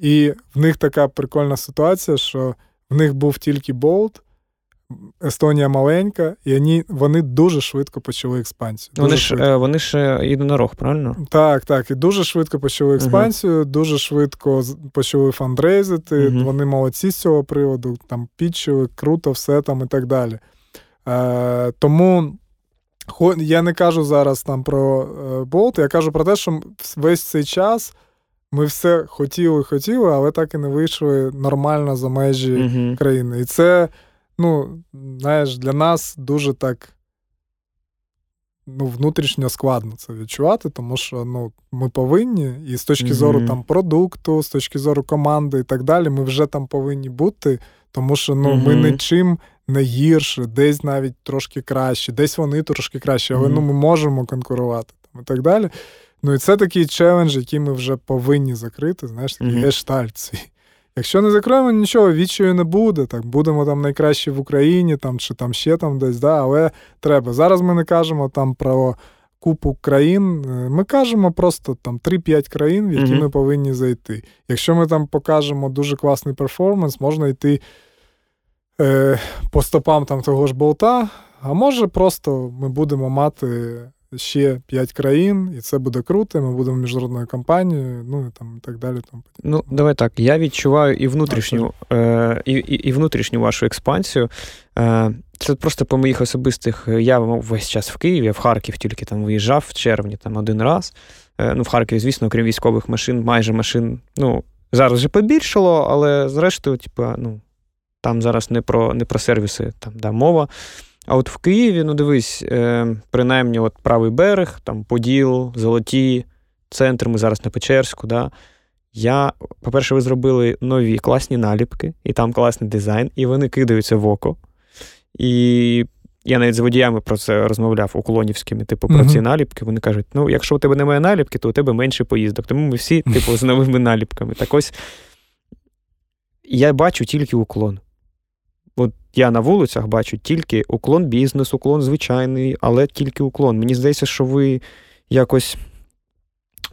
І в них така прикольна ситуація, що в них був тільки болт. Естонія маленька, і вони вони дуже швидко почали експансію. Дуже вони ж е, вони ж єдинорог, правильно? Так, так. І дуже швидко почали експансію, uh-huh. дуже швидко почали фандрейзити. Uh-huh. Вони молодці з цього приводу, там підчили, круто, все там і так далі. Е, Тому я не кажу зараз там про болт, я кажу про те, що весь цей час. Ми все хотіли, хотіли, але так і не вийшли нормально за межі uh-huh. країни. І це ну, знаєш, для нас дуже так ну, внутрішньо складно це відчувати, тому що ну, ми повинні, і з точки mm-hmm. зору там продукту, з точки зору команди і так далі, ми вже там повинні бути, тому що ну, mm-hmm. ми нічим не гірше, десь навіть трошки краще, десь вони трошки краще, але mm-hmm. ну, ми можемо конкурувати там, і так далі. Ну і це такий челендж, який ми вже повинні закрити, знаєш, такий гештальт свій. Якщо не закроємо, нічого, відчаю не буде. Так, Будемо там найкращі в Україні там, чи там ще там десь, да, але треба. Зараз ми не кажемо там про купу країн, е, ми кажемо просто там 3-5 країн, в які mm-hmm. ми повинні зайти. Якщо ми там покажемо дуже класний перформанс, можна йти е, по стопам там того ж болта, а може просто ми будемо мати ще п'ять країн, і це буде круто. Ми будемо міжнародною компанією, ну і там і так далі. Там ну давай так. Я відчуваю і внутрішню, е, і, і, і внутрішню вашу експансію. Е, Це просто по моїх особистих. Я весь час в Києві, я в Харків тільки там виїжджав в червні там один раз. Е, Ну, в Харкові, звісно, окрім військових машин, майже машин. Ну, зараз вже побільшало, але зрештою, типу, ну. Там зараз не про не про сервіси там да, мова. А от в Києві, ну дивись, е, принаймні, от правий берег, там Поділ, Золоті, центр, ми зараз на Печерську. Да? Я, по-перше, ви зробили нові класні наліпки, і там класний дизайн, і вони кидаються в око. І я навіть з водіями про це розмовляв уклонівськими, типу, про uh-huh. ці наліпки. Вони кажуть: ну, якщо у тебе немає наліпки, то у тебе менше поїздок. Тому ми всі, типу, з новими наліпками. Так ось я бачу тільки уклон. Я на вулицях бачу тільки уклон бізнес, уклон звичайний, але тільки уклон. Мені здається, що ви якось,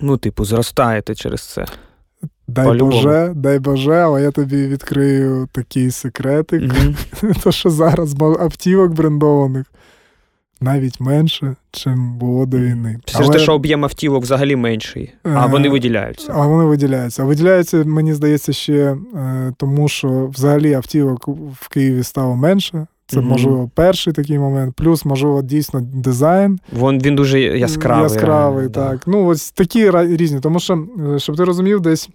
ну, типу, зростаєте через це. Дай По-любому. Боже, дай Боже, але я тобі відкрию такий секретик. Mm-hmm. То, що зараз автівок брендованих навіть менше, чим було до війни. Це ж те, що об'єм автівок взагалі менший, а вони виділяються. А вони виділяються. А виділяються, мені здається, ще е, тому, що взагалі автівок в Києві стало менше. Це, можливо, перший такий момент. Плюс, можливо, дійсно дизайн. Вон він дуже яскравий. Яскравий, так. Да. Ну, ось такі різні. Тому що, е, щоб ти розумів, десь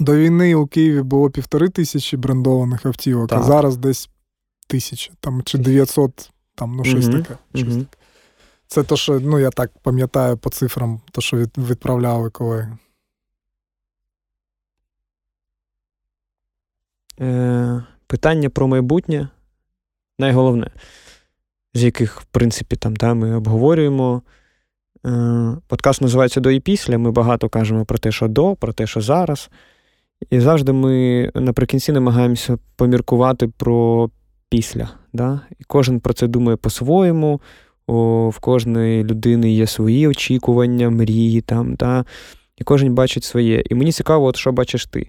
до війни у Києві було півтори тисячі брендованих автівок, так. а зараз десь тисяч там, чи 900, там, ну, щось таке. Щось таке. Це то, що ну, я так пам'ятаю по цифрам, то, що від, відправляли колеги. Е, Питання про майбутнє найголовне, з яких, в принципі, там та, ми обговорюємо. Е, Подкаст називається До і після. Ми багато кажемо про те, що до, про те, що зараз. І завжди ми наприкінці намагаємося поміркувати про після. Да? І кожен про це думає по-своєму. О, В кожної людини є свої очікування, мрії там, да? і кожен бачить своє. І мені цікаво, от що бачиш ти.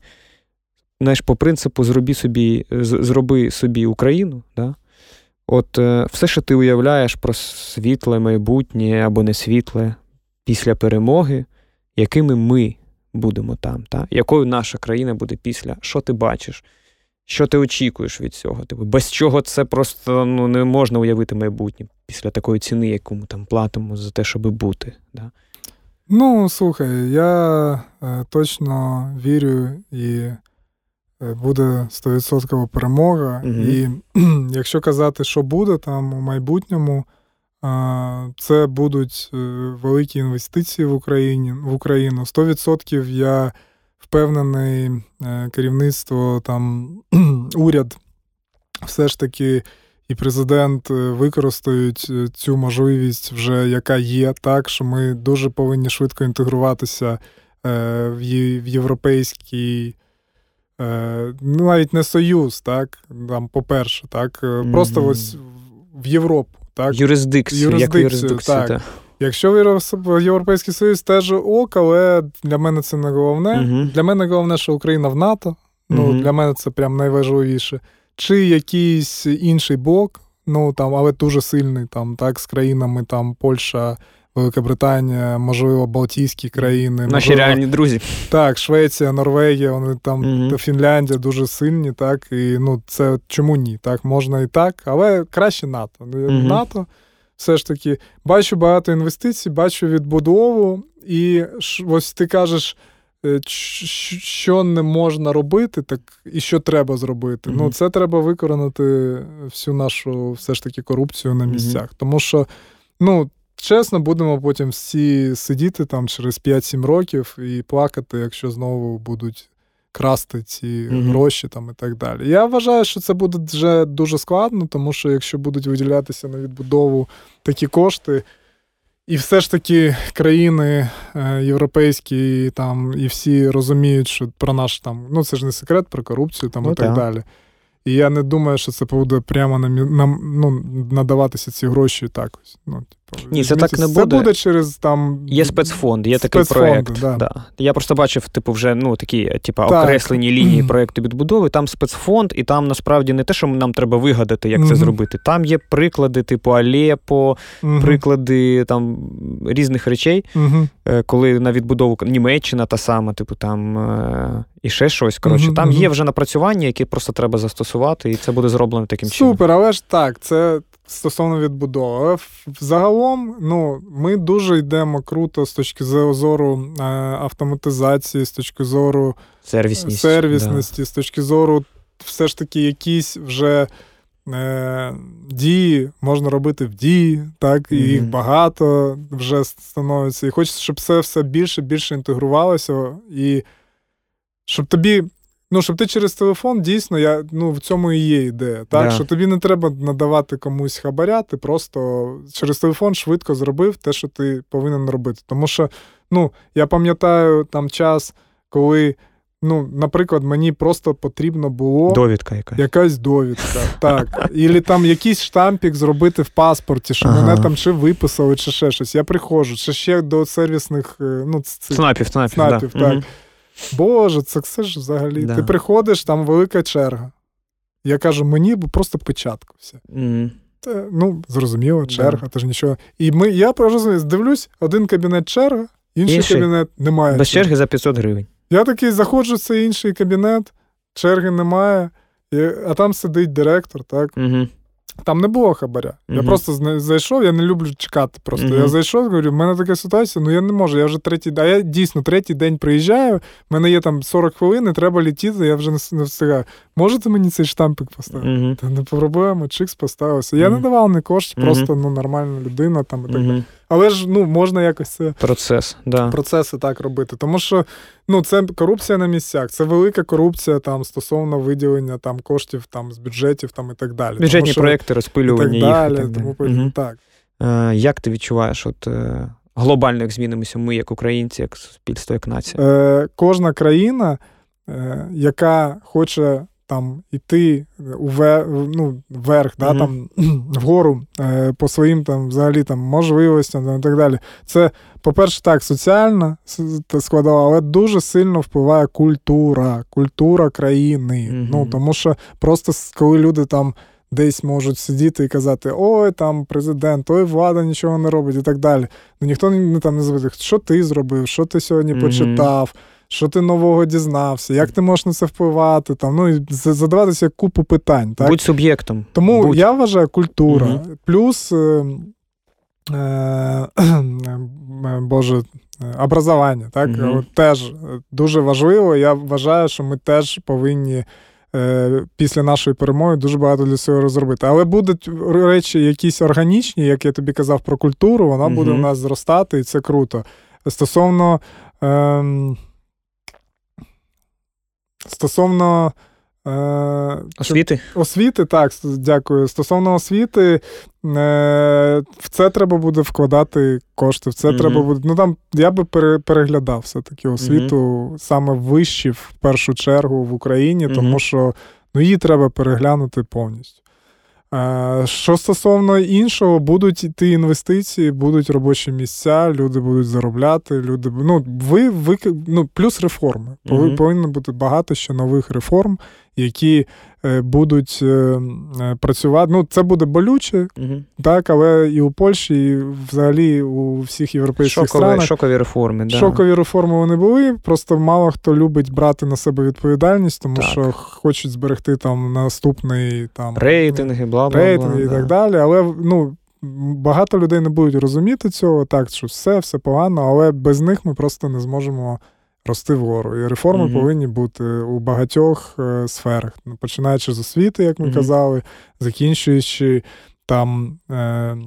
Знаєш, по принципу, зроби собі зроби собі Україну. Да? От е, все, що ти уявляєш про світле майбутнє або не світле після перемоги, якими ми будемо там, та? якою наша країна буде після, що ти бачиш, що ти очікуєш від цього? Типу, без чого це просто ну, не можна уявити майбутнє після такої ціни, яку ми там платимо за те, щоб бути. Да? Ну, слухай, я е, точно вірю і е, буде 100% перемога. Угу. І якщо казати, що буде там у майбутньому, е, це будуть великі інвестиції в Україні в Україну. 100% я впевнений, е, керівництво там уряд все ж таки і президент е, використають е, цю можливість, вже яка є, так що ми дуже повинні швидко інтегруватися в європейський. Ну, навіть не союз, так, там, по-перше, так, просто mm-hmm. ось в Європу. так. Юрисдикцію, Юрисдикцію, як юрисдикцію, так. Якщо в Європейський Союз теж ок, але для мене це не головне. Uh-huh. Для мене головне, що Україна в НАТО. Ну, uh-huh. Для мене це прям найважливіше. Чи якийсь інший блок, ну там, але дуже сильний, там, так, з країнами там Польща, Велика Британія, можливо, Балтійські країни. Наші можливо, реальні друзі. Так, Швеція, Норвегія, вони там, uh-huh. Фінляндія дуже сильні, так. І ну, це чому ні? Так, можна і так, але краще НАТО. НАТО все ж таки бачу багато інвестицій, бачу відбудову, і ось ти кажеш, е, що не можна робити, так і що треба зробити. Mm-hmm. Ну, це треба виконати всю нашу все ж таки корупцію на місцях. Mm-hmm. Тому що, ну. Чесно, будемо потім всі сидіти там через 5-7 років і плакати, якщо знову будуть красти ці mm-hmm. гроші там і так далі. Я вважаю, що це буде вже дуже складно, тому що якщо будуть виділятися на відбудову такі кошти, і все ж таки країни е, європейські там і всі розуміють, що про наш там, ну це ж не секрет про корупцію там ну, і так, так далі. І я не думаю, що це буде прямо нам, нам ну, надаватися ці гроші так ось. Ну, Ні, це так не буде. Це буде через там. Є спецфонд, є такий проєкт. Да. Да. Я просто бачив, типу, вже ну, такі, типу, окреслені лінії проєкту відбудови. Там спецфонд, і там насправді не те, що нам треба вигадати, як mm-hmm. це зробити. Там є приклади, типу Алепо, mm-hmm. приклади там різних речей, mm-hmm. коли на відбудову Німеччина та сама, типу, там. Е, і ще щось. Коротше, там є вже напрацювання, які просто треба застосувати, і це буде зроблено таким чином. Супер, але ж так, це стосовно відбудови. Загалом, ну, ми дуже йдемо круто з точки зору е, автоматизації, з точки зору сервісність, сервісності, да. з точки зору, все ж таки, якісь вже. Е, дії можна робити в дії, так, і mm-hmm. їх багато вже становиться. І хочеться, щоб це все більше більше інтегрувалося, і щоб тобі, ну, щоб ти через телефон дійсно, я, ну, в цьому і є ідея. Так, yeah. що тобі не треба надавати комусь хабаря, ти просто через телефон швидко зробив те, що ти повинен робити. Тому що, ну, я пам'ятаю там час, коли. Ну, наприклад, мені просто потрібно було довідка якась якась довідка. так. Ілі там якийсь штампік зробити в паспорті, що ага. мене там чи виписали, чи ще щось. Я приходжу, чи ще до сервісних ну, цих... снапів, снапів, снапів да. так. Угу. Боже, це все ж взагалі. Да. Ти приходиш, там велика черга. Я кажу, мені просто печатку все. Mm. Та, ну, зрозуміло, черга, да. ж нічого. І ми, я розумію, дивлюсь, один кабінет черга, інший, інший. кабінет немає. Без черги за 500 гривень. Я такий заходжу в цей інший кабінет, черги немає, і, а там сидить директор, так? Угу. Там не було хабаря. Mm-hmm. Я просто зайшов, я не люблю чекати. Просто mm-hmm. я зайшов, говорю, в мене така ситуація, ну я не можу. Я вже третій а я дійсно третій день приїжджаю, в мене є там 40 хвилин, і треба літіти, я вже не, не встигаю. Можете мені цей штампик поставити? Mm-hmm. Та не попробуємо, чикс поставився. Я не давав ні кошти, просто ну, нормальна людина там і так далі. Але ж ну, можна якось це процес, да. процеси так робити. Тому що ну, це корупція на місцях, це велика корупція там стосовно виділення там коштів там з бюджетів там і так далі. Бюджетні тому, що... проекти розпилювання. І так далі. Їх, і так тому далі. Угу. так. Е, Як ти відчуваєш? от... Е... Глобально як змінимося ми, як українці, як суспільство, як нація? Е, Кожна країна, е, яка хоче там іти увер, ну, вверх, да, mm-hmm. там, вгору е, по своїм там взагалі там можливостям там, і так далі. Це, по-перше, так, соціальна складова, але дуже сильно впливає культура, культура країни. Mm-hmm. Ну, Тому що просто коли люди там. Десь можуть сидіти і казати, ой, там президент, ой, влада нічого не робить і так далі. Ну ніхто не там не звати, що ти зробив, що ти сьогодні mm-hmm. почитав, що ти нового дізнався, як ти можеш на це впливати, там, ну, і задаватися купу питань. Так? Будь суб'єктом. Тому Будь. я вважаю культура. Угу. Плюс, е, е, Боже, образування. Так? Угу. Теж дуже важливо. Я вважаю, що ми теж повинні. Е, після нашої перемоги дуже багато для цього розробити. Але будуть речі якісь органічні, як я тобі казав про культуру, вона буде у нас зростати, і це круто. Стосовно ем, Стосовно е, освіти, освіти, так, дякую. Стосовно освіти, е, в це треба буде вкладати кошти. В це mm треба буде. Ну там я би переглядав все-таки освіту mm саме вищі, в першу чергу в Україні, тому що ну, її треба переглянути повністю. Що стосовно іншого, будуть йти інвестиції, будуть робочі місця, люди будуть заробляти, люди ну, ви, ви ну, плюс реформи. Угу. Повинно бути багато ще нових реформ, які е, будуть е, е, працювати. Ну, це буде болюче, угу. так, але і у Польщі, і взагалі у всіх європейських шокові, странах шокові реформи. Да. Шокові реформи вони були. Просто мало хто любить брати на себе відповідальність, тому так. що хочуть зберегти там наступний там рейтинги, бла бла рейтинги і да. так далі. Але ну. Багато людей не будуть розуміти цього, так що все, все погано, але без них ми просто не зможемо рости вгору. І реформи mm-hmm. повинні бути у багатьох е, сферах, ну, починаючи з освіти, як ми mm-hmm. казали, закінчуючи там е,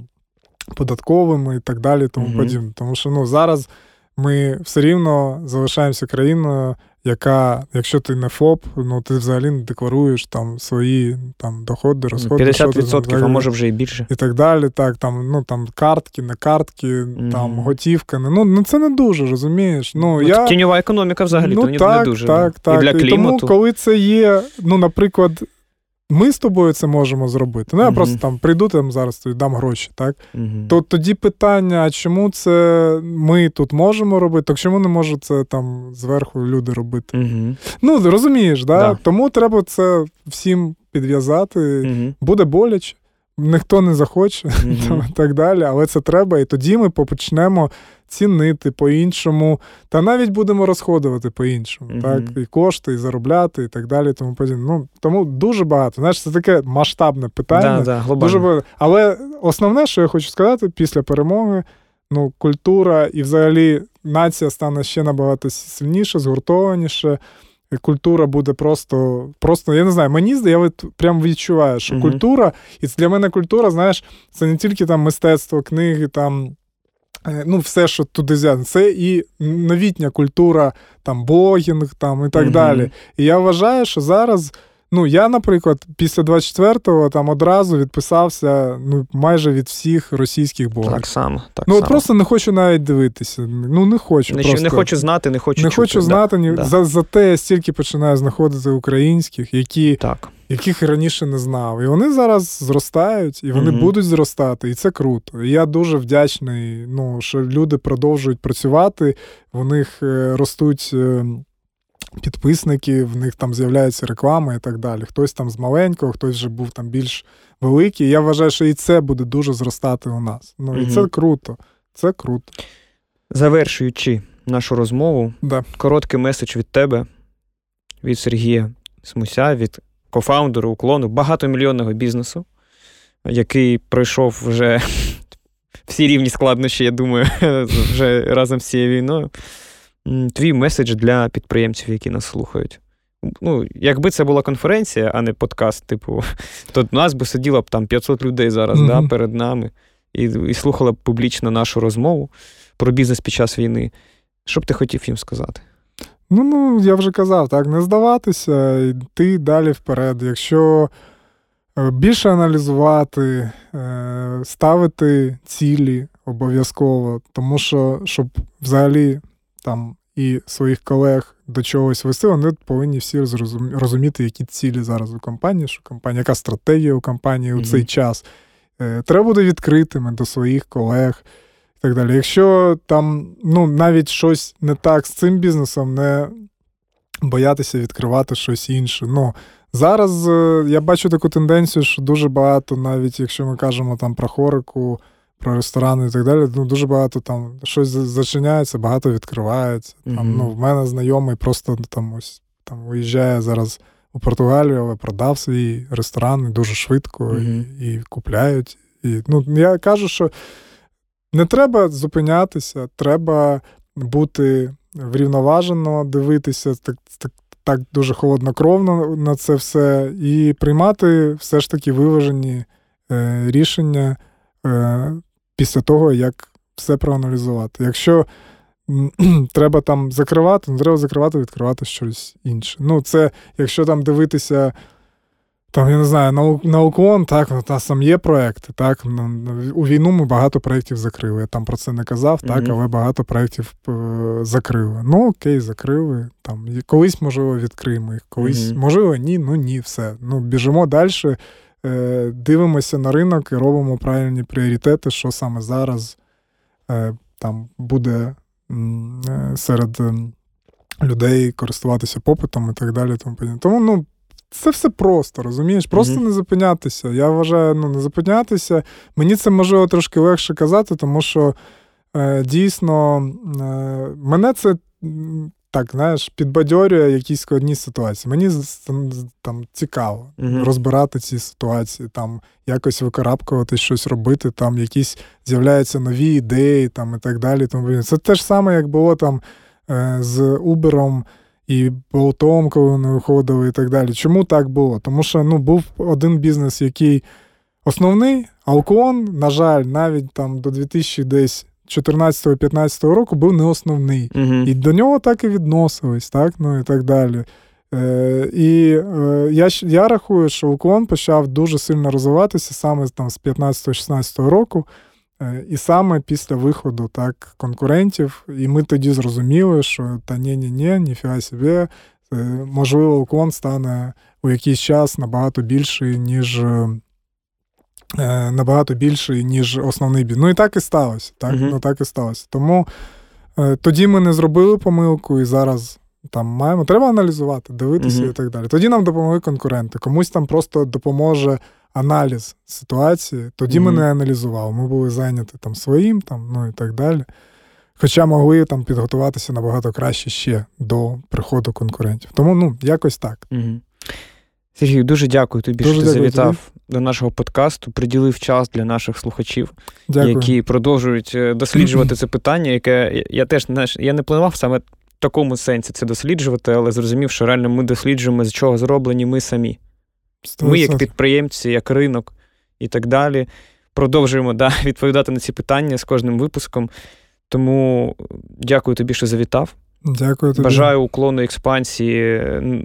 податковими і так далі, тому mm-hmm. подібне. Тому що ну, зараз ми все рівно залишаємося країною, яка, якщо ти не ФОП, ну ти взагалі не декларуєш там свої там доходи, розходи. 50%, там, а може вже і більше. І так далі. Так, там, ну там картки, не картки, mm-hmm. там готівка. Ну, ну це не дуже, розумієш. Ну, ну я... Тіньова економіка взагалі ну, то так, не дуже. Так, ну. так. І для клімату. І тому, коли це є, ну, наприклад. Ми з тобою це можемо зробити. Ну, я uh-huh. просто там прийду там зараз тобі дам гроші, так? Uh-huh. То тоді питання: а чому це ми тут можемо робити, так чому не можуть це там зверху люди робити? Uh-huh. Ну, розумієш, да? да? тому треба це всім підв'язати. Буде боляче ніхто не захоче mm-hmm. і так далі, але це треба. І тоді ми почнемо цінити по-іншому, та навіть будемо розходувати по-іншому. Mm-hmm. Так, І кошти, і заробляти, і так далі. Тому подібне. Ну, тому дуже багато. Знаєш, це таке масштабне питання. Да, да, дуже багато. Але основне, що я хочу сказати, після перемоги. Ну, культура і взагалі нація стане ще набагато сильніше, згуртованіше культура буде просто, просто, я не знаю, мені я от прям відчуваю, що uh культура, і для мене культура, знаєш, це не тільки там мистецтво, книги, там. Е, ну, все, що туди взяти, це і новітня культура, там богінг, там, і так uh далі. І я вважаю, що зараз Ну, я, наприклад, після 24-го там одразу відписався ну, майже від всіх російських блогів. Так само. так Ну, само. просто не хочу навіть дивитися. Ну, не хочу. Не, просто. не хочу знати, не хочу Не чути. хочу знати. Ні... Да. За, Зате я стільки починаю знаходити українських, які, так. яких раніше не знав. І вони зараз зростають, і вони mm будуть зростати, і це круто. І я дуже вдячний, ну, що люди продовжують працювати, в них е, ростуть. Підписники, в них там з'являється реклама і так далі. Хтось там з маленького, хтось вже був там більш великий. Я вважаю, що і це буде дуже зростати у нас. Ну і угу. це круто. Це круто. Завершуючи нашу розмову, да. короткий меседж від тебе, від Сергія Смуся, від кофаундера уклону багатомільйонного бізнесу. який пройшов вже всі рівні складнощі, я думаю, вже разом з цією війною. Твій меседж для підприємців, які нас слухають. Ну, Якби це була конференція, а не подкаст, типу, то в нас би сиділо б там 500 людей зараз mm-hmm. да, перед нами і і слухала б публічно нашу розмову про бізнес під час війни. Що б ти хотів їм сказати? Ну, ну я вже казав, так, не здаватися, йти далі вперед. Якщо е, більше аналізувати, е, ставити цілі обов'язково, тому що, щоб взагалі там і своїх колег до чогось вести, вони повинні всі розуміти, які цілі зараз у компанії, що компанія, яка стратегія у компанії у цей час. Е, треба бути відкритими до своїх колег і так далі. Якщо там ну, навіть щось не так з цим бізнесом, не боятися відкривати щось інше. Ну, Зараз е, я бачу таку тенденцію, що дуже багато, навіть якщо ми кажемо там про хорику, про ресторани і так далі, ну дуже багато там щось зачиняється, багато відкривається. Там, mm-hmm. ну, В мене знайомий просто там ось там виїжджає зараз у Португалію, але продав свій ресторан дуже швидко mm-hmm. і, і купляють. І, ну, Я кажу, що не треба зупинятися, треба бути врівноважено, дивитися так, так, так дуже холоднокровно на це все, і приймати все ж таки виважені е, рішення е, після того, як все проаналізувати. Якщо треба там закривати, не треба закривати, відкривати щось інше. Ну, це якщо там дивитися. Там, я не знаю, наук, наукон, так, у нас там є проекти. так, У війну ми багато проєктів закрили. Я там про це не казав, так, mm-hmm. але багато проєктів е, закрили. Ну, окей, закрили. Там, Колись, можливо, відкриємо їх, колись, mm-hmm. можливо, ні, ну ні, все. Ну, Біжимо далі, дивимося на ринок і робимо правильні пріоритети, що саме зараз е, там буде е, серед людей користуватися попитом і так далі. Тому, тому ну, це все просто, розумієш? Просто mm-hmm. не зупинятися. Я вважаю, ну, не зупинятися. Мені це можливо трошки легше казати, тому що е, дійсно е, мене це так, знаєш, підбадьорює якісь складні ситуації. Мені там цікаво mm-hmm. розбирати ці ситуації, там якось викарабкувати, щось робити, там якісь з'являються нові ідеї там, і так далі. Тому Це те ж саме, як було там е, з Uber і болтом, коли вони виходили, і так далі. Чому так було? Тому що ну, був один бізнес, який основний, Алкон, на жаль, навіть там до 2014-15 року був не основний. Угу. І до нього так і відносились, так? Ну і так далі. Е, І е, я я рахую, що уклон почав дуже сильно розвиватися саме там з 15-16 року. Е, і саме після виходу так, конкурентів, і ми тоді зрозуміли, що та ні ні ні ніфіга собі, е, можливо, уклон стане у якийсь час набагато більший, ніж е, набагато більший, ніж основний бій. Ну і так і сталося. Так, uh ну, так і сталося. Тому тоді ми не зробили помилку, і зараз там маємо. Треба аналізувати, дивитися uh і так далі. Тоді нам допомогли конкуренти. Комусь там просто допоможе аналіз ситуації, тоді mm-hmm. ми не аналізували. Ми були зайняті там своїм, там, ну і так далі. Хоча могли там підготуватися набагато краще ще до приходу конкурентів. Тому ну, якось так. Угу. Сергій, дуже дякую тобі, дуже що ти завітав тобі. до нашого подкасту, приділив час для наших слухачів, дякую. які продовжують е, досліджувати це питання, яке я теж я не планував саме в такому сенсі це досліджувати, але зрозумів, що реально ми досліджуємо, з чого зроблені ми самі. 100%. Ми, як підприємці, як ринок і так далі, продовжуємо да, відповідати на ці питання з кожним випуском. Тому дякую тобі, що завітав. Дякую тобі. Бажаю уклону експансії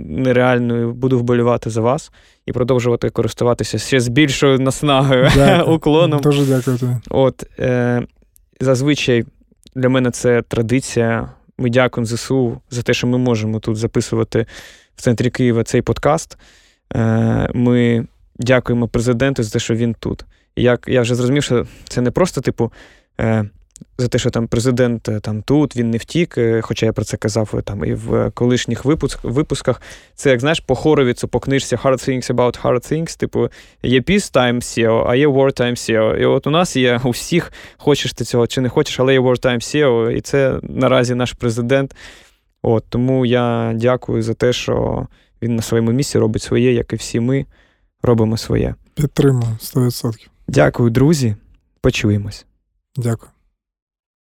нереальної. Буду вболівати за вас і продовжувати користуватися ще з більшою наснагою уклоном. Дуже дякую тобі. От, е, Зазвичай для мене це традиція. Ми дякуємо ЗСУ за те, що ми можемо тут записувати в центрі Києва цей подкаст. Е, ми дякуємо президенту за те, що він тут. Як я вже зрозумів, що це не просто, типу, е, за те, що там президент е, там тут, він не втік, хоча я про це казав там і в колишніх випусках. Це, як знаєш, по хоровіцу, по книжці Hard Things About Hard Things, типу, є Peacetime SEO, а є Wartime SEO. І от у нас є у всіх, хочеш ти цього чи не хочеш, але є Wartime SEO, і це наразі наш президент. От, Тому я дякую за те, що він на своєму місці робить своє, як і всі ми робимо своє. Підтримую 100%. Дякую, друзі. Почуємось. Дякую.